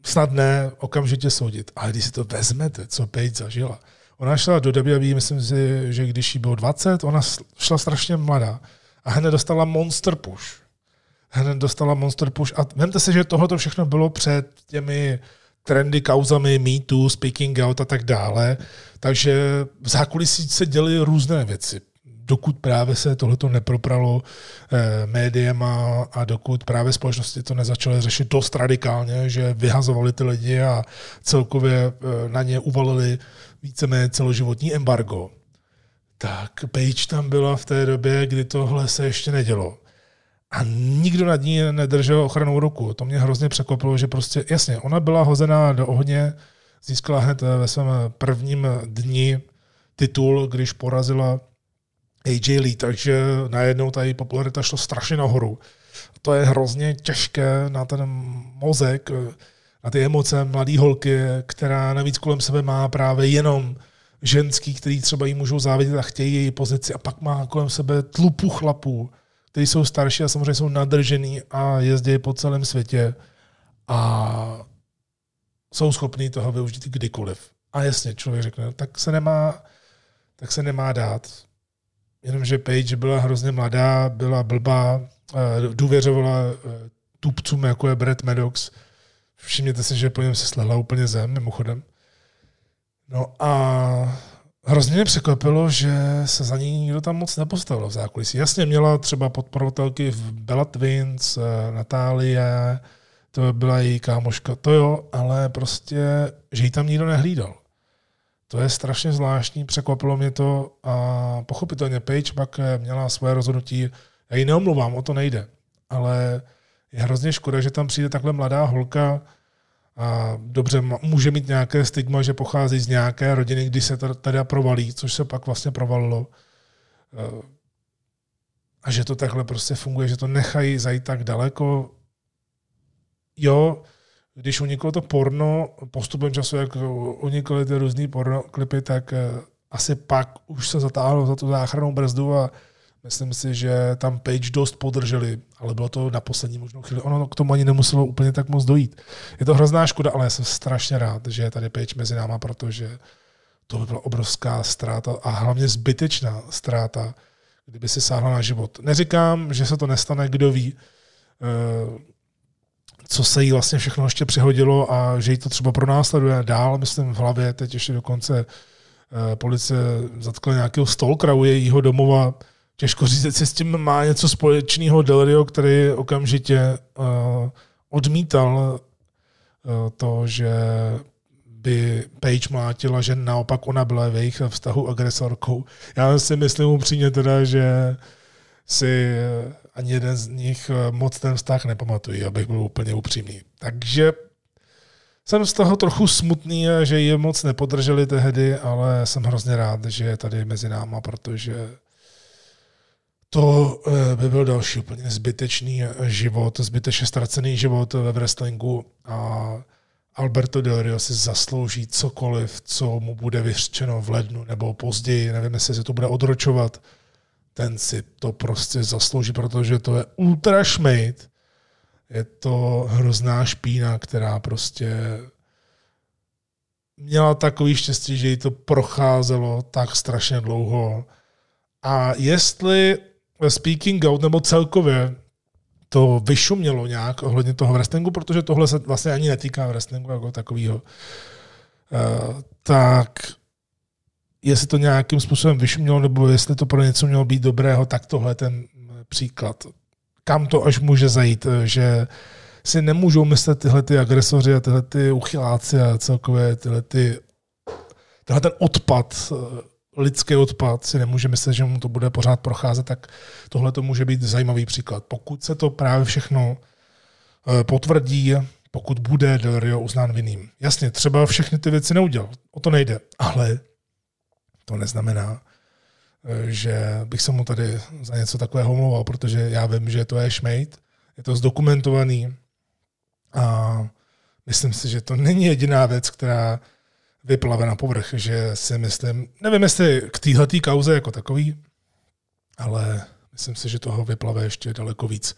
snadné okamžitě soudit. Ale když si to vezmete, co Page zažila. Ona šla do WWE, myslím si, že když jí bylo 20, ona šla strašně mladá a hned dostala monster push. Hned dostala monster push a vemte si, že tohle všechno bylo před těmi trendy, kauzami, Me Too, Speaking Out a tak dále. Takže v zákulisí se děly různé věci. Dokud právě se tohleto nepropralo eh, médiema a dokud právě společnosti to nezačaly řešit dost radikálně, že vyhazovali ty lidi a celkově eh, na ně uvalili víceméně celoživotní embargo, tak Page tam byla v té době, kdy tohle se ještě nedělo a nikdo nad ní nedržel ochranou ruku. To mě hrozně překvapilo, že prostě, jasně, ona byla hozená do ohně, získala hned ve svém prvním dni titul, když porazila AJ Lee, takže najednou ta její popularita šlo strašně nahoru. To je hrozně těžké na ten mozek, na ty emoce mladé holky, která navíc kolem sebe má právě jenom ženský, který třeba jí můžou závidět a chtějí její pozici a pak má kolem sebe tlupu chlapů, kteří jsou starší a samozřejmě jsou nadržený a jezdí po celém světě a jsou schopní toho využít kdykoliv. A jasně, člověk řekne, no, tak se nemá, tak se nemá dát. Jenomže Page byla hrozně mladá, byla blbá, eh, důvěřovala eh, tupcům, jako je Brett Maddox. Všimněte si, že po něm se slehla úplně zem, mimochodem. No a Hrozně mě překvapilo, že se za ní nikdo tam moc nepostavil v zákulisí. Jasně měla třeba podporovatelky v Bella Twins, eh, Natálie, to byla její kámoška, to jo, ale prostě, že ji tam nikdo nehlídal. To je strašně zvláštní, překvapilo mě to a pochopitelně Page pak eh, měla svoje rozhodnutí, já ji neomluvám, o to nejde, ale je hrozně škoda, že tam přijde takhle mladá holka, a dobře, může mít nějaké stigma, že pochází z nějaké rodiny, kdy se teda provalí, což se pak vlastně provalilo. E, a že to takhle prostě funguje, že to nechají zajít tak daleko. Jo, když uniklo to porno, postupem času, jak unikly ty různé porno klipy, tak e, asi pak už se zatáhlo za tu záchranou brzdu a Myslím si, že tam Page dost podrželi, ale bylo to na poslední možnou chvíli. Ono k tomu ani nemuselo úplně tak moc dojít. Je to hrozná škoda, ale já jsem strašně rád, že je tady Page mezi náma, protože to by byla obrovská ztráta a hlavně zbytečná ztráta, kdyby si sáhla na život. Neříkám, že se to nestane, kdo ví, eh, co se jí vlastně všechno ještě přihodilo a že jí to třeba pronásleduje dál, myslím v hlavě, teď ještě dokonce eh, policie zatkla nějakého stalkera u jejího domova, těžko říct, jestli s tím má něco společného Delrio, který okamžitě uh, odmítal uh, to, že by Page mlátila, že naopak ona byla v jejich vztahu agresorkou. Já si myslím upřímně teda, že si ani jeden z nich moc ten vztah nepamatují, abych byl úplně upřímný. Takže jsem z toho trochu smutný, že je moc nepodrželi tehdy, ale jsem hrozně rád, že je tady mezi náma, protože to eh, by byl další úplně zbytečný život, zbytečně ztracený život ve wrestlingu a Alberto Del Rio si zaslouží cokoliv, co mu bude vyřčeno v lednu nebo později, nevím, jestli se to bude odročovat, ten si to prostě zaslouží, protože to je ultra šmejt, je to hrozná špína, která prostě měla takový štěstí, že jí to procházelo tak strašně dlouho. A jestli speaking out, nebo celkově to vyšumělo nějak ohledně toho wrestlingu, protože tohle se vlastně ani netýká wrestlingu jako takového. Uh, tak jestli to nějakým způsobem vyšumělo, nebo jestli to pro něco mělo být dobrého, tak tohle ten příklad. Kam to až může zajít, že si nemůžou myslet tyhle ty agresoři a tyhle ty uchyláci a celkově tyhle ty, tenhle ten odpad lidský odpad, si nemůže myslet, že mu to bude pořád procházet, tak tohle to může být zajímavý příklad. Pokud se to právě všechno eh, potvrdí, pokud bude Del Rio uznán vinným. Jasně, třeba všechny ty věci neudělal, o to nejde, ale to neznamená, eh, že bych se mu tady za něco takového omlouval, protože já vím, že to je šmejt, je to zdokumentovaný a myslím si, že to není jediná věc, která vyplave na povrch, že si myslím, nevím jestli k téhletý kauze jako takový, ale myslím si, že toho vyplave ještě daleko víc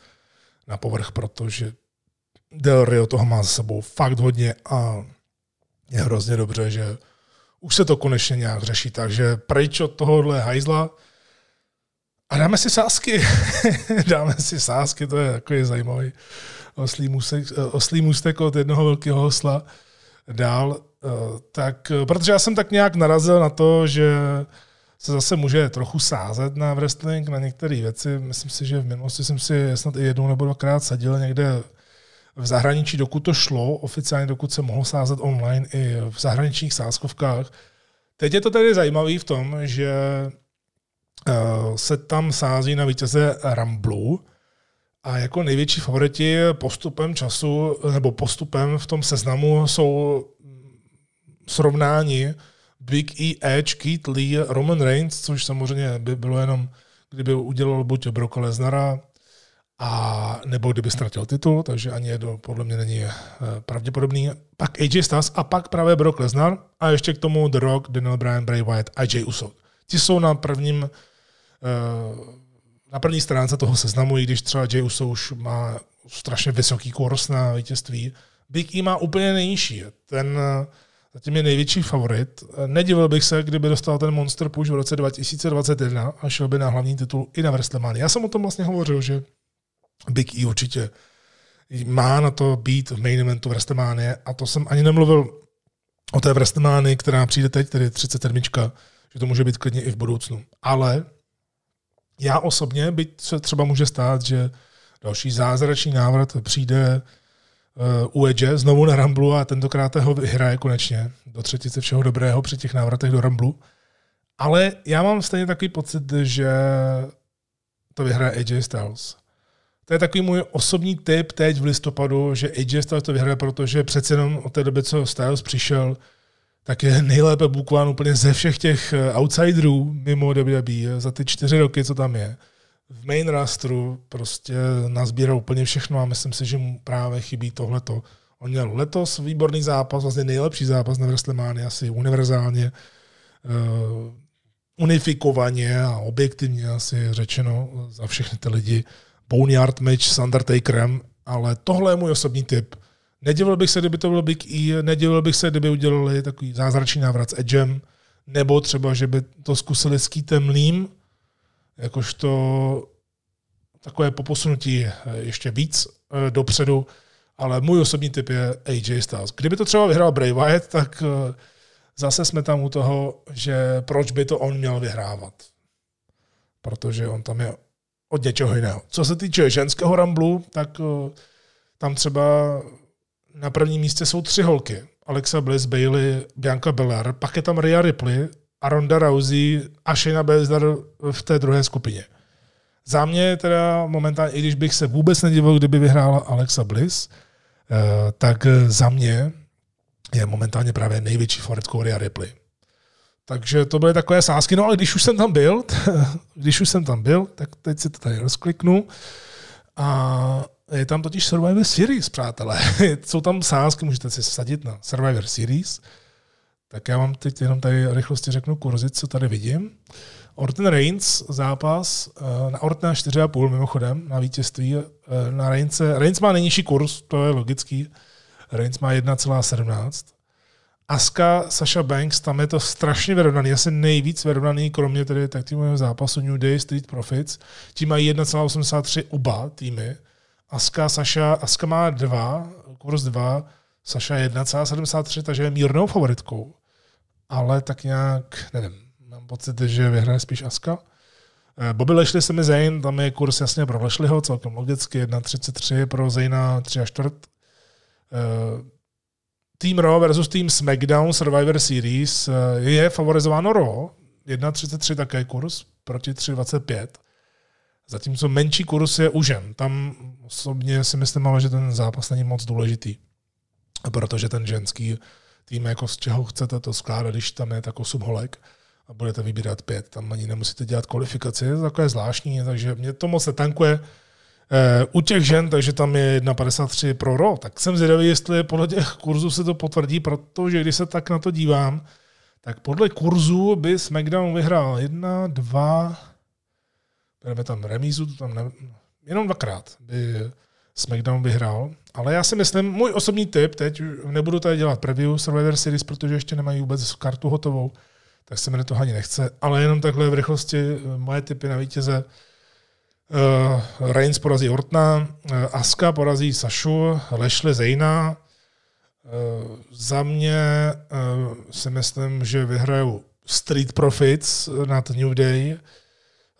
na povrch, protože Del Rio toho má za sebou fakt hodně a je hrozně dobře, že už se to konečně nějak řeší, takže pryč od tohohle hajzla a dáme si sásky. dáme si sásky, to je takový zajímavý oslý můstek, oslý můstek od jednoho velkého hosla. Dál Eh, tak, protože já jsem tak nějak narazil na to, že se zase může trochu sázet na wrestling, na některé věci. Myslím si, že v minulosti jsem si snad i jednou nebo dvakrát sadil někde v zahraničí, dokud to šlo, oficiálně dokud se mohlo sázet online i v zahraničních sázkovkách. Teď je to tedy zajímavé v tom, že eh, se tam sází na vítěze Ramblu a jako největší favoriti postupem času nebo postupem v tom seznamu jsou srovnání Big E, Edge, Keith Lee, Roman Reigns, což samozřejmě by bylo jenom, kdyby udělal buď Brock Lesnara, a nebo kdyby ztratil titul, takže ani jedno podle mě není eh, pravděpodobný. Pak AJ Styles a pak právě Brock Lesnar a ještě k tomu The Rock, Daniel Bryan, Bray Wyatt a Jay Uso. Ti jsou na prvním eh, na první stránce toho seznamu, i když třeba Jay Uso už má strašně vysoký kurz na vítězství. Big E má úplně nejnižší. Ten Zatím je největší favorit. Nedivil bych se, kdyby dostal ten Monster Push v roce 2021 a šel by na hlavní titul i na WrestleMania. Já jsem o tom vlastně hovořil, že Big E určitě má na to být v main eventu WrestleMania a to jsem ani nemluvil o té WrestleMania, která přijde teď, tedy 37, že to může být klidně i v budoucnu. Ale já osobně, byť se třeba může stát, že další zázračný návrat přijde uh, u Edge znovu na Ramblu a tentokrát ho vyhraje konečně do třetice všeho dobrého při těch návratech do Ramblu. Ale já mám stejně takový pocit, že to vyhraje AJ Styles. To je takový můj osobní tip teď v listopadu, že AJ Styles to vyhraje, protože přece jenom od té doby, co Styles přišel, tak je nejlépe bukován úplně ze všech těch eh, outsiderů mimo WWE za ty čtyři roky, co tam je v main rastru prostě nazbíral úplně všechno a myslím si, že mu právě chybí tohleto. On měl letos výborný zápas, vlastně nejlepší zápas na WrestleMania, asi univerzálně. Uh, unifikovaně a objektivně asi řečeno za všechny ty lidi Boneyard match s Undertakerem, ale tohle je můj osobní tip. Nedivil bych se, kdyby to byl Big E, nedivil bych se, kdyby udělali takový zázračný návrat s Edgem, nebo třeba, že by to zkusili s Keithem Leem, jakožto takové poposunutí ještě víc eh, dopředu, ale můj osobní tip je AJ Styles. Kdyby to třeba vyhrál Bray Wyatt, tak eh, zase jsme tam u toho, že proč by to on měl vyhrávat. Protože on tam je od něčeho jiného. Co se týče ženského ramblu, tak eh, tam třeba na prvním místě jsou tři holky. Alexa Bliss, Bailey, Bianca Belair, pak je tam Rhea Ripley, a Ronda Rousey a Shayna Baszler v té druhé skupině. Za mě teda momentálně, i když bych se vůbec nedivil, kdyby vyhrála Alexa Bliss, eh, tak za mě je momentálně právě největší favoritkou Rhea Ripley. Takže to byly takové sázky, no ale když už jsem tam byl, když už jsem tam byl, tak teď si to tady rozkliknu a je tam totiž Survivor Series, přátelé. Jsou tam sázky, můžete si sadit na Survivor Series. Tak já vám teď jenom tady rychlosti řeknu kurzy, co tady vidím. Orton Reigns zápas eh, na Ortona 4,5 mimochodem na vítězství. Eh, na Reignse, Reigns má nejnižší kurz, to je logický. Reigns má 1,17. Aska, Sasha Banks, tam je to strašně vyrovnaný, asi nejvíc vyrovnaný, kromě tedy tak týmového zápasu New Day Street Profits. Tím mají 1,83 oba týmy. Aska, Sasha, Aska má 2, kurz 2, Sasha 1,73, takže je mírnou favoritkou ale tak nějak, nevím, mám pocit, že vyhraje spíš Aska. Eh, Bobby Lashley se mi Zayn, tam je kurz jasně pro Lashleyho, celkem logicky, 1,33 pro Zayna 3 a čtvrt. Team Raw versus Team SmackDown Survivor Series eh, je favorizováno Raw, 1,33 také kurz proti 3,25. Zatímco menší kurz je u žen. Tam osobně si myslím, ale že ten zápas není moc důležitý, protože ten ženský tým, jako z čeho chcete to skládat, když tam je tak 8 holek a budete vybírat pět. Tam ani nemusíte dělat kvalifikaci, je to takové zvláštní, takže mě to moc netankuje. Uh, u těch žen, takže tam je 1,53 pro ro, tak jsem zvědavý, jestli podle těch kurzů se to potvrdí, protože když se tak na to dívám, tak podle kurzu by SmackDown vyhrál jedna, dva, bereme tam remízu, to tam ne, jenom dvakrát by SmackDown vyhrál. Ale já si myslím, můj osobní tip, teď nebudu tady dělat preview Survivor Series, protože ještě nemají vůbec kartu hotovou, tak se mi toho ani nechce, ale jenom takhle v rychlosti eh, moje typy na vítěze. Uh, Reigns porazí Ortna, uh, Aska porazí Sašu, Lešle Zejna. Uh, za mě uh, si myslím, že vyhrajou Street Profits nad New Day.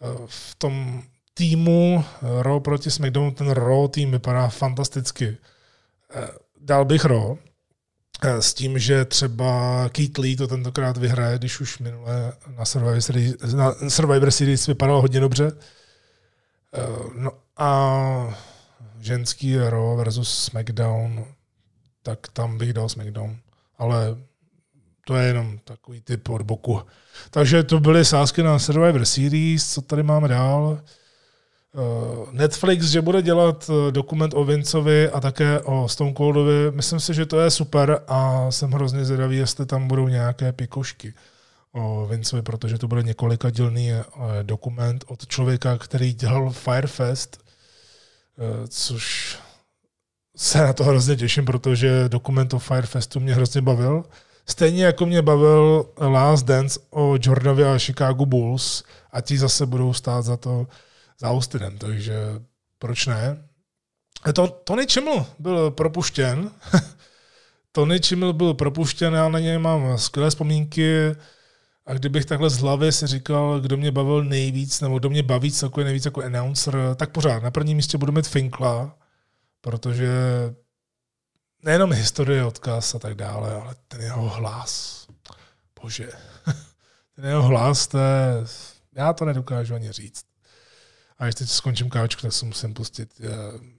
Uh, v tom týmu eh, Raw proti SmackDownu, ten Raw tým vypadá fantasticky. Eh, dal bych Raw, eh, s tím, že třeba Keith Lee to tentokrát vyhraje, když už minule na Survivor Series, na Survivor Series vypadalo hodně dobře. No a ženský Raw versus SmackDown, tak tam bych dal SmackDown. Ale to je jenom takový typ od boku. Takže to byly sázky na Survivor Series, co tady máme dál. Eh, Netflix, že bude dělat eh, dokument o Vincovi a také o Stone Coldovi, myslím si, že to je super a jsem hrozně zvědavý, jestli tam budou nějaké pikošky o Vincovi, protože to bude několika dílný eh, dokument od člověka, který dělal Firefest, což se na to hrozně těším, protože dokument o Firefestu mě hrozně bavil. Stejně jako mě bavil Last Dance o Jordanovi a Chicago Bulls a ti zase budou stát za to, za Austinem, takže proč ne? To, Tony Chimmel byl propuštěn. Tony Chimmel byl propuštěn, já na něj mám skvělé vzpomínky a kdybych takhle z hlavy si říkal, kdo mě bavil nejvíc, nebo kdo mě baví celkově nejvíc jako announcer, tak pořád na prvním místě budu mít Finkla, protože nejenom historie, odkaz a tak dále, ale ten jeho hlas, bože, ten jeho hlas, to je, já to nedokážu ani říct. A když teď skončím káčku, tak si musím pustit uh,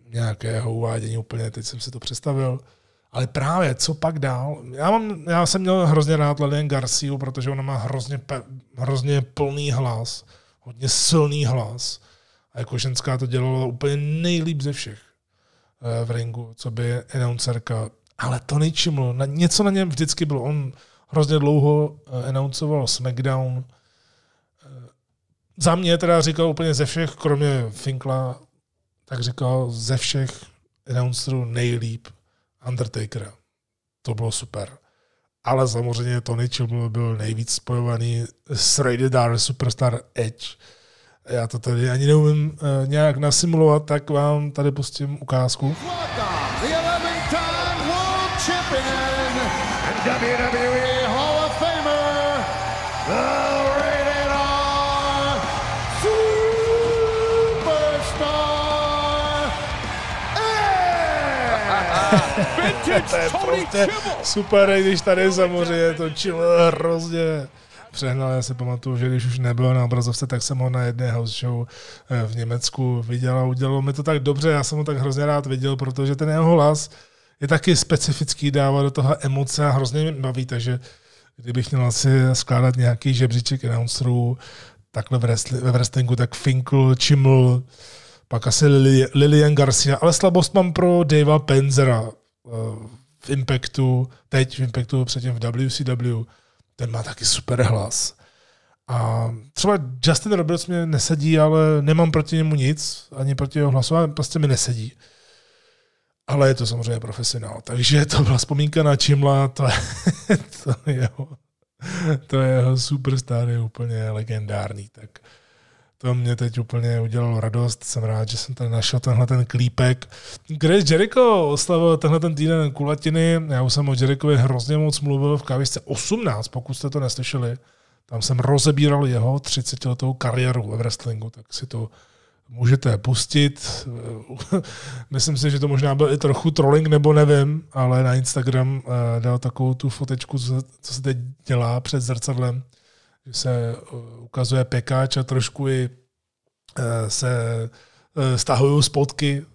nějakého uvádění úplně, teď jsem si to představil. Ale právě, co pak dál? Já, mám, já jsem měl hrozně rád Lilian Garciu, protože ona má hrozně, hrozně plný hlas, hodně silný hlas. A jako ženská to dělala úplně nejlíp ze všech uh, v ringu, co by announcerka. Ale to nejčím, na, něco na něm vždycky bylo. On hrozně dlouho uh, announcoval SmackDown, za mě teda říkal úplně ze všech, kromě Finkla, tak říkal ze všech announcerů nejlíp Undertakera. To bylo super. Ale samozřejmě Tony Chilwell byl nejvíc spojovaný s Rated R Superstar Edge. Já to tady ani neumím uh, nějak nasimulovat, tak vám tady pustím ukázku. WWE to je prostě super, když tady samozřejmě to čilo hrozně přehnal. Já si pamatuju, že když už nebyl na obrazovce, tak jsem ho na jedné house show eh, v Německu viděl a udělalo mi to tak dobře. Já jsem ho tak hrozně rád viděl, protože ten jeho hlas je taky specifický, dává do toho emoce a hrozně mě baví, takže kdybych měl asi skládat nějaký žebříček announcerů, takhle v, ve wrestlingu, tak Finkel, Chiml, pak asi Lilian Garcia, ale slabost mám pro Davea Penzera v Impactu, teď v Impactu, předtím v WCW, ten má taky super hlas. A třeba Justin Roberts mě nesedí, ale nemám proti němu nic, ani proti jeho hlasu, ale prostě mi nesedí. Ale je to samozřejmě profesionál. Takže to byla vzpomínka na Čimla, to je, to je jeho, to je jeho superstar, je úplně legendární. Tak to mě teď úplně udělalo radost. Jsem rád, že jsem tady našel tenhle ten klípek. Grace Jericho oslavil tenhle ten týden kulatiny. Já už jsem o Jerichovi hrozně moc mluvil v kávisce 18, pokud jste to neslyšeli. Tam jsem rozebíral jeho 30 letou kariéru ve wrestlingu, tak si to můžete pustit. Myslím si, že to možná byl i trochu trolling, nebo nevím, ale na Instagram eh, dal takovou tu fotečku, co se teď dělá před zrcadlem, že se eh, ukazuje pekáč a trošku i eh, se stahují spotky,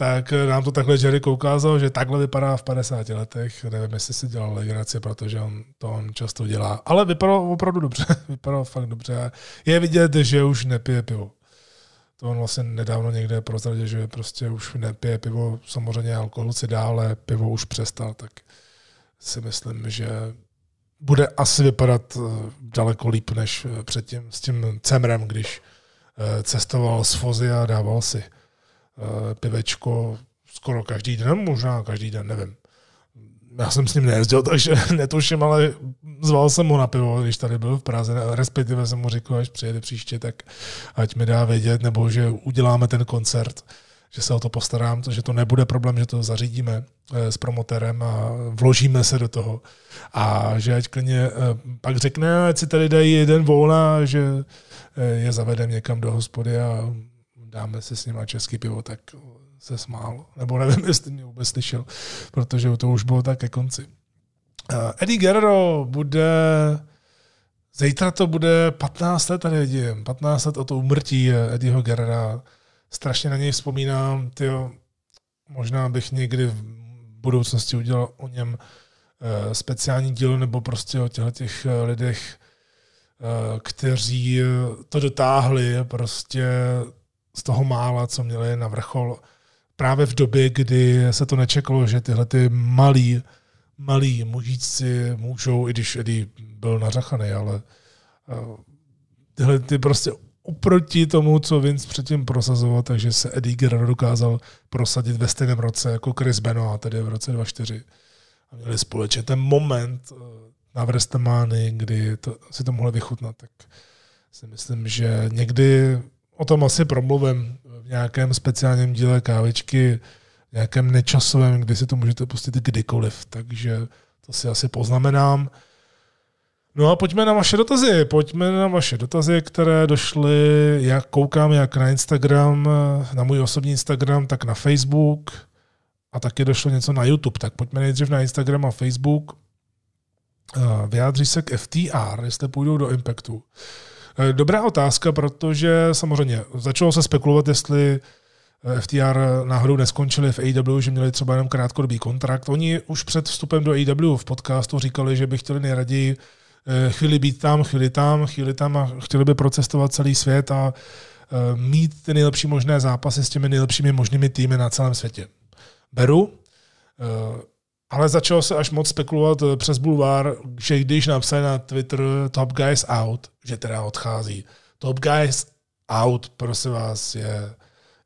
tak nám to takhle Jericho ukázal, že takhle vypadá v 50 letech. Nevím, jestli si dělal legraci, protože on to on často dělá. Ale vypadal opravdu dobře. vypadal fakt dobře. Je vidět, že už nepije pivo. To on vlastně nedávno někde prozradil, že prostě už nepije pivo, samozřejmě alkohol si dá, ale pivo už přestal, tak si myslím, že bude asi vypadat eh, daleko líp než eh, předtím s tím Cemrem, když eh, cestoval z Fozy a dával si pivečko skoro každý den, možná každý den, nevím. Já jsem s ním nejezdil, takže netuším, ale zval jsem ho na pivo, když tady byl v Praze, respektive jsem mu řekl, až přijede příště, tak ať mi dá vědět, nebo že uděláme ten koncert, že se o to postarám, že to nebude problém, že to zařídíme eh, s promotérem a vložíme se do toho. A že ať klidně eh, pak řekne, ať si tady dají jeden volna, že eh, je zavedeme někam do hospody a dáme si s nima český pivo, tak se smál. Nebo nevím, jestli mě vůbec slyšel, protože to už bylo tak ke konci. Eddie Guerrero bude Zítra to bude 15 let, tady vidím, 15 let o to umrtí Eddieho Guerrera. Strašně na něj vzpomínám, tyjo, možná bych někdy v budoucnosti udělal o něm uh, speciální díl, nebo prostě o těchto těch uh, lidech, uh, kteří to dotáhli prostě z toho mála, co měli na vrchol právě v době, kdy se to nečekalo, že tyhle ty malí, malí mužíci můžou, i když Eddie byl nařachaný, ale eh, tyhle ty prostě oproti tomu, co Vince předtím prosazoval, takže se Eddie Guerrero dokázal prosadit ve stejném roce jako Chris Benoit, tedy v roce 2004. A měli společně ten moment eh, na Vrestemány, kdy to, si to mohli vychutnat, tak si myslím, že někdy o tom asi promluvím nějakém speciálním díle kávičky, nějakém nečasovém, kdy si to můžete pustit kdykoliv, takže to si asi poznamenám. No a pojďme na vaše dotazy. Pojďme na vaše dotazy, které došly, jak koukám, jak na Instagram, na můj osobní Instagram, tak na Facebook a taky došlo něco na YouTube. Tak pojďme nejdřív na Instagram a Facebook. Vyjádří se k FTR, jestli půjdou do Impactu. Eh, dobrá otázka, protože samozřejmě začalo se spekulovat, jestli eh, FTR náhodou neskončili v AEW, že měli třeba jenom krátkodobý kontrakt. Oni už před vstupem do AEW v podcastu říkali, že by chtěli nejraději eh, chvíli být tam, chvíli tam, chvíli tam a chtěli by procestovat celý svět a mít ty nejlepší možné zápasy s těmi nejlepšími možnými týmy na celém světě. Beru, ale začalo se až moc spekulovat přes bulvár, že když napsali na Twitter Top Guys Out, že teda odchází, Top Guys out, prosím vás, je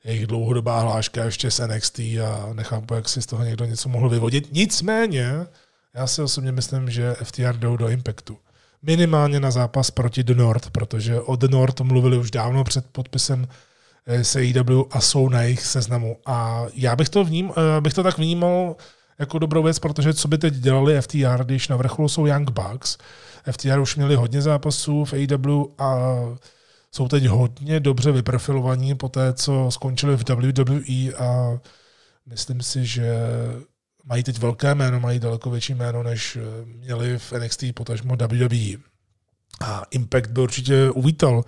jejich dlouhodobá hláška ještě z NXT a nechápu, jak si z toho někdo něco mohl vyvodit. Nicméně, já si osobně myslím, že FTR jdou do Impactu. Minimálně na zápas proti The North, protože o The North mluvili už dávno před podpisem eh, se AEW a jsou na jejich seznamu. A já bych to, vním, eh, bych to tak vnímal jako dobrou věc, protože co by teď dělali FTR, když na vrcholu jsou Young Bucks. FTR už měli hodně zápasů v AEW a jsou teď hodně dobře vyprofilovaní po té, co skončili v WWE a myslím si, že mají teď velké jméno, mají daleko větší jméno, než měli v NXT, potažmo WWE. A Impact by určitě uvítal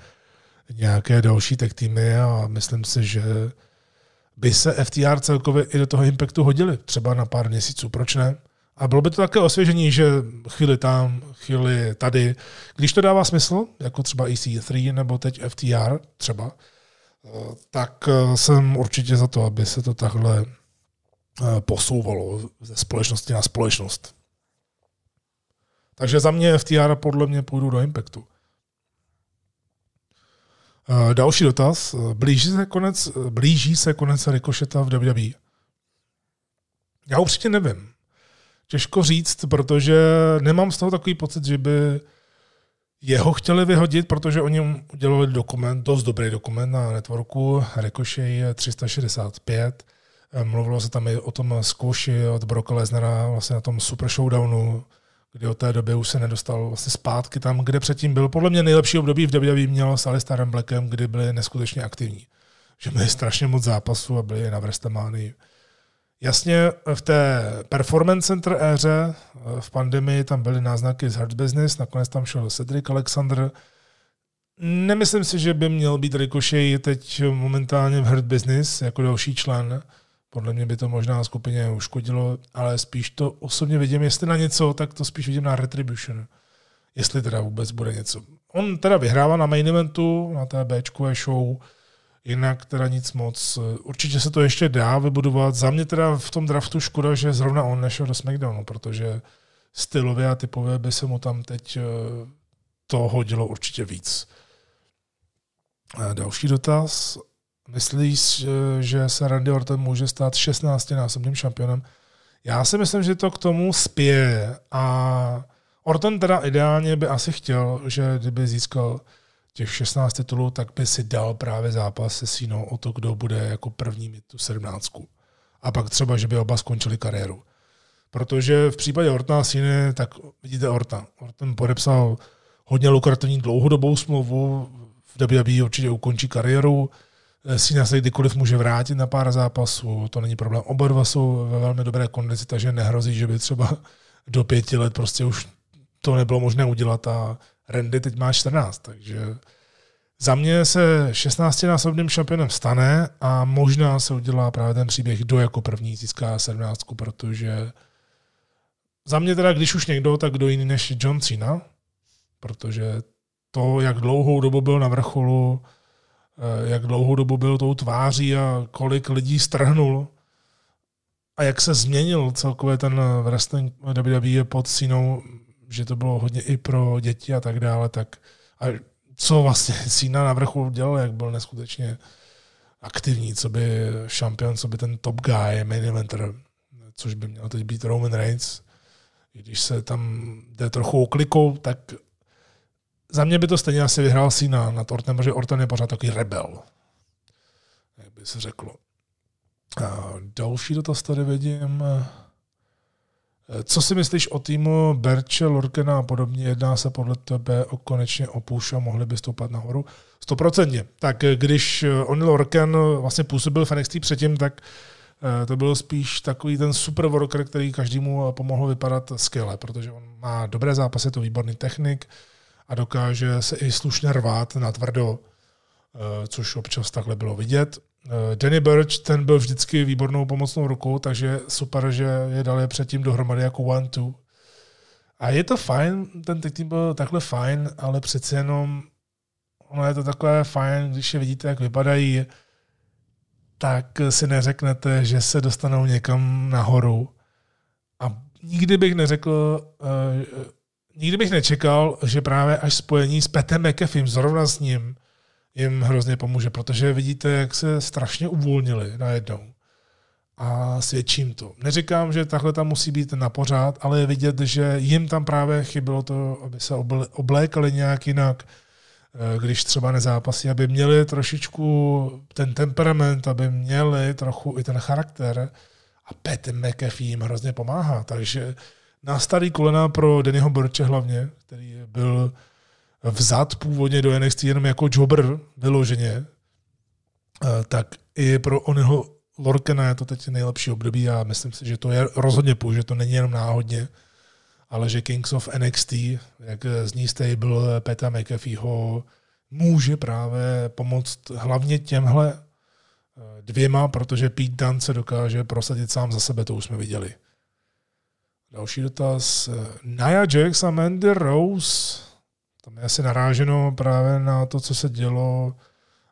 nějaké další tech týmy a myslím si, že by se FTR celkově i do toho Impactu hodili, třeba na pár měsíců, proč ne? A bylo by to také osvěžení, že chvíli tam, chvíli tady. Když to dává smysl, jako třeba EC3 nebo teď FTR třeba, eh, tak eh, jsem určitě za to, aby se to takhle eh, posouvalo ze společnosti na společnost. Takže za mě FTR podle mě půjdu do Impactu. Další dotaz. Blíží se konec, blíží se konec Rikošeta v WWE? Já určitě nevím. Těžko říct, protože nemám z toho takový pocit, že by jeho chtěli vyhodit, protože oni udělali dokument, dost dobrý dokument na networku Ricochet 365. Mluvilo se tam i o tom zkouši od Broka Lesnara vlastně na tom Super Showdownu, kdy od té doby už se nedostal vlastně zpátky tam, kde předtím byl. Podle mě nejlepší období v WWE měl s Alistairem Blackem, kdy byli neskutečně aktivní. Že měli strašně moc zápasů a byli na Vrstemány. Jasně, v té performance center éře v pandemii tam byly náznaky z hard business, nakonec tam šel Cedric Alexander. Nemyslím si, že by měl být Ricochet teď momentálně v hard business jako další člen. Podle mě by to možná skupině uškodilo, ale spíš to osobně vidím, jestli na něco, tak to spíš vidím na Retribution. Jestli teda vůbec bude něco. On teda vyhrává na main eventu, na té Bčkové show, Jinak teda nic moc. Určitě se to ještě dá vybudovat. Za mě teda v tom draftu škoda, že zrovna on nešel do SmackDownu, protože stylově a typově by se mu tam teď eh, to hodilo určitě víc. Další dotaz. Myslíš, že se Randy Orton může stát 16-násobným šampionem? Já si myslím, že to k tomu spěje a Orton teda ideálně by asi chtěl, že kdyby získal těch 16 titulů, tak by si dal právě zápas se Sínou o to, kdo bude jako první mít tu 17. A pak třeba, že by oba skončili kariéru. Protože v případě Ortona a Síny, tak vidíte Orta. Orton podepsal hodně lukrativní dlouhodobou smlouvu, v WWE určitě ukončí kariéru, Sína se kdykoliv může vrátit na pár zápasů, to není problém. Oba dva jsou ve velmi dobré kondici, takže nehrozí, že by třeba do pěti let prostě už to nebylo možné udělat a Randy teď má 14, takže za mě se 16-násobným šampionem stane a možná se udělá právě ten příběh, kdo jako první získá 17, protože za mě teda, když už někdo, tak kdo jiný než John Cena, protože to, jak dlouhou dobu byl na vrcholu, jak dlouhou dobu byl tou tváří a kolik lidí strhnul a jak se změnil celkově ten wrestling WWE pod Cenou, že to bylo hodně i pro děti a tak dále, tak a co vlastně Cena na vrchu dělal, jak byl neskutečně aktivní, co by šampion, co by ten top guy, main eventer, což by měl teď být Roman Reigns. Když se tam jde trochu oklikou, tak za mě by to stejně asi vyhrál Cena nad Ortonem, protože Orton je pořád takový rebel. Jak by se řeklo. A další dotaz tady vidím. Co si myslíš o týmu Berče, Lorkena a podobně? Jedná se podle tebe o konečně o push a mohli by stoupat nahoru? Stoprocentně. Tak když on Lorken vlastně působil v NXT předtím, tak eh, to byl spíš takový ten super worker, který každému pomohl vypadat skvěle, protože on má dobré zápasy, to výborný technik a dokáže se i slušně rvát na tvrdo, eh, což občas takhle bylo vidět. Eh, Danny Birch, ten byl vždycky výbornou pomocnou rukou, takže super, že je dali předtím dohromady jako one, two. A je to fajn, ten tým byl takhle fajn, ale přece jenom ono je to takové fajn, když je vidíte, jak vypadají, tak si neřeknete, že se dostanou někam nahoru. A nikdy bych neřekl, uh, nikdy bych nečekal, že právě až spojení s Petem McAfeem, zrovna s ním, jim hrozně pomůže, protože vidíte, jak se strašně uvolnili najednou. A svědčím to. Neříkám, že takhle tam musí být na pořád, ale je vidět, že jim tam právě chybilo to, aby se oblékali nějak jinak, eh, když třeba nezápasí, aby měli trošičku ten temperament, aby měli trochu i ten charakter. A Pat McAfee jim hrozně pomáhá. Takže na starý kolena pro Dannyho Burche hlavně, který byl vzat původně do NXT jenom jako jobber vyloženě, eh, tak i pro oného Lorkena je to teď nejlepší období a myslím si, že to je rozhodně půl, že to není jenom náhodně, ale že Kings of NXT, jak zní stable Peta McAfeeho, může právě pomoct hlavně těmhle eh, dvěma, protože Pete Dunne se dokáže prosadit sám za sebe, to už jsme viděli. Další dotaz. Nia Jax a Mandy Rose. Tam je asi naráženo právě na to, co se dělo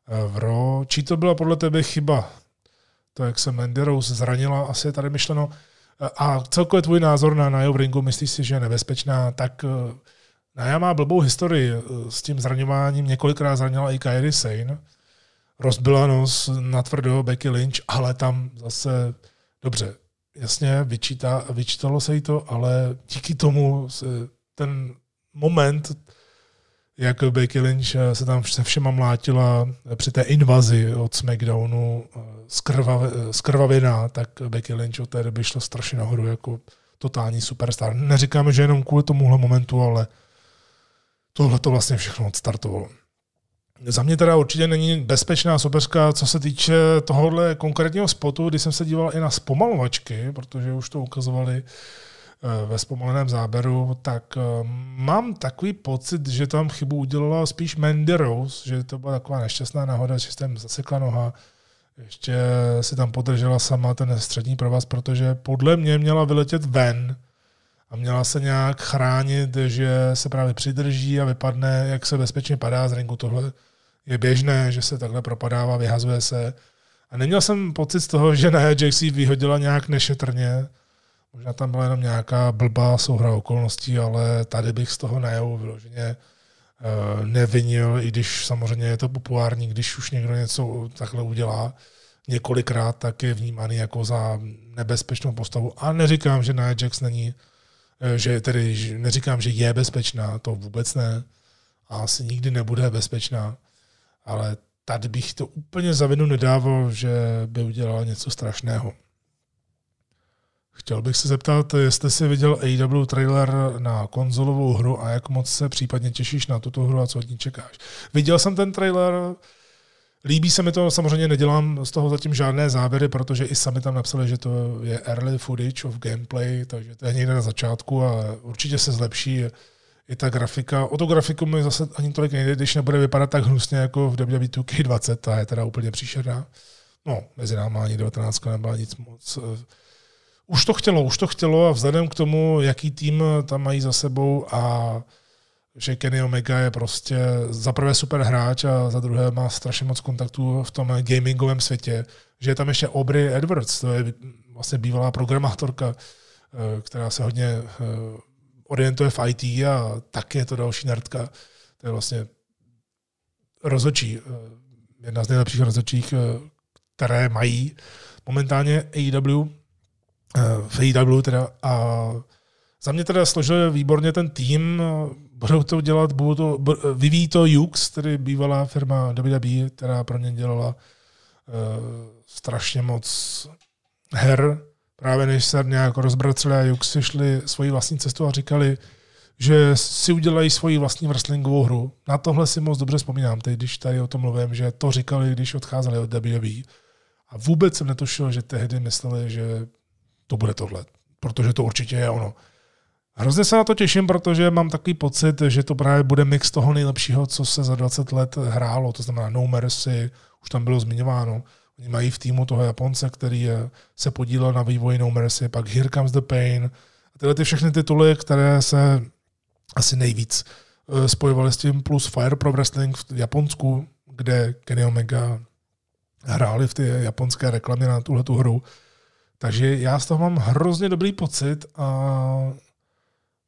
eh, v Ro. Čí to byla podle tebe chyba? To, jak se Mandy Rose zranila, asi je tady myšleno. Eh, a celkově tvůj názor na Nia v ringu, myslíš si, že je nebezpečná? Tak eh, Nia má blbou historii s tím zraňováním. Několikrát zranila i Kairi Sane. Rozbila nos na tvrdo Becky Lynch, ale tam zase dobře, jasně, vyčítá, vyčítalo se jí to, ale díky tomu se ten moment, jak Becky Lynch se tam se všema mlátila při té invazi od SmackDownu skrvavěná, tak Becky Lynch od té doby šla strašně nahoru jako totální superstar. Neříkáme, že jenom kvůli tomuhle momentu, ale tohle to vlastně všechno odstartovalo. Za mě teda určitě není bezpečná soupeřka, co se týče tohohle konkrétního spotu, kdy jsem se díval i na zpomalovačky, protože už to ukazovali eh, ve zpomaleném záběru, tak eh, mám takový pocit, že tam chybu udělala spíš Mandy Rose, že to byla taková nešťastná náhoda, že jsem zasekla noha, ještě si tam podržela sama ten střední provaz, protože podle mě měla vyletět ven a měla se nějak chránit, že se právě přidrží a vypadne, jak se bezpečně padá z ringu. Tohle je běžné, že se takhle propadává, vyhazuje se. A neměl jsem pocit z toho, že Nia Jax vyhodila nějak nešetrně. Možná tam byla jenom nějaká blbá souhra okolností, ale tady bych z toho Nia vyloženě eh, nevinil, i když samozřejmě je to populární, když už někdo něco takhle udělá několikrát, tak je vnímaný jako za nebezpečnou postavu. A neříkám, že Nia Jax není, že tedy neříkám, že je bezpečná, to vůbec ne. A asi nikdy nebude bezpečná ale tady bych to úplně za vinu nedával, že by udělal něco strašného. Chtěl bych se zeptat, jestli jsi viděl AW trailer na konzolovou hru a jak moc se případně těšíš na tuto hru a co od ní čekáš. Viděl jsem ten trailer, líbí se mi to, samozřejmě nedělám z toho zatím žádné závěry, protože i sami tam napsali, že to je early footage of gameplay, takže to je někde na začátku a určitě se zlepší i ta grafika. O tu grafiku mi zase ani tolik nejde, když nebude vypadat tak hnusně jako v WWE 2K20, ta je teda úplně příšerná. No, mezi námi ani 19 nebyla nic moc. Už to chtělo, už to chtělo a vzhledem k tomu, jaký tým tam mají za sebou a že Kenny Omega je prostě za prvé super hráč a za druhé má strašně moc kontaktů v tom gamingovém světě, že je tam ještě Aubrey Edwards, to je vlastně bývalá programátorka, eh, která se hodně eh, orientuje v IT a taky je to další nerdka. To je vlastně rozočí, eh, jedna z nejlepších rozočích, které mají momentálně AEW, v AEW teda a za mě teda složil výborně ten tým, budou to dělat, budou to, vyvíjí to Jux, tedy bývalá firma WWE, která pro ně dělala uh, strašně moc her, právě než se nějak rozbraceli a Jux šli svoji vlastní cestu a říkali, že si udělají svoji vlastní wrestlingovou hru. Na tohle si moc dobře vzpomínám, teď, když tady o tom mluvím, že to říkali, když odcházeli od WWE. A vůbec jsem netušil, že tehdy mysleli, že to bude tohle, protože to určitě je ono. Hrozně se na to těším, protože mám takový pocit, že to právě bude mix toho nejlepšího, co se za 20 let hrálo, to znamená No Mercy, už tam bylo zmiňováno, Oni mají v týmu toho Japonce, který se podílel na vývoji No Mercy, pak Here Comes the Pain. A tyhle ty všechny tituly, které se asi nejvíc eh, spojovaly s tím, plus Fire Pro Wrestling v Japonsku, kde Kenny Omega hráli v ty japonské reklamy na tuhle tu hru. Takže já z toho mám hrozně dobrý pocit a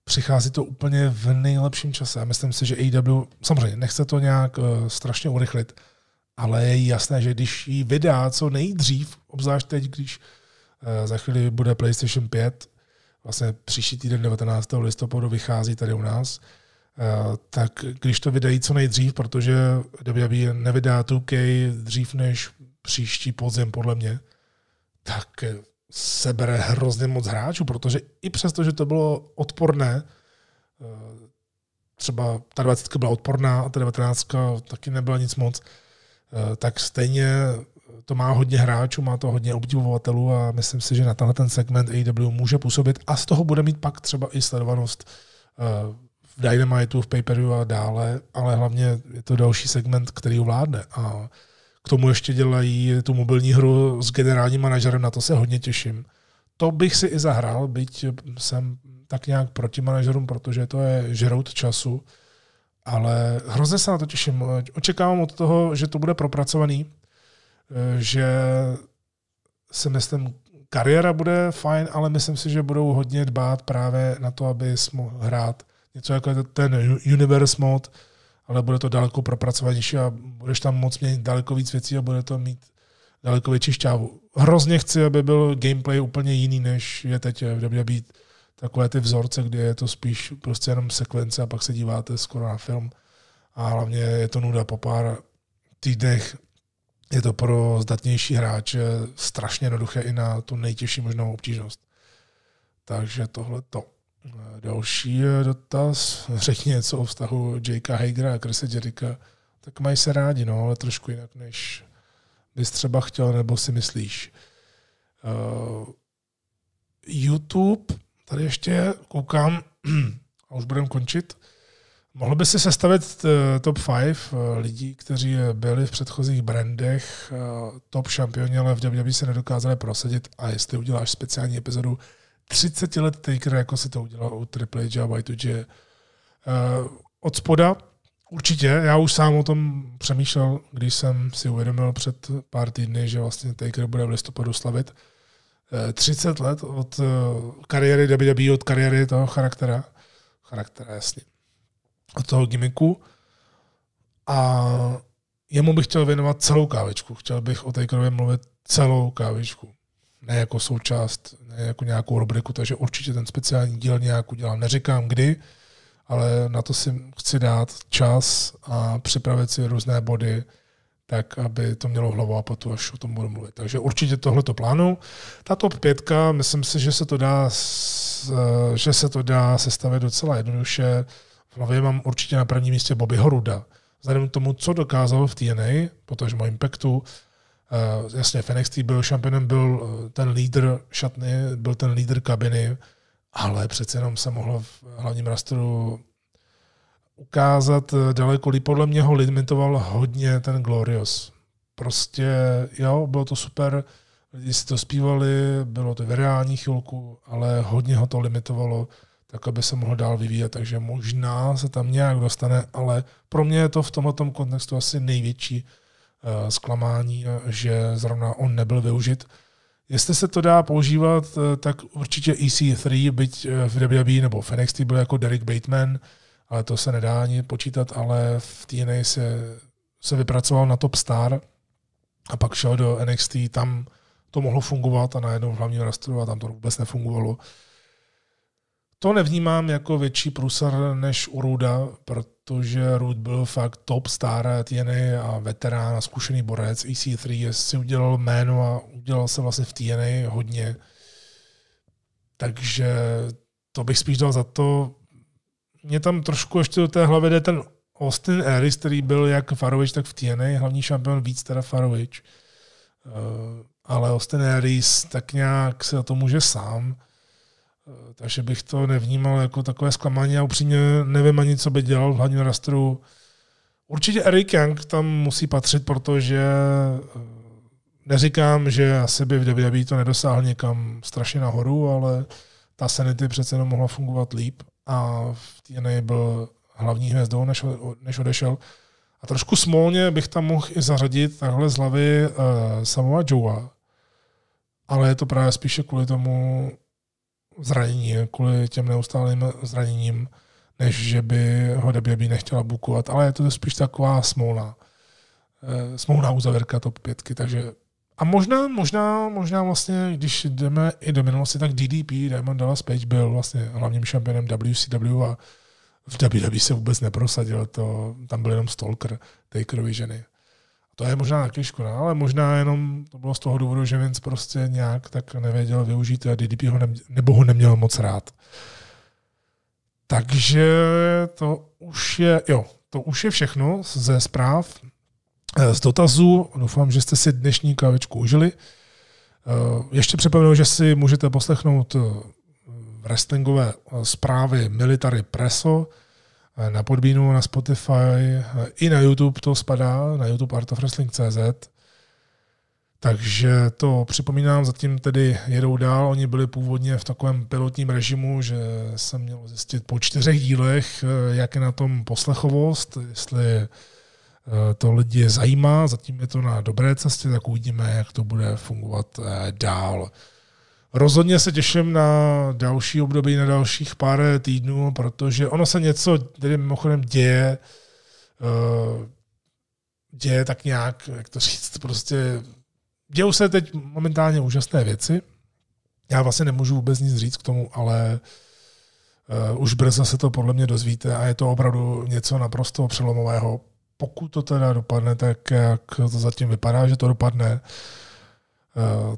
přichází to úplně v nejlepším čase. Myslím si, že AEW, samozřejmě nechce to nějak uh, strašně urychlit, ale je jasné, že když ji vydá co nejdřív, obzvlášť teď, když uh, za chvíli bude PlayStation 5, vlastně příští týden 19. listopadu vychází tady u nás, uh, tak když to vydají co nejdřív, protože WWE nevydá 2K dřív než příští podzim, podle mě, tak sebere hrozně moc hráčů, protože i přesto, že to bylo odporné, eh, třeba ta 20 byla odporná a ta 19 taky nebyla nic moc, eh, tak stejně to má hodně hráčů, má to hodně obdivovatelů a myslím si, že na tenhle ten segment AEW může působit a z toho bude mít pak třeba i sledovanost eh, v Dynamitu, v pay a dále, ale hlavně je to další segment, který ovládne. A k tomu ještě dělají tu mobilní hru s generálním manažerem, na to se hodně těším. To bych si i zahrál, byť jsem tak nějak proti manažerům, protože to je žrout času, ale hrozně se na to těším. Očekávám od toho, že to bude propracovaný, že si myslím, kariéra bude fajn, ale myslím si, že budou hodně dbát právě na to, aby mohl hrát něco jako ten universe mode, ale bude to daleko propracovanější a budeš tam moc měnit daleko víc věcí a bude to mít daleko větší šťávu. Hrozně chci, aby byl gameplay úplně jiný, než je teď v WWE. Takové ty vzorce, kde je to spíš prostě jenom sekvence a pak se díváte skoro na film. A hlavně je to nuda po pár týdnech. Je to pro zdatnější hráče strašně jednoduché i na tu nejtěžší možnou obtížnost. Takže tohle to. Další dotaz, řekni něco o vztahu Jakea Hagera a Chrisa Jerika. Tak mají se rádi, no, ale trošku jinak, než bys třeba chtěl, nebo si myslíš. Uh, YouTube, tady ještě koukám, a už budeme končit. Mohl by si sestavit top 5 uh, lidí, kteří byli v předchozích brandech top šampioni, ale v WWE se nedokázali prosadit a jestli uděláš speciální epizodu 30 let Taker, jako si to udělal u Triple H a Y2J. Uh, od spoda určitě, já už sám o tom přemýšlel, když jsem si uvědomil před pár týdny, že vlastně Taker bude v listopadu slavit. Uh, 30 let od uh, kariéry WWE, od kariéry toho charaktera, charaktera jasně, od toho gimmicku. A jemu bych chtěl věnovat celou kávičku. Chtěl bych o Takerovi mluvit celou kávičku ne jako součást, jako nějakou rubriku, takže určitě ten speciální díl nějak udělám. Neříkám kdy, ale na to si chci dát čas a připravit si různé body, tak aby to mělo hlavu a patu, až o tom budu mluvit. Takže určitě tohle to plánu. Ta top pětka, myslím si, že se to dá, že se to dá sestavit docela jednoduše. V hlavě mám určitě na prvním místě Bobby Horuda. Vzhledem k tomu, co dokázal v TNA, protože má Impactu, Uh, jasně, NXT byl šampionem, byl eh, ten lídr šatny, byl ten lídr kabiny, ale přece jenom se mohl v hlavním rastru ukázat eh, daleko líp. Podle mě ho limitoval hodně ten Glorious. Prostě, jo, bylo to super, lidi si to zpívali, bylo to reální chvilku, ale hodně ho to limitovalo, tak aby se mohl dál vyvíjet, takže možná se tam nějak dostane, ale pro mě je to v tomto kontextu asi největší zklamání, že zrovna on nebyl využit. Jestli se to dá používat, eh, tak určitě EC3, byť eh, v WWE nebo v NXT byl jako Derek Bateman, ale to se nedá ani počítat, ale v TNA se, se vypracoval na top star a pak šel do NXT, tam to mohlo fungovat a najednou v hlavním rastru a tam to vůbec nefungovalo. To nevnímám jako větší průsar než u Ruda, protože Rud byl fakt top star TNA a veterán a zkušený borec. EC3 si udělal jméno a udělal se vlastně v TNA hodně. Takže to bych spíš dal za to. Mě tam trošku ještě do té hlavy jde ten Austin Aries, který byl jak Farovič, tak v TNA, hlavní šampion víc teda Farovič. Uh, ale Austin Aries tak nějak se to může sám. Eh, takže bych to nevnímal jako takové zklamání a upřímně nevím ani, co by dělal v hlavním rastru. Určitě Eric Young tam musí patřit, protože eh, neříkám, že asi by v WWE to nedosáhl někam strašně nahoru, ale ta Sanity přece jenom mohla fungovat líp a v TNA byl hlavní hvězdou, než, než odešel. A trošku smolně bych tam mohl i zařadit takhle z hlavy uh, Samoa Joea, ale je to právě spíše kvůli tomu, zranění, kvůli těm neustálým zraněním, než že by ho WWE nechtěla bukovat, ale je to spíš taková smolná, eh, smolná uzavěrka top pětky, takže a možná, možná, možná vlastně, když jdeme i do minulosti, tak DDP, Diamond Dallas Page, byl vlastně hlavním šampionem WCW a v WWE se vůbec neprosadil, to, tam byl jenom Stalker, Takerovy ženy. To je možná taky škoda, ale možná jenom to bylo z toho důvodu, že Vince prostě nějak tak nevěděl využít a DDP ho ne, nebo ho neměl moc rád. Takže to už je, jo, to už je všechno ze zpráv, eh, z dotazů. Doufám, že jste si dnešní kávičku užili. Eh, ještě připomenu, že si můžete poslechnout eh, wrestlingové zprávy Military Presso, na Podbínu, na Spotify, i na YouTube to spadá, na YouTube Art of Wrestling.cz. Takže to připomínám, zatím tedy jedou dál. Oni byli původně v takovém pilotním režimu, že jsem měl zjistit po čtyřech dílech, jak je na tom poslechovost, jestli eh, to lidi zajímá, zatím je to na dobré cestě, tak uvidíme, jak to bude fungovat eh, dál. Rozhodně se těším na další období, na dalších pár týdnů, protože ono se něco tedy mimochodem děje, uh, děje tak nějak, jak to říct, prostě dějou se teď momentálně úžasné věci. Já vlastně nemůžu vůbec nic říct k tomu, ale uh, už brzo se to podle mě dozvíte a je to opravdu něco naprosto přelomového. Pokud to teda dopadne tak, jak to zatím vypadá, že to dopadne, uh,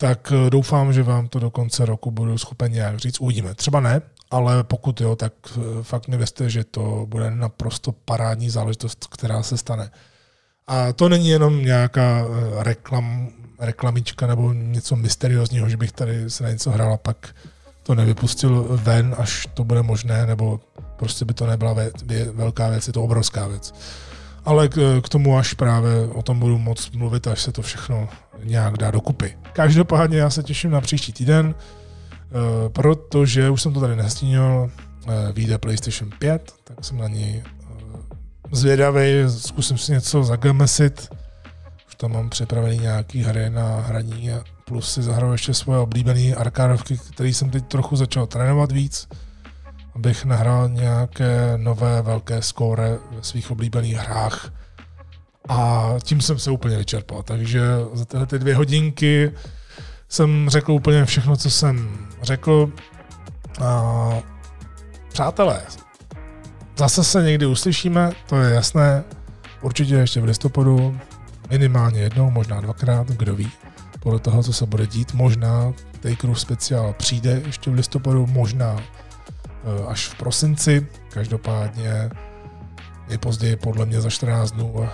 tak eh, doufám, že vám to do konce roku budu schopen nějak říct. Uvidíme. Třeba ne, ale pokud jo, tak eh, fakt mi věřte, že to bude naprosto parádní záležitost, která se stane. A to není jenom nějaká eh, reklam, reklamička nebo něco mysteriózního, že bych tady se na něco hrál a pak to nevypustil ven, až to bude možné, nebo prostě by to nebyla vě, vě, velká věc, je to obrovská věc. Ale k, k tomu až právě o tom budu moc mluvit, až se to všechno nějak dá dokupy. Každopádně já se těším na příští týden, eh, protože už jsem to tady nestínil, eh, vyjde PlayStation 5, tak jsem na něj eh, zvědavý, zkusím si něco zagamesit, už tam mám připravený nějaký hry na hraní a plus si zahraju ještě svoje oblíbené arkádovky, které jsem teď trochu začal trénovat víc, abych nahrál nějaké nové velké skóre ve svých oblíbených hrách a tím jsem se úplně vyčerpal. Takže za tyhle ty dvě hodinky jsem řekl úplně všechno, co jsem řekl. A přátelé, zase se někdy uslyšíme, to je jasné. Určitě ještě v listopadu, minimálně jednou, možná dvakrát, kdo ví. Podle toho, co se bude dít, možná Take speciál přijde ještě v listopadu, možná eh, až v prosinci. Každopádně nejpozději podle mě za 14 dnů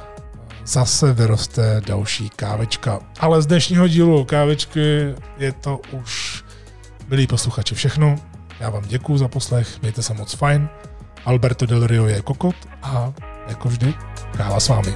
zase vyroste další kávečka. Ale z dnešního dílu kávečky je to už, milí posluchači, všechno. Já vám děkuji za poslech, mějte se moc fajn. Alberto Del Rio je kokot a jako vždy káva s vámi.